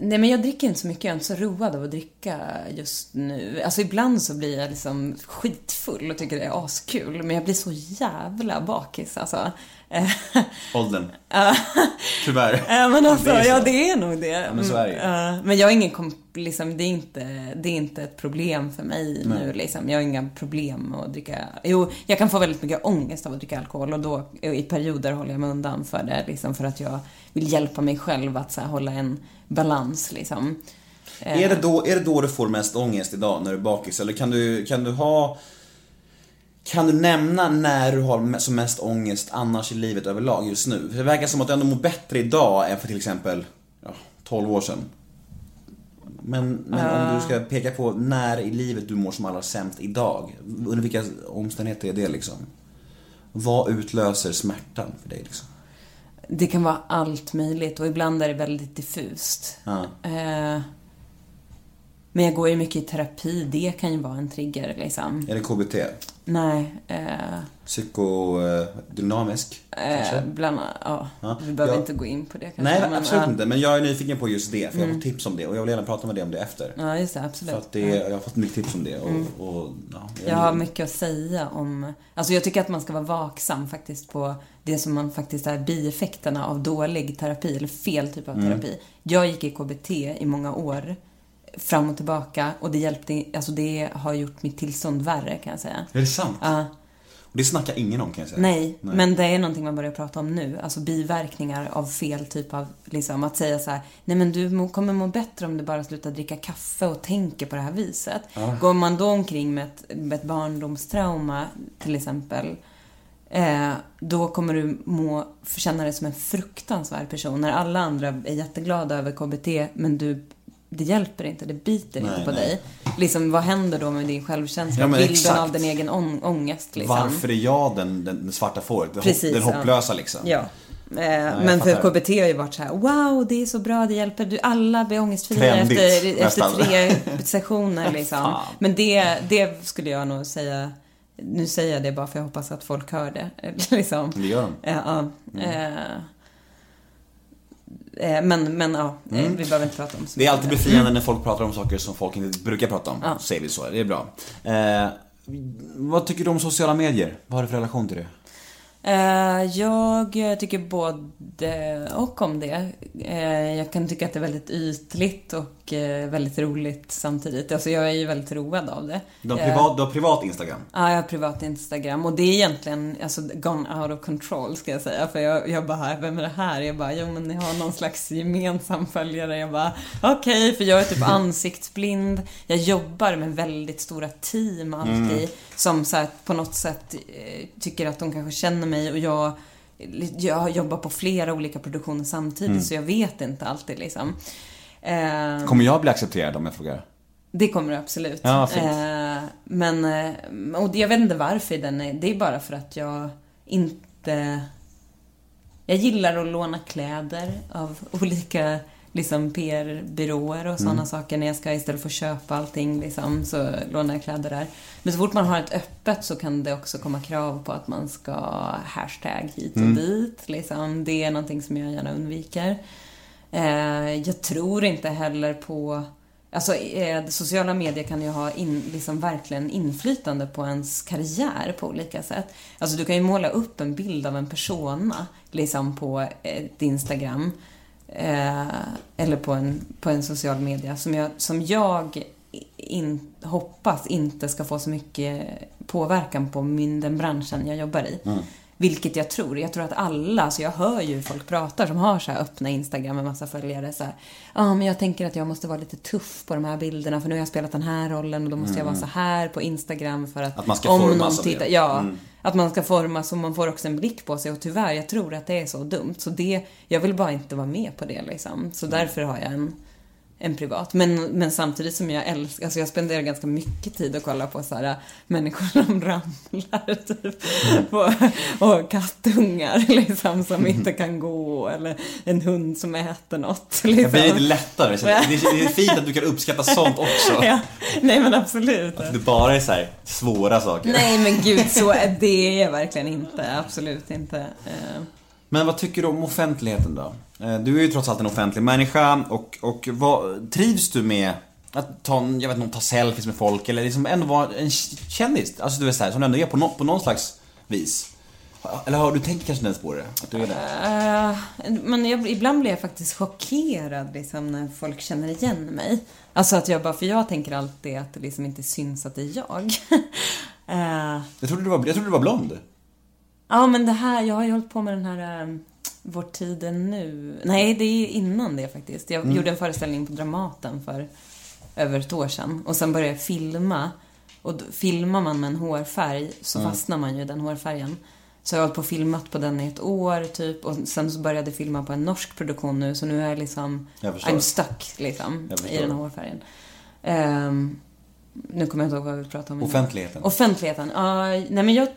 nej men jag dricker inte så mycket, jag är inte så road av att dricka just nu. Alltså ibland så blir jag liksom skitfull och tycker det är askul. Men jag blir så jävla bakis alltså. Eh, Åldern. Tyvärr. Ja men alltså, Det är ja det är nog det. men så är det. Mm, eh, Men jag har ingen komp- liksom, det är inte, det är inte ett problem för mig nu liksom. Jag har inga problem med att dricka. Jo, jag kan få väldigt mycket ångest av att dricka alkohol och då i perioder håller jag mig undan för det liksom för att jag vill hjälpa mig själv att så här, hålla en balans liksom. Är det, då, är det då du får mest ångest idag, när du är bakis? Eller kan du, kan du ha... Kan du nämna när du har som mest ångest annars i livet överlag just nu? För det verkar som att du ändå mår bättre idag än för till exempel ja, 12 år sedan. Men, men om du ska peka på när i livet du mår som allra sämst idag, under vilka omständigheter är det liksom? Vad utlöser smärtan för dig liksom? Det kan vara allt möjligt och ibland är det väldigt diffust. Ja. Eh, men jag går ju mycket i terapi, det kan ju vara en trigger liksom. Är det KBT? Nej, eh, Psykodynamisk? kanske? Eh, bland ja, Ja. Vi behöver Ja. inte gå in på det kanske. Nej, men, absolut ja. inte. Men jag är nyfiken på just det, för jag har fått tips om det och jag vill gärna prata med dig om det efter. Ja, just det. Absolut. För att det, jag har fått mycket tips om det och, och ja, Jag har mycket att säga om... Alltså jag tycker att man ska vara vaksam faktiskt på det som man faktiskt är bieffekterna av dålig terapi, eller fel typ av terapi. Jag gick i KBT i många år, fram och tillbaka, och det hjälpte... Alltså det har gjort mitt tillstånd värre kan jag säga. Är det sant? Ja. Och det snackar ingen om kan jag säga. Nej, men det är någonting man börjar prata om nu. Alltså biverkningar av fel typ av, liksom att säga så här, nej men du kommer må bättre om du bara slutar dricka kaffe och tänker på det här viset. Går man då omkring med ett, med ett barndomstrauma till exempel, eh, då kommer du må, känna dig som en fruktansvärd person. När alla andra är jätteglada över KBT, men du det hjälper inte, det biter Nej, inte på nej. dig. Liksom, vad händer då med din självkänsla? Ja, Bilden exakt. av din egen ång- ångest liksom. Varför är jag den, den, den svarta fåret? Den, Precis, den ja. hopplösa liksom. Ja. Eh, men för. KBT har ju varit så här: wow, det är så bra, det hjälper. Du, alla blir ångestfria efter, efter tre sessioner liksom. Men det, det skulle jag nog säga, nu säger jag det bara för jag hoppas att folk hör det. liksom. Det gör de. Ja, ja. Eh, eh, men, men ja, eh, vi behöver inte prata om så Mm. Det är alltid befriande när folk pratar om saker som folk inte brukar prata om. Ja. Säger vi så, det är bra. Eh, vad tycker du om sociala medier? Vad har du för relation till det? Eh, jag tycker både och om det. Eh, jag kan tycka att det är väldigt ytligt och eh, väldigt roligt samtidigt. Alltså jag är ju väldigt road av det. Du har privat, du har privat Instagram. Ja, jag har privat Instagram och det är egentligen alltså, gone out of control ska jag säga. För jag, jag bara, vem är det här? Jag bara, jo men ni har någon slags gemensam följare. Jag bara, okej, för jag är typ ansiktsblind. Jag jobbar med väldigt stora team alltid. Som så här, på något sätt eh, tycker att de kanske känner mig och jag jag jobbar på flera olika produktioner samtidigt så jag vet inte alltid liksom. Eh, Kommer jag bli accepterad om jag frågar? det kommer det absolut. Ja, eh, men, eh, och jag vet inte varför den är, det är bara för att jag inte... Jag gillar att låna kläder av olika liksom PR-byråer och sådana Mm. saker när jag ska istället för att köpa allting liksom, så lånar jag kläder där. Men så fort man har ett öppet så kan det också komma krav på att man ska hashtag hit och Mm. dit. Liksom. Det är någonting som jag gärna undviker. Eh, jag tror inte heller på... Alltså, eh, sociala medier kan ju ha in, liksom verkligen inflytande på ens karriär på olika sätt. Alltså, du kan ju måla upp en bild av en persona liksom på eh, ett Instagram eh, eller på en, på en social media som jag, som jag in, hoppas inte ska få så mycket påverkan på min, den branschen jag jobbar i. Vilket jag tror. Jag tror att alla, alltså jag hör ju folk pratar som har så här öppna Instagram med massa följare så här. Ja, men jag tänker att jag måste vara lite tuff på de här bilderna för nu har jag spelat den här rollen och då måste jag vara så här på Instagram för att, Mm. Att man ska om formas någon tittar, Ja, att man ska formas och man får också en blick på sig och tyvärr, jag tror att det är så dumt. Så det, jag vill bara inte vara med på det liksom. Så därför har jag en en privat. Men, men samtidigt som jag älskar, alltså jag spenderar ganska mycket tid att kolla på så här människor som ramlar typ. På, och kattungar liksom som inte kan gå eller en hund som äter något. Liksom. Jag blir lite lättare. Det, är, det fint att du kan uppskatta sånt också. ja, nej men absolut. Det bara är så här svåra saker. Nej men gud, så är det är jag verkligen inte. Absolut inte. Eh, Men vad tycker du om offentligheten då? Eh, Du är ju trots allt en offentlig människa och, och vad, trivs du med att ta, jag vet inte, ta selfies med folk eller liksom ändå vara en kändis? Alltså du är så här, som du ändå är på, nå på någon slags vis. Eller har du tänkt kanske ens på det? Att du är det? Eh, men jag, ibland blir jag faktiskt chockerad liksom, när folk känner igen mig. Alltså att jag bara, för jag tänker alltid att det liksom inte syns att det är jag. Eh, Jag trodde du var, jag trodde du var blond. ja men det här, jag har ju hållit på med den här uh, Vår tid är nu. Nej, det är innan det faktiskt. Jag gjorde en föreställning på Dramaten för över ett år sedan. Och sen började jag filma. Och filmar man med en hårfärg så fastnar man ju i den hårfärgen. Så jag har hållit på och filmat på den i ett år typ. Och sen så började jag filma på en norsk produktion nu. Så nu är jag liksom, Jag förstår. I'm stuck liksom. I den här hårfärgen. Ehm, nu kommer jag inte ihåg vad vi pratade om. innan. Offentligheten. Offentligheten? Ja, nej men jag,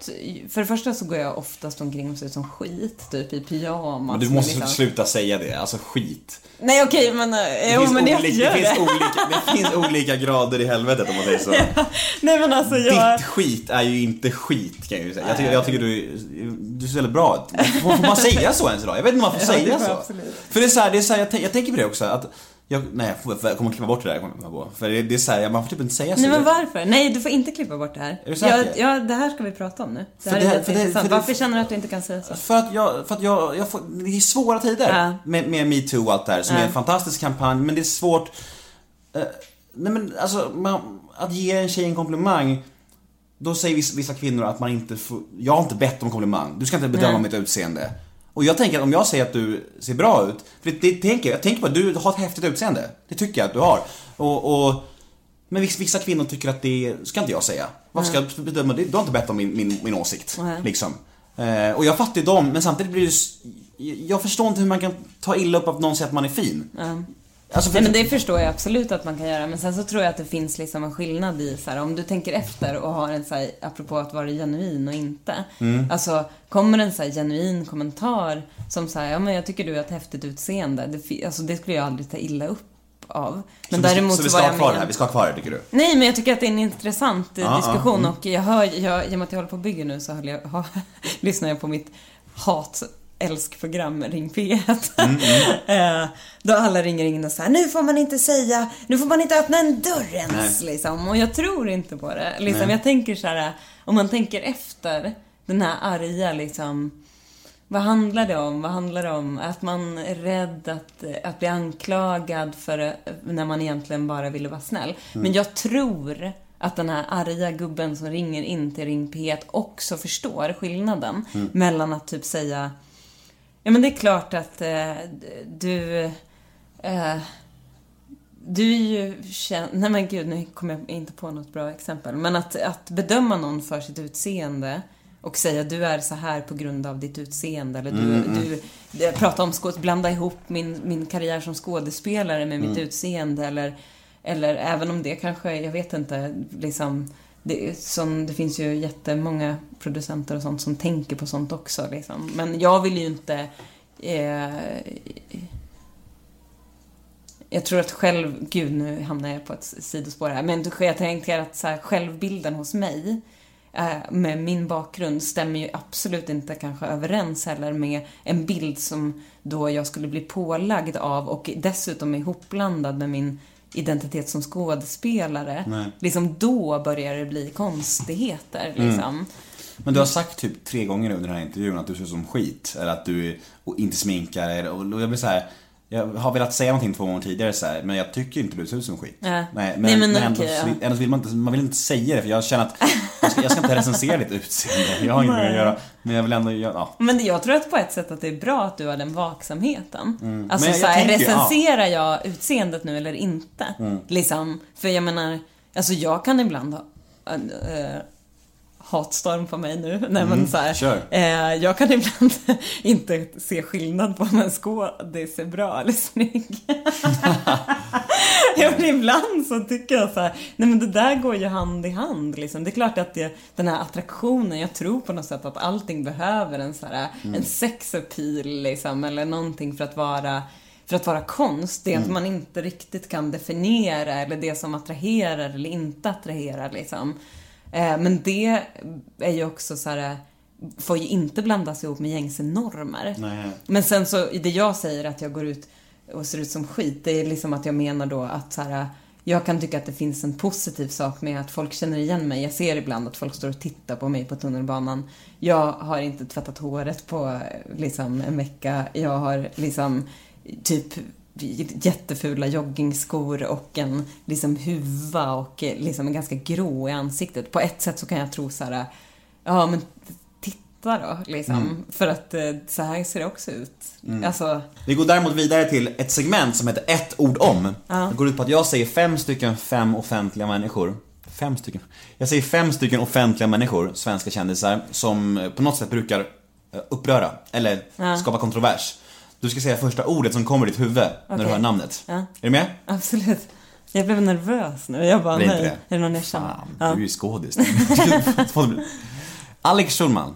för det första så går jag oftast omkring och ser ut som skit, typ i pyjamas. Men du måste liksom- sluta säga det, alltså skit. Nej okej, men, eh, Det, jo, finns, men jag olika, gör det, finns olika, det finns olika grader i helvetet om man säger så. Nej men alltså jag... Ditt skit är ju inte skit kan jag ju säga. Jag tycker, jag tycker du, du ser väldigt bra ut. Får, får man säga så ens idag? Jag vet inte om man får Ja, säga så. jag absolut. För det är så här, det är så här, jag, jag tänker på det också att jag, nej, jag, jag kommer klippa bort det där, kommer jag på. För det, det är så här, man får typ inte säga så. Nej men varför? Nej, du får inte klippa bort det här. Är du säker? Ja, ja, det här ska vi prata om nu. Det här det- är för lite det- intressant. Varför känner du att du inte kan säga så? För att jag, för att jag, jag får, det är svåra tider Ja. med, med metoo och allt det här som Ja. är en fantastisk kampanj men det är svårt eh, Nej men alltså, man, att ge en tjej en komplimang Då säger vissa, vissa kvinnor att man inte får, jag har inte bett om komplimang, du ska inte bedöma Nej. mitt utseende Och jag tänker att om jag säger att du ser bra ut, för det, det tänker jag, jag tänker på att du har ett häftigt utseende Det tycker jag att du har och, och men vissa, kvinnor tycker att det ska inte jag säga. Varför ska jag bedöma det? Du har inte bett om min, min, min åsikt. Nej. Liksom. Eh, och jag fattar ju dem, men samtidigt blir det ju... Jag förstår inte hur man kan ta illa upp av att någon säger att man är fin. Alltså, Nej men det förstår jag absolut att man kan göra. Men sen så tror jag att det finns liksom en skillnad i så här, om du tänker efter och har en så här, apropå att vara genuin och inte. Mm. Alltså, kommer en så här genuin kommentar som säger ja men jag tycker du har ett häftigt utseende. Det, alltså, det skulle jag aldrig ta illa upp av. Men så, däremot så vi så ska var ha kvar det här, vi ska ha kvar det tycker du? Nej, men jag tycker att det är en intressant ja, diskussion mm. och jag hör, jag, i och med att jag håller på och bygger nu så jag, ha, lyssnar jag på mitt hat älskprogram Ring P1. Mm, Eh, Då alla ringer in och säger nu får man inte säga, nu får man inte öppna en dörr ens liksom. Och jag tror inte på det. Liksom, Nej. jag tänker så här, om man tänker efter, den här arga liksom vad handlar det om? Vad handlar det om? Att man är rädd att, att bli anklagad för eh, när man egentligen bara ville vara snäll. Men jag tror att den här arga gubben som ringer in till Ring P1 också förstår skillnaden mellan att typ säga Ja men det är klart att eh, du eh, du är ju känd... Nej men gud, nu kommer jag inte på något bra exempel. Men att, att bedöma någon för sitt utseende och säga du är så här på grund av ditt utseende. Eller du, du det- prata om skåd, blanda ihop min, min karriär som skådespelare med mitt utseende. Eller, eller även om det kanske, jag vet inte, liksom... Det, som, det finns ju jättemånga producenter och sånt som tänker på sånt också. Liksom. Men jag vill ju inte... Eh, jag tror att själv, gud nu hamnar jag på ett sidospår här, men jag tänker att så här, självbilden hos mig eh, med min bakgrund stämmer ju absolut inte kanske överens heller med en bild som då jag skulle bli pålagd av och dessutom är ihopblandad med min identitet som skådespelare. Nej. Liksom då börjar det bli konstigheter liksom. Men du har sagt typ tre gånger under den här intervjun att du ser ut som skit. Eller att du inte sminkar. Och och jag blir så här. Jag har velat säga någonting två gånger tidigare så här, men jag tycker inte du ser ut som skit. Ja. Nej, men, Nej, men men ändå, okej, så- ändå vill man inte, man vill inte säga det för jag känner att jag ska, jag ska inte recensera ditt utseende. Jag har inget med att göra. Men jag vill ändå göra, ja. Men jag tror att på ett sätt att det är bra att du har den vaksamheten. Alltså Mm. Men jag så här, tänker ju, ja. recenserar jag utseendet nu eller inte? Mm. Liksom, för jag menar, alltså jag kan ibland ha en eh, hatstorm på mig nu. Nej men så här, Mm, eh, jag kan ibland inte se skillnad på om en skådis är bra eller snygg. ja, men ibland så tycker jag så här, nej men det där går ju hand i hand liksom. Det är klart att det, den här attraktionen, jag tror på något sätt att allting behöver en så här, en sexappeal liksom, eller någonting för att vara för att vara konst, det är att man inte riktigt kan definiera eller det som attraherar eller inte attraherar liksom. Eh, men det är ju också så här, får ju inte blandas ihop med gängse normer. Nej. Men sen så, det jag säger att jag går ut och ser ut som skit, det är liksom att jag menar då att så här, jag kan tycka att det finns en positiv sak med att folk känner igen mig. Jag ser ibland att folk står och tittar på mig på tunnelbanan. Jag har inte tvättat håret på eh, liksom en vecka. Jag har liksom typ jättefula joggingskor och en liksom huva och eh, liksom en ganska grå i ansiktet. På ett sätt så kan jag tro så här, ja men titta då liksom. För att eh, så här ser det också ut. Alltså, Vi går däremot vidare till ett segment som heter ett ord om. Det går ut på att jag säger fem stycken fem offentliga människor. Fem stycken. Jag säger fem stycken offentliga människor, svenska kändisar, som på något sätt brukar eh, uppröra eller skapa kontrovers. Du ska säga första ordet som kommer i ditt huvud när du hör namnet. Ja. Är du med? absolut. Jag blev nervös nu. Jag bara, nej. Är det någon jag känner? Fan, Ja. du är ju skådis. Alex Schulman.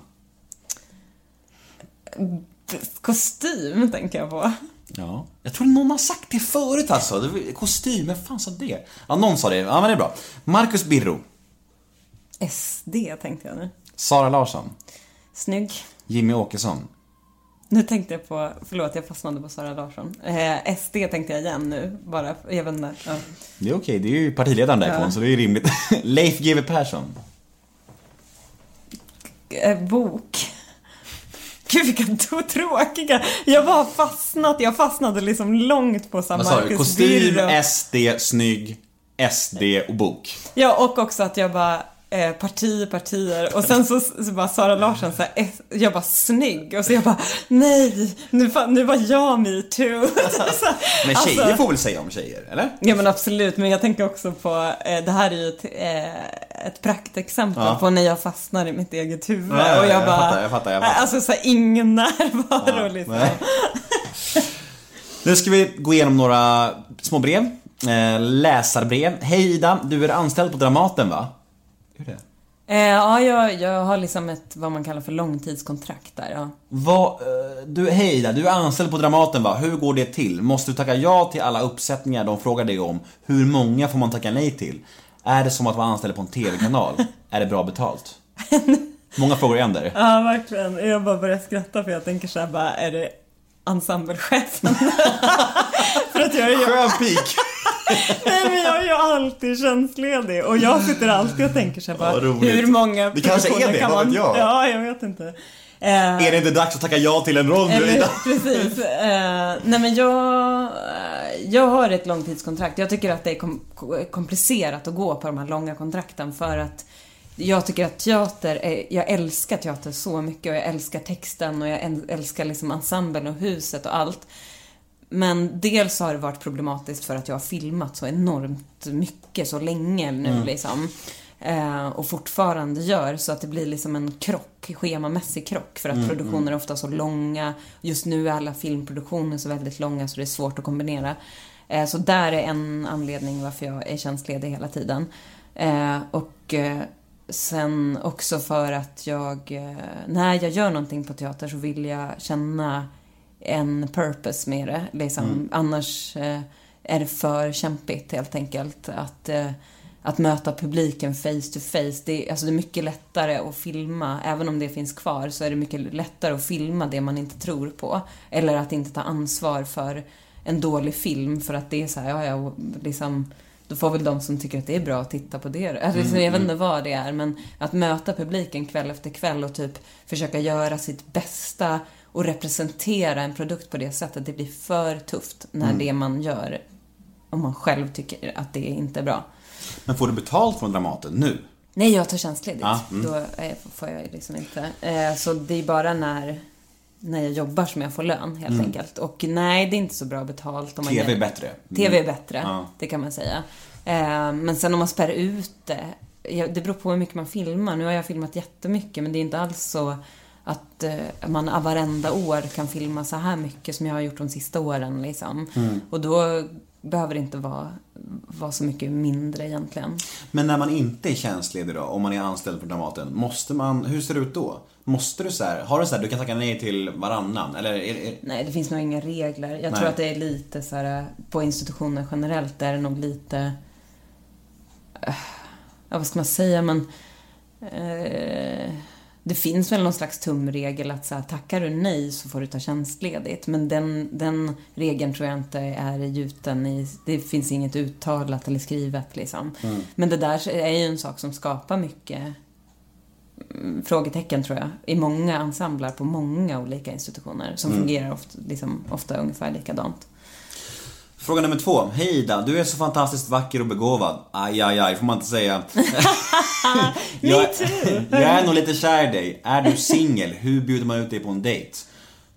Kostym tänker jag på. Ja. Jag tror någon har sagt det förut alltså. Kostym, vem fan sa det? Ja, någon sa det. Ja, men det är bra. Marcus Birro. SD tänkte jag nu. Sara Larsson. Snygg. Jimmy Åkesson. Nu tänkte jag på, förlåt jag fastnade på Sara Larsson. Eh, SD tänkte jag igen nu, bara, jag vet inte. Ja. Det är okej, det är ju partiledaren därifrån Ja. så det är rimligt. Leif GW Persson. Eh, bok. Gud vilka tråkiga. Jag var fastnat, jag fastnade liksom långt på samma du? Marcus Kostym, Birro. SD, snygg, SD och bok. Ja, och också att jag bara, eh, parti, partier. Och sen så, så bara Sara Larsson så här, eh, jag bara snygg. Och så jag bara, nej, nu, nu var jag metoo. Men tjejer alltså- får väl säga om tjejer, eller? Ja men absolut, men jag tänker också på, eh, det här är ju ett, eh, ett praktexempel Ja. på när jag fastnar i mitt eget huvud. Ja, ja, och jag jag bara, fattar, jag fattar, jag fattar. Alltså så här, ingen närvaro liksom. Nu ska vi gå igenom några små brev. Eh, läsarbrev. Hej Ida, du är anställd på Dramaten va? Hur det? Eh, ja, jag, jag har liksom ett, vad man kallar för långtidskontrakt där, ja. Vad, eh, du, hej Ida, du är anställd på Dramaten va? Hur går det till? Måste du tacka ja till alla uppsättningar de frågar dig om? Hur många får man tacka nej till? Är det som att vara anställd på en TV-kanal? är det bra betalt? Många frågor igen där. Ja, verkligen. Jag bara börjar skratta för jag tänker såhär bara, är det ensemblechefen? för att jag är ju, Skön pik! nej men jag är ju alltid tjänstledig och jag sitter alltid och tänker såhär bara, Vad roligt. hur många Det kanske är det, kan vad man... vet jag? Ja, jag vet inte. Eh, Är det inte dags att tacka ja till en roll nu Eller, Ida? precis. Eh, nej men jag, eh, jag har ett långtidskontrakt. Jag tycker att det är kom, komplicerat att gå på de här långa kontrakten för att jag tycker att teater, är, jag älskar teater så mycket och jag älskar texten och jag äl- älskar liksom ensemblen och huset och allt. Men dels har det varit problematiskt för att jag har filmat så enormt mycket så länge nu liksom. Eh, och fortfarande gör så att det blir liksom en krock, schemamässig krock för att produktioner är ofta så långa. Just nu är alla filmproduktioner så väldigt långa så det är svårt att kombinera. Eh, så där är en anledning varför jag är tjänstledig hela tiden. Eh, och eh, sen också för att jag, eh, när jag gör någonting på teater så vill jag känna en purpose med det. Liksom. Annars eh, är det för kämpigt helt enkelt att, eh, att möta publiken face to face. Det, är- alltså det är mycket lättare att filma, även om det finns kvar, så är det mycket lättare att filma det man inte tror på. Eller att inte ta ansvar för en dålig film för att det är så här, ja, ja, liksom då får väl de som tycker att det är bra att titta på det. Alltså, liksom, jag vet inte vad det är, men att möta publiken kväll efter kväll och typ försöka göra sitt bästa och representera en produkt på det sättet, det blir för tufft när det man gör, om man själv tycker att det inte är bra. Men får du betalt från Dramaten nu? Nej, jag tar tjänstledigt. Ja, mm. Då eh, får jag liksom inte. Eh, Så det är bara när, när jag jobbar som jag får lön, helt enkelt. Och nej, det är inte så bra betalt. Om man TV är bättre. TV är bättre, Ja. det kan man säga. Eh, Men sen om man spär ut det, det beror på hur mycket man filmar. Nu har jag filmat jättemycket, men det är inte alls så att eh, man varenda år kan filma så här mycket som jag har gjort de sista åren. Liksom. Mm. Och då behöver det inte vara, vara så mycket mindre egentligen. Men när man inte är tjänstledig då, om man är anställd på Dramaten, måste man, hur ser det ut då? Måste du så här, har du så här, du kan tacka nej till varannan? Eller är, är, Nej, det finns nog inga regler. Jag Nej. tror att det är lite så här, på institutioner generellt är det nog lite, eh, ja vad ska man säga, men eh, det finns väl någon slags tumregel att så här, tackar du nej så får du ta tjänstledigt. Men den, den regeln tror jag inte är gjuten i, det finns inget uttalat eller skrivet liksom. Men det där är ju en sak som skapar mycket mm, frågetecken tror jag, i många ensembler på många olika institutioner som fungerar ofta, liksom, ofta ungefär likadant. Fråga nummer två. Hej Ida, du är så fantastiskt vacker och begåvad. Aj, aj, aj, får man inte säga. jag, jag är nog lite kär i dig. Är du singel? Hur bjuder man ut dig på en dejt?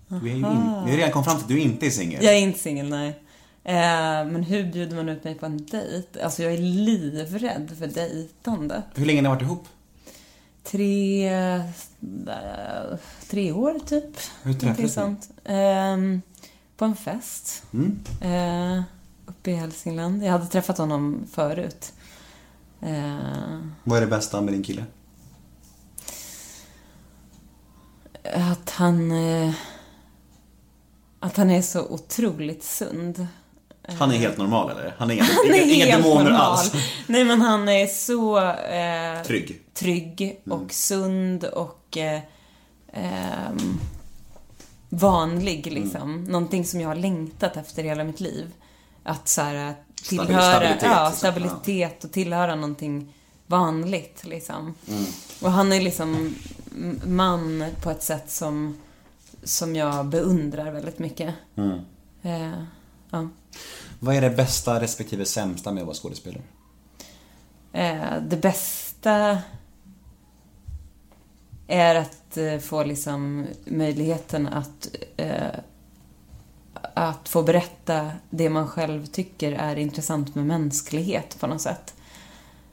Du är ju in, vi har redan kommit fram till att du inte är singel. Jag är inte singel, nej. Eh, men hur bjuder man ut mig på en dejt? Alltså jag är livrädd för dejtande. Hur länge har ni varit ihop? Tre, eh, tre år typ. Hur träffades ni? Ehm, på en fest. Eh, uppe i Hälsingland. Jag hade träffat honom förut. Eh, Vad är det bästa med din kille? att han... Att han är så otroligt sund. Han är helt normal eller? Han är inga, Han är inga, demoner normal. alls? Nej men han är så... Eh, Trygg. trygg och sund och eh, ehm, vanlig liksom. Någonting som jag har längtat efter hela mitt liv. Att så här, tillhöra, stabilitet, ja, liksom. stabilitet och tillhöra någonting vanligt liksom. Och han är liksom man på ett sätt som, som jag beundrar väldigt mycket. Eh, ja. Vad är det bästa respektive sämsta med att vara skådespelare? Eh, det bästa är att eh, få liksom möjligheten att, eh, att få berätta det man själv tycker är intressant med mänsklighet på något sätt.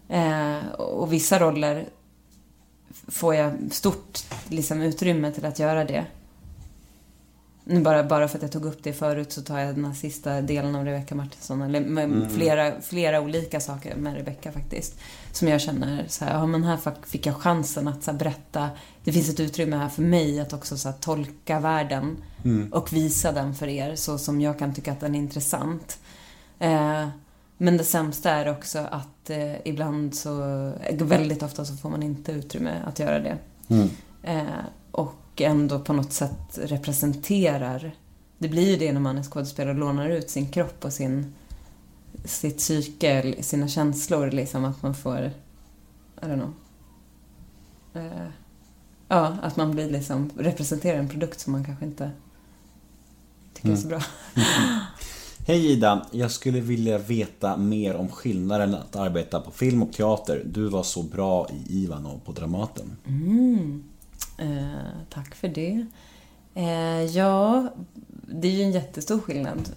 Eh, och vissa roller får jag stort liksom, utrymme till att göra det. Nu bara, bara för att jag tog upp det förut så tar jag den här sista delen av Rebecca Martinsson. Eller med flera, flera olika saker med Rebecca faktiskt. Som jag känner så här, ja men här fick- jag chansen att så här, berätta. Det finns ett utrymme här för mig att också så här, tolka världen. Och visa den för er så som jag kan tycka att den är intressant. Eh, men det sämsta är också att eh, ibland så, väldigt ofta så får man inte utrymme att göra det. Eh, och ändå på något sätt representerar, det blir ju det när man är skådespelare och lånar ut sin kropp och sin, sitt psyke, sina känslor liksom, att man får, I don't know. Eh, ja, att man blir liksom, representerar en produkt som man kanske inte tycker är så bra. Hej Ida, jag skulle vilja veta mer om skillnaden att arbeta på film och teater. Du var så bra i Ivan och på Dramaten. Eh, tack för det. Eh, ja, det är ju en jättestor skillnad.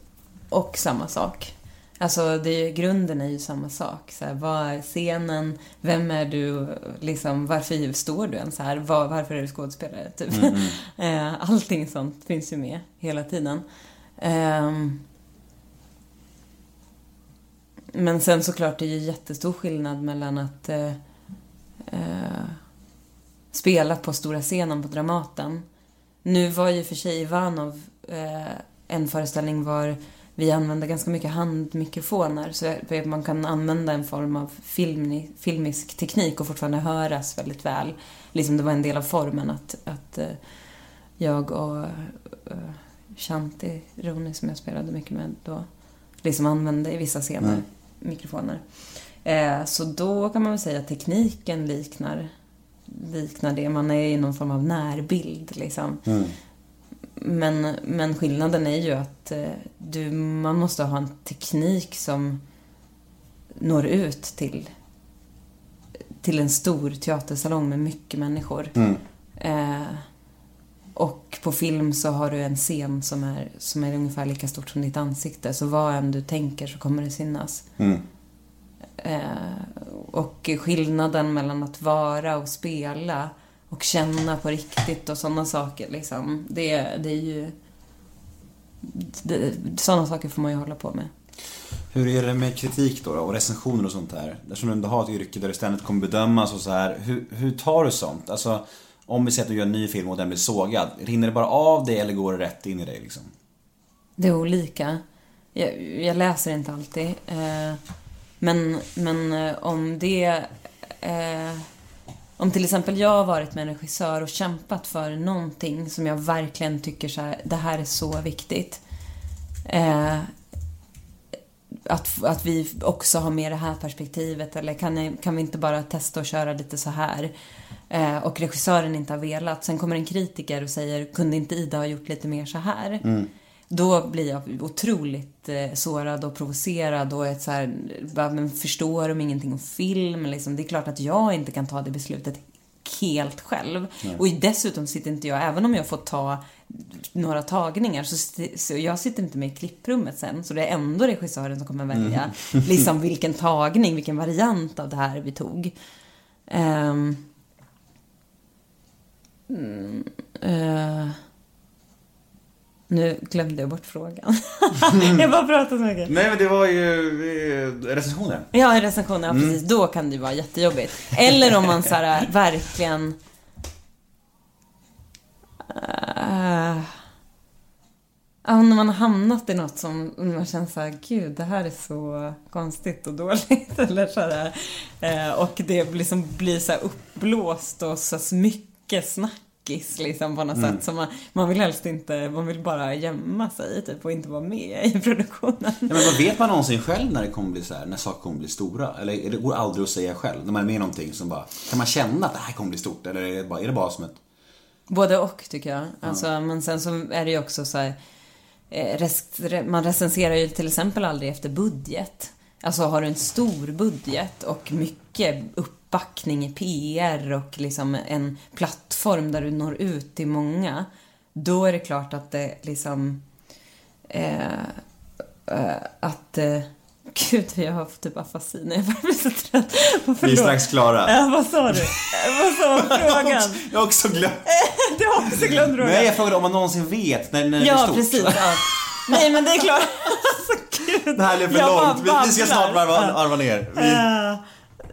Och samma sak. Alltså, det är, grunden är ju samma sak. Så här, vad är scenen? Vem är du? Liksom, varför står du ens här? Var, varför är du skådespelare? Typ. eh, allting sånt finns ju med hela tiden. Ehm, men sen såklart, det är ju jättestor skillnad mellan att eh, eh, spela på stora scenen på Dramaten. Nu var ju för sig Ivanov eh, en föreställning var vi använde ganska mycket handmikrofoner så man kan använda en form av filmni, filmisk teknik och fortfarande höras väldigt väl. Liksom det var en del av formen att, att eh, jag och eh, Shanti Roni som jag spelade mycket med då liksom använde i vissa scener mikrofoner. Eh, så då kan man väl säga att tekniken liknar, liknar det. Man är i någon form av närbild liksom. Men, men skillnaden är ju att eh, du, man måste ha en teknik som når ut till, till en stor teatersalong med mycket människor. Eh, och på film så har du en scen som är, som är ungefär lika stort som ditt ansikte. Så vad än du tänker så kommer det synas. Eh, och skillnaden mellan att vara och spela och känna på riktigt och sådana saker liksom. Det, det är ju... Sådana saker får man ju hålla på med. Hur är det med kritik då, då och recensioner och sånt där? Eftersom du ändå har ett yrke där det ständigt kommer bedömas och så här. Hur, hur tar du sånt? Alltså, om vi säger att du gör en ny film och den blir sågad. Rinner det bara av dig eller går det rätt in i dig liksom? Det är olika. Jag, jag läser inte alltid. Eh, men, men eh, om det... Eh, om till exempel jag har varit med en regissör och kämpat för någonting som jag verkligen tycker så här, det här är så viktigt. Eh, att, att vi också har med det här perspektivet eller kan, jag- kan vi inte bara testa och köra lite så här? Eh, och regissören inte har velat. Sen kommer en kritiker och säger, kunde inte Ida ha gjort lite mer så här? Mm. Då blir jag otroligt eh, sårad och provocerad och ett så här, bara, men förstår de ingenting om film? Liksom, det är klart att jag inte kan ta det beslutet helt själv. Och dessutom sitter inte jag, även om jag får ta några tagningar, så, så jag sitter inte med i klipprummet sen. Så det är ändå regissören som kommer välja liksom vilken tagning, vilken variant av det här vi tog. Mm, eh, nu glömde jag bort frågan. jag bara pratar så mycket. Nej men det var ju eh, recensioner. Ja, i recensioner, ja, precis. Då kan det ju vara jättejobbigt. Eller om man så här, verkligen... Uh, när man har hamnat i något som man känner så här, gud, det här är så konstigt och dåligt. Eller så här, eh, och det liksom blir så här uppblåst och så mycket snackis liksom på något sätt. Så man, man vill helst inte, man vill bara gömma sig typ och inte vara med i produktionen. Ja, men vad vet man någonsin själv när det kommer bli så här, när saker kommer bli stora? Eller det går aldrig att säga själv? När man är med i någonting som bara, kan man känna att det här kommer bli stort? Eller är det bara, är det bara som ett... Både och tycker jag. Alltså, Men sen så är det ju också så här, eh, man recenserar ju till exempel aldrig efter budget. Alltså har du en stor budget och mycket uppbackning i PR och liksom en plattform där du når ut till många. Då är det klart att det liksom eh, eh, att eh, Gud, jag har typ afasi när jag blir så trött. Vi är strax klara. Ja, vad sa du? vad sa frågan? Jag har också glömt. Du har också glömt frågan. Nej, jag frågade om man någonsin vet när, när det ja, är stort. precis. Ja. Nej, men det är klart. Alltså, gud. Det här blev för Jag långt. Vi, vi ska snart varva, varva ner. Vi,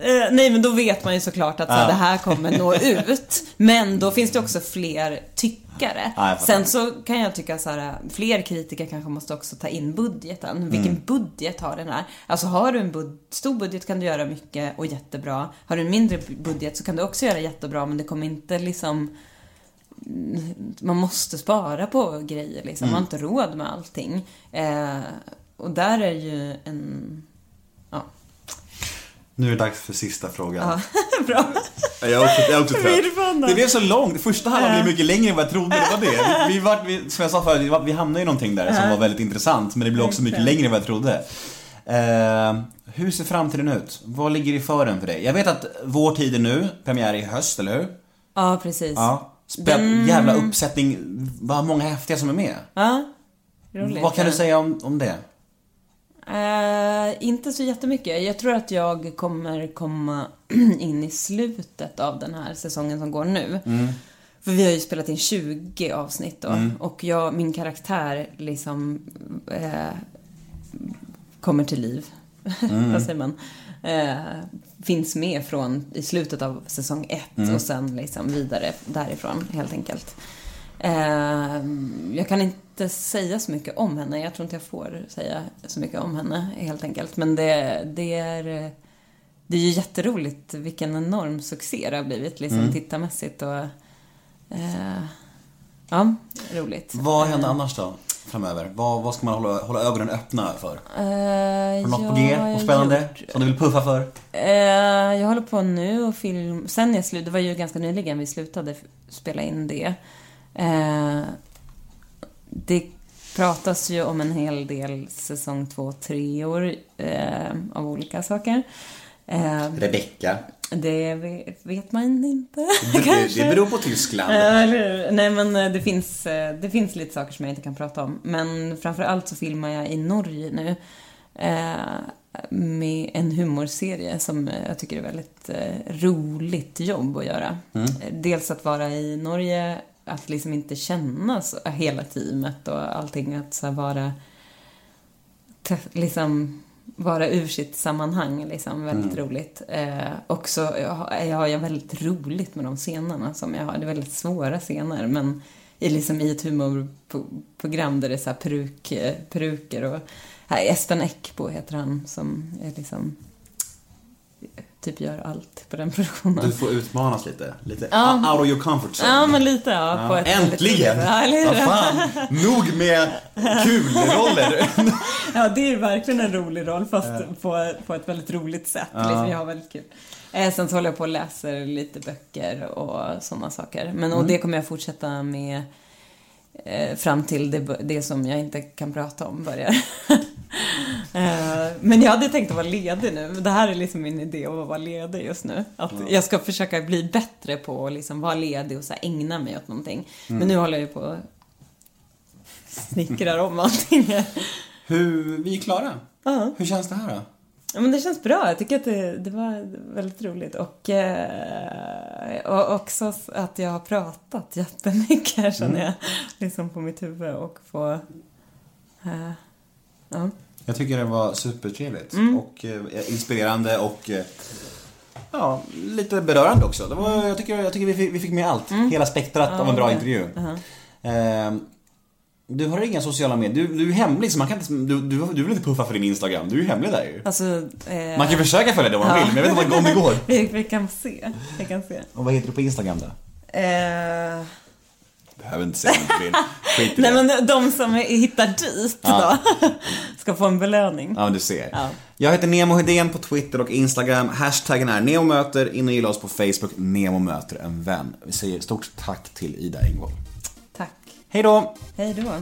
Eh, nej men då vet man ju såklart att så här, Ja. det här kommer nå ut. Men då finns det också fler tyckare. Ja. Sen så kan jag tycka så här, fler kritiker kanske måste också ta in budgeten. Vilken Mm. budget har den här? Alltså har du en bud- stor budget kan du göra mycket och jättebra. Har du en mindre budget så kan du också göra jättebra men det kommer inte liksom man måste spara på grejer liksom. Man har inte råd med allting. Eh, och där är ju en... Nu är det dags för sista frågan. bra. Jag är också, jag är också trött. Det blev så långt. Första halvan blev mycket längre än vad jag trodde. Det var det. Vi, vi, var, vi, som jag sa förut, vi, hamnade i någonting där som var väldigt intressant. Men det blev också mycket längre än vad jag trodde. Eh, hur ser framtiden ut? Vad ligger i fören för dig? Jag vet att Vår tid är nu, premiär i höst, eller hur? Ja, precis. Ja. Spel, Jävla uppsättning. Vad många häftiga som är med. Ja, roligt. Vad kan du säga om, om det? Eh, inte så jättemycket. Jag tror att jag kommer komma in i slutet av den här säsongen som går nu. För vi har ju spelat in 20 avsnitt då. Och jag, min karaktär liksom eh, kommer till liv. Vad säger man? Eh, finns med från i slutet av säsong ett och sen liksom vidare därifrån helt enkelt. Eh, jag kan inte säga så mycket om henne. Jag tror inte jag får säga så mycket om henne helt enkelt. Men det, det är det är ju jätteroligt vilken enorm succé det har blivit liksom tittarmässigt och eh, ja, roligt. Vad händer annars då? Framöver? Vad, vad ska man hålla, hålla ögonen öppna för? Eh, Har du något på G? Något spännande? gjort- Som du vill puffa för? Eh, jag håller på nu och film... Sen jag slut... Det var ju ganska nyligen vi slutade spela in det. Eh, det pratas ju om en hel del säsong två, tre år eh, av olika saker. Eh, Rebecka. det ve- vet man inte. Det, det beror på Tyskland. Eh? Nej men eh, det finns, eh, det finns lite saker som jag inte kan prata om. Men framför allt så filmar jag i Norge nu. Eh, med en humorserie som jag tycker är väldigt eh, roligt jobb att göra. Eh, Dels att vara i Norge, att liksom inte känna så, hela teamet och allting. Att så vara, liksom vara ur sitt sammanhang, liksom. Väldigt roligt. Eh, också, jag har, jag har väldigt roligt med de scenerna som jag har. Det är väldigt svåra scener, men i, liksom, i ett humorprogram där det är så här peruk, eh, peruker och... Här, Espen Eckbo heter han, som är liksom... Typ gör allt på den produktionen. Du får utmanas lite. Lite Ja. out of your comfort zone. Ja, men lite ja. På ett väldigt Äntligen! roligt- Ja? Vad fan, nog med kul-roller. Ja, det är verkligen en rolig roll fast på, på ett väldigt roligt sätt. Liksom, jag har väldigt kul. Eh, sen så håller jag på och läser lite böcker och sådana saker. Men och det kommer jag fortsätta med eh, fram till det, det som jag inte kan prata om börjar. eh, men jag hade tänkt att vara ledig nu. Det här är liksom min idé att vara ledig just nu. Att jag ska försöka bli bättre på att liksom vara ledig och så ägna mig åt någonting. Men nu håller jag ju på och snickrar om allting. Hur, vi är klara. Ja. Hur känns det här då? Ja, men det känns bra. Jag tycker att det, det var väldigt roligt. Och, eh, och också att jag har pratat jättemycket här, känner jag. Liksom på mitt huvud och få... Eh, ja. Jag tycker det var supertrevligt Mm. och eh, inspirerande och eh, ja, lite berörande också. Det var, jag, tycker, jag tycker vi fick, vi fick med allt. Mm. Hela spektrat av en bra intervju. Uh-huh. Eh, du har inga sociala medier. Du, du är hemlig så man kan inte, du, du, du vill inte puffa för din Instagram. Du är ju hemlig där ju. Alltså... Eh, Man kan försöka följa det om man vill, men jag vet inte om det går. vi, vi kan se. Vi kan se. Och vad heter du på Instagram då? Eh, Behöver inte säga om du vill. Skit i nej, det. men de som hittar dit Ja. då ska få en belöning. Ja, du ser. Ja. Jag heter Nemo Hedén på Twitter och Instagram. Hashtaggen är NEMOMÖTER. In och gilla oss på Facebook. Nemo möter en vän. Vi säger stort tack till Ida Engvall. Tack. Hej då! Hej då.